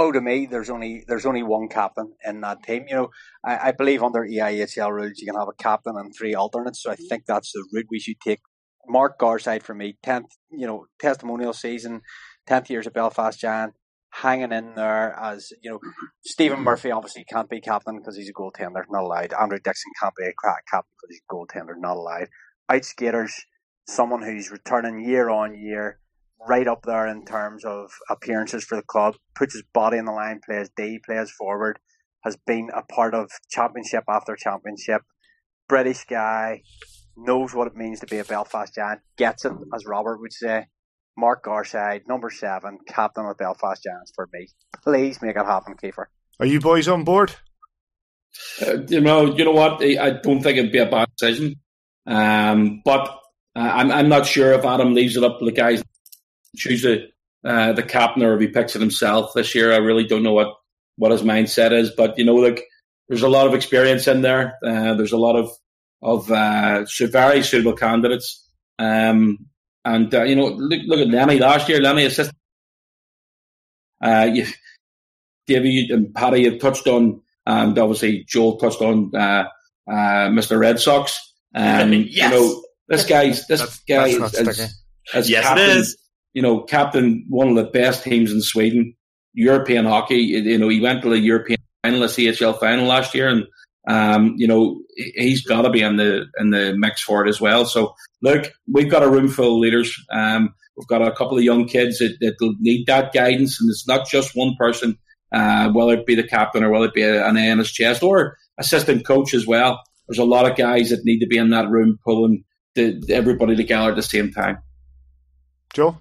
S5: Oh, to me, there's only there's only one captain in that team. You know, I, I believe under EIHL rules you can have a captain and three alternates. So I think that's the route we should take. Mark Garside for me, tenth, you know, testimonial season, tenth years at Belfast Giant, hanging in there as you know. Stephen Murphy obviously can't be captain because he's a goaltender, not allowed. Andrew Dixon can't be a captain because he's a goaltender, not allowed outskaters, someone who's returning year on year, right up there in terms of appearances for the club, puts his body in the line, plays D, plays forward, has been a part of championship after championship. British guy, knows what it means to be a Belfast Giant, gets it, as Robert would say. Mark Garside, number seven, captain of Belfast Giants for me. Please make it happen, Kiefer.
S1: Are you boys on board?
S2: Uh, you know, you know what? I don't think it'd be a bad decision. Um, but uh, I'm, I'm not sure if Adam leaves it up to the guys choose the, uh, the captain or if he picks it himself this year. I really don't know what, what his mindset is. But, you know, like, there's a lot of experience in there. Uh, there's a lot of, of uh, very suitable candidates. Um, and, uh, you know, look, look at Lenny last year. Lenny assisted. Uh, you, Davey and Paddy have touched on, and obviously Joel touched on uh, uh, Mr. Red Sox. Um, yes. You know, This guy's this guy is, as, as
S4: yes,
S2: captain,
S4: it is.
S2: You know, captain one of the best teams in Sweden, European hockey. You know, he went to the European final, the CHL final last year, and um, you know he's got to be in the in the mix for it as well. So look, we've got a room full of leaders. Um, we've got a couple of young kids that, that need that guidance, and it's not just one person, uh, whether it be the captain or whether it be an A chest or assistant coach as well. There's a lot of guys that need to be in that room pulling the, everybody together at the same time.
S1: Joe?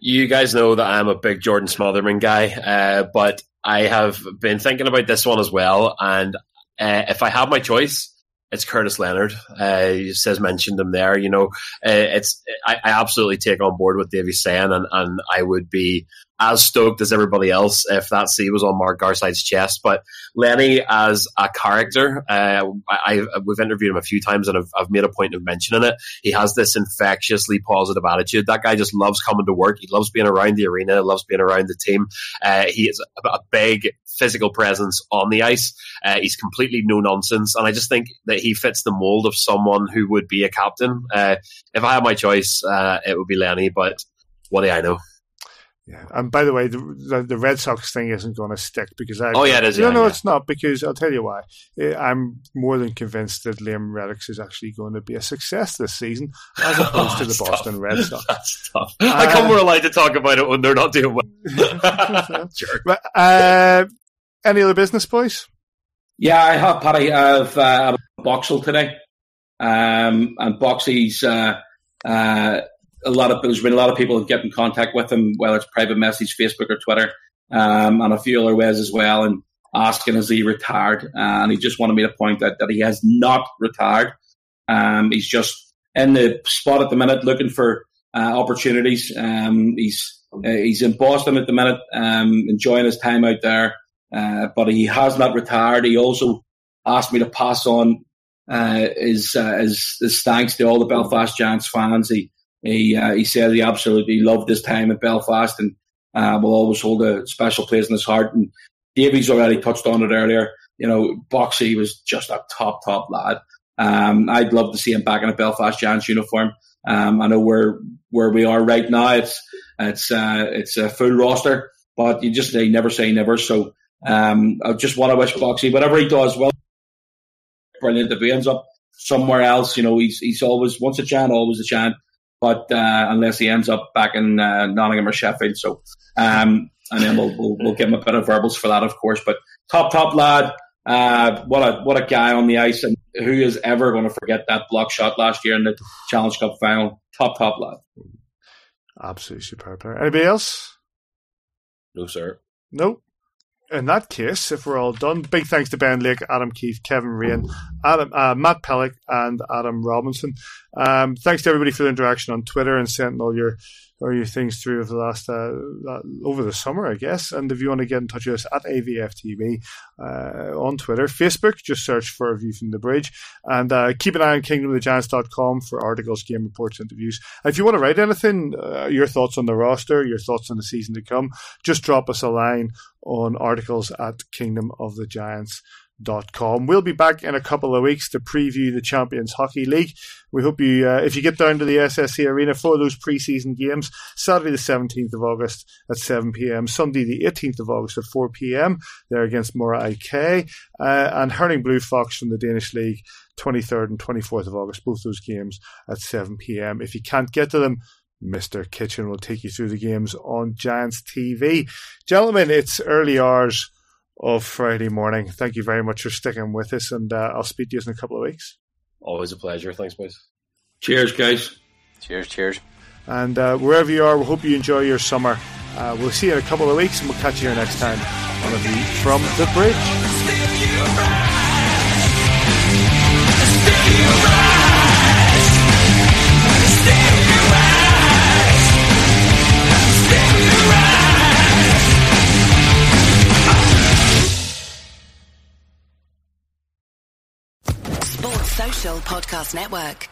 S4: You guys know that I'm a big Jordan Smotherman guy, uh, but I have been thinking about this one as well. And uh, if I have my choice, it's Curtis Leonard. Uh, he says mentioned him there. You know, uh, it's I, I, absolutely take on board what Davey's saying, and, and I would be as stoked as everybody else if that C was on Mark Garside's chest. But Lenny, as a character, uh, I, we've interviewed him a few times and I've, I've, made a point of mentioning it. He has this infectiously positive attitude. That guy just loves coming to work. He loves being around the arena, he loves being around the team. Uh, he is a, a, big physical presence on the ice. Uh, he's completely no nonsense. And I just think that he fits the mold of someone who would be a captain. Uh, if I had my choice, uh, it would be Lenny, but what do I know?
S1: Yeah, and by the way, the, the, the Red Sox thing isn't going to stick because I.
S4: Oh yeah, it is.
S1: No,
S4: yeah,
S1: no,
S4: yeah.
S1: it's not because I'll tell you why. Eh, I'm more than convinced that Liam Reddox is actually going to be a success this season, as opposed to the Boston
S4: tough.
S1: Red Sox.
S4: That's tough. Uh, How come we're allowed to talk about it when they're not doing well?
S1: sure. But, uh, any other business, boys?
S2: Yeah, I have Paddy. I've uh, Boxall today, um, and Boxy's. Uh, uh, a lot of there's been a lot of people get in contact with him, whether it's private message, Facebook or Twitter, um, and a few other ways as well, and asking is he retired? and he just wanted me to point out that he has not retired. Um, he's just in the spot at the minute looking for uh, opportunities. Um, he's uh, he's in Boston at the minute, um, enjoying his time out there, uh, but he has not retired. He also asked me to pass on uh, his, uh, his, his thanks to all the Belfast Giants fans. He he uh, he said he absolutely loved his time at Belfast and uh, will always hold a special place in his heart. And Davies already touched on it earlier. You know, Boxy was just a top top lad. Um, I'd love to see him back in a Belfast Giants uniform. Um, I know where where we are right now. It's it's uh, it's a full roster, but you just say never say never. So um, I just want to wish Boxy whatever he does well. Brilliant if he ends up somewhere else. You know, he's he's always once a chant, always a chant but uh, unless he ends up back in uh, Nottingham or Sheffield. So, um, and then we'll, we'll, we'll give him a bit of verbals for that, of course. But top top lad, uh, what a what a guy on the ice, and who is ever going to forget that block shot last year in the Challenge Cup final? Top top lad.
S1: Absolutely superb player. Anybody else?
S4: No, sir.
S1: No in that case, if we're all done, big thanks to Ben Lake, Adam Keefe, Kevin Raine, Adam, uh, Matt Pelech, and Adam Robinson. Um, thanks to everybody for the interaction on Twitter and sending all your or your things through over the last uh, over the summer, I guess. And if you want to get in touch with us at AVFTV uh, on Twitter, Facebook, just search for a view from the bridge, and uh, keep an eye on KingdomoftheGiants.com for articles, game reports, interviews. If you want to write anything, uh, your thoughts on the roster, your thoughts on the season to come, just drop us a line on articles at Kingdom of the Giants com. We'll be back in a couple of weeks to preview the Champions Hockey League. We hope you, uh, if you get down to the SSE Arena for those preseason games, Saturday the 17th of August at 7 p.m., Sunday the 18th of August at 4 p.m., they're against Mora IK, uh, and Herning Blue Fox from the Danish League, 23rd and 24th of August, both those games at 7 p.m. If you can't get to them, Mr. Kitchen will take you through the games on Giants TV. Gentlemen, it's early hours of Friday morning. Thank you very much for sticking with us, and uh, I'll speak to you in a couple of weeks.
S4: Always a pleasure. Thanks, boys.
S2: Cheers, guys.
S5: Cheers, cheers.
S1: And uh, wherever you are, we hope you enjoy your summer. Uh, we'll see you in a couple of weeks, and we'll catch you here next time on a view from the bridge.
S17: Podcast Network.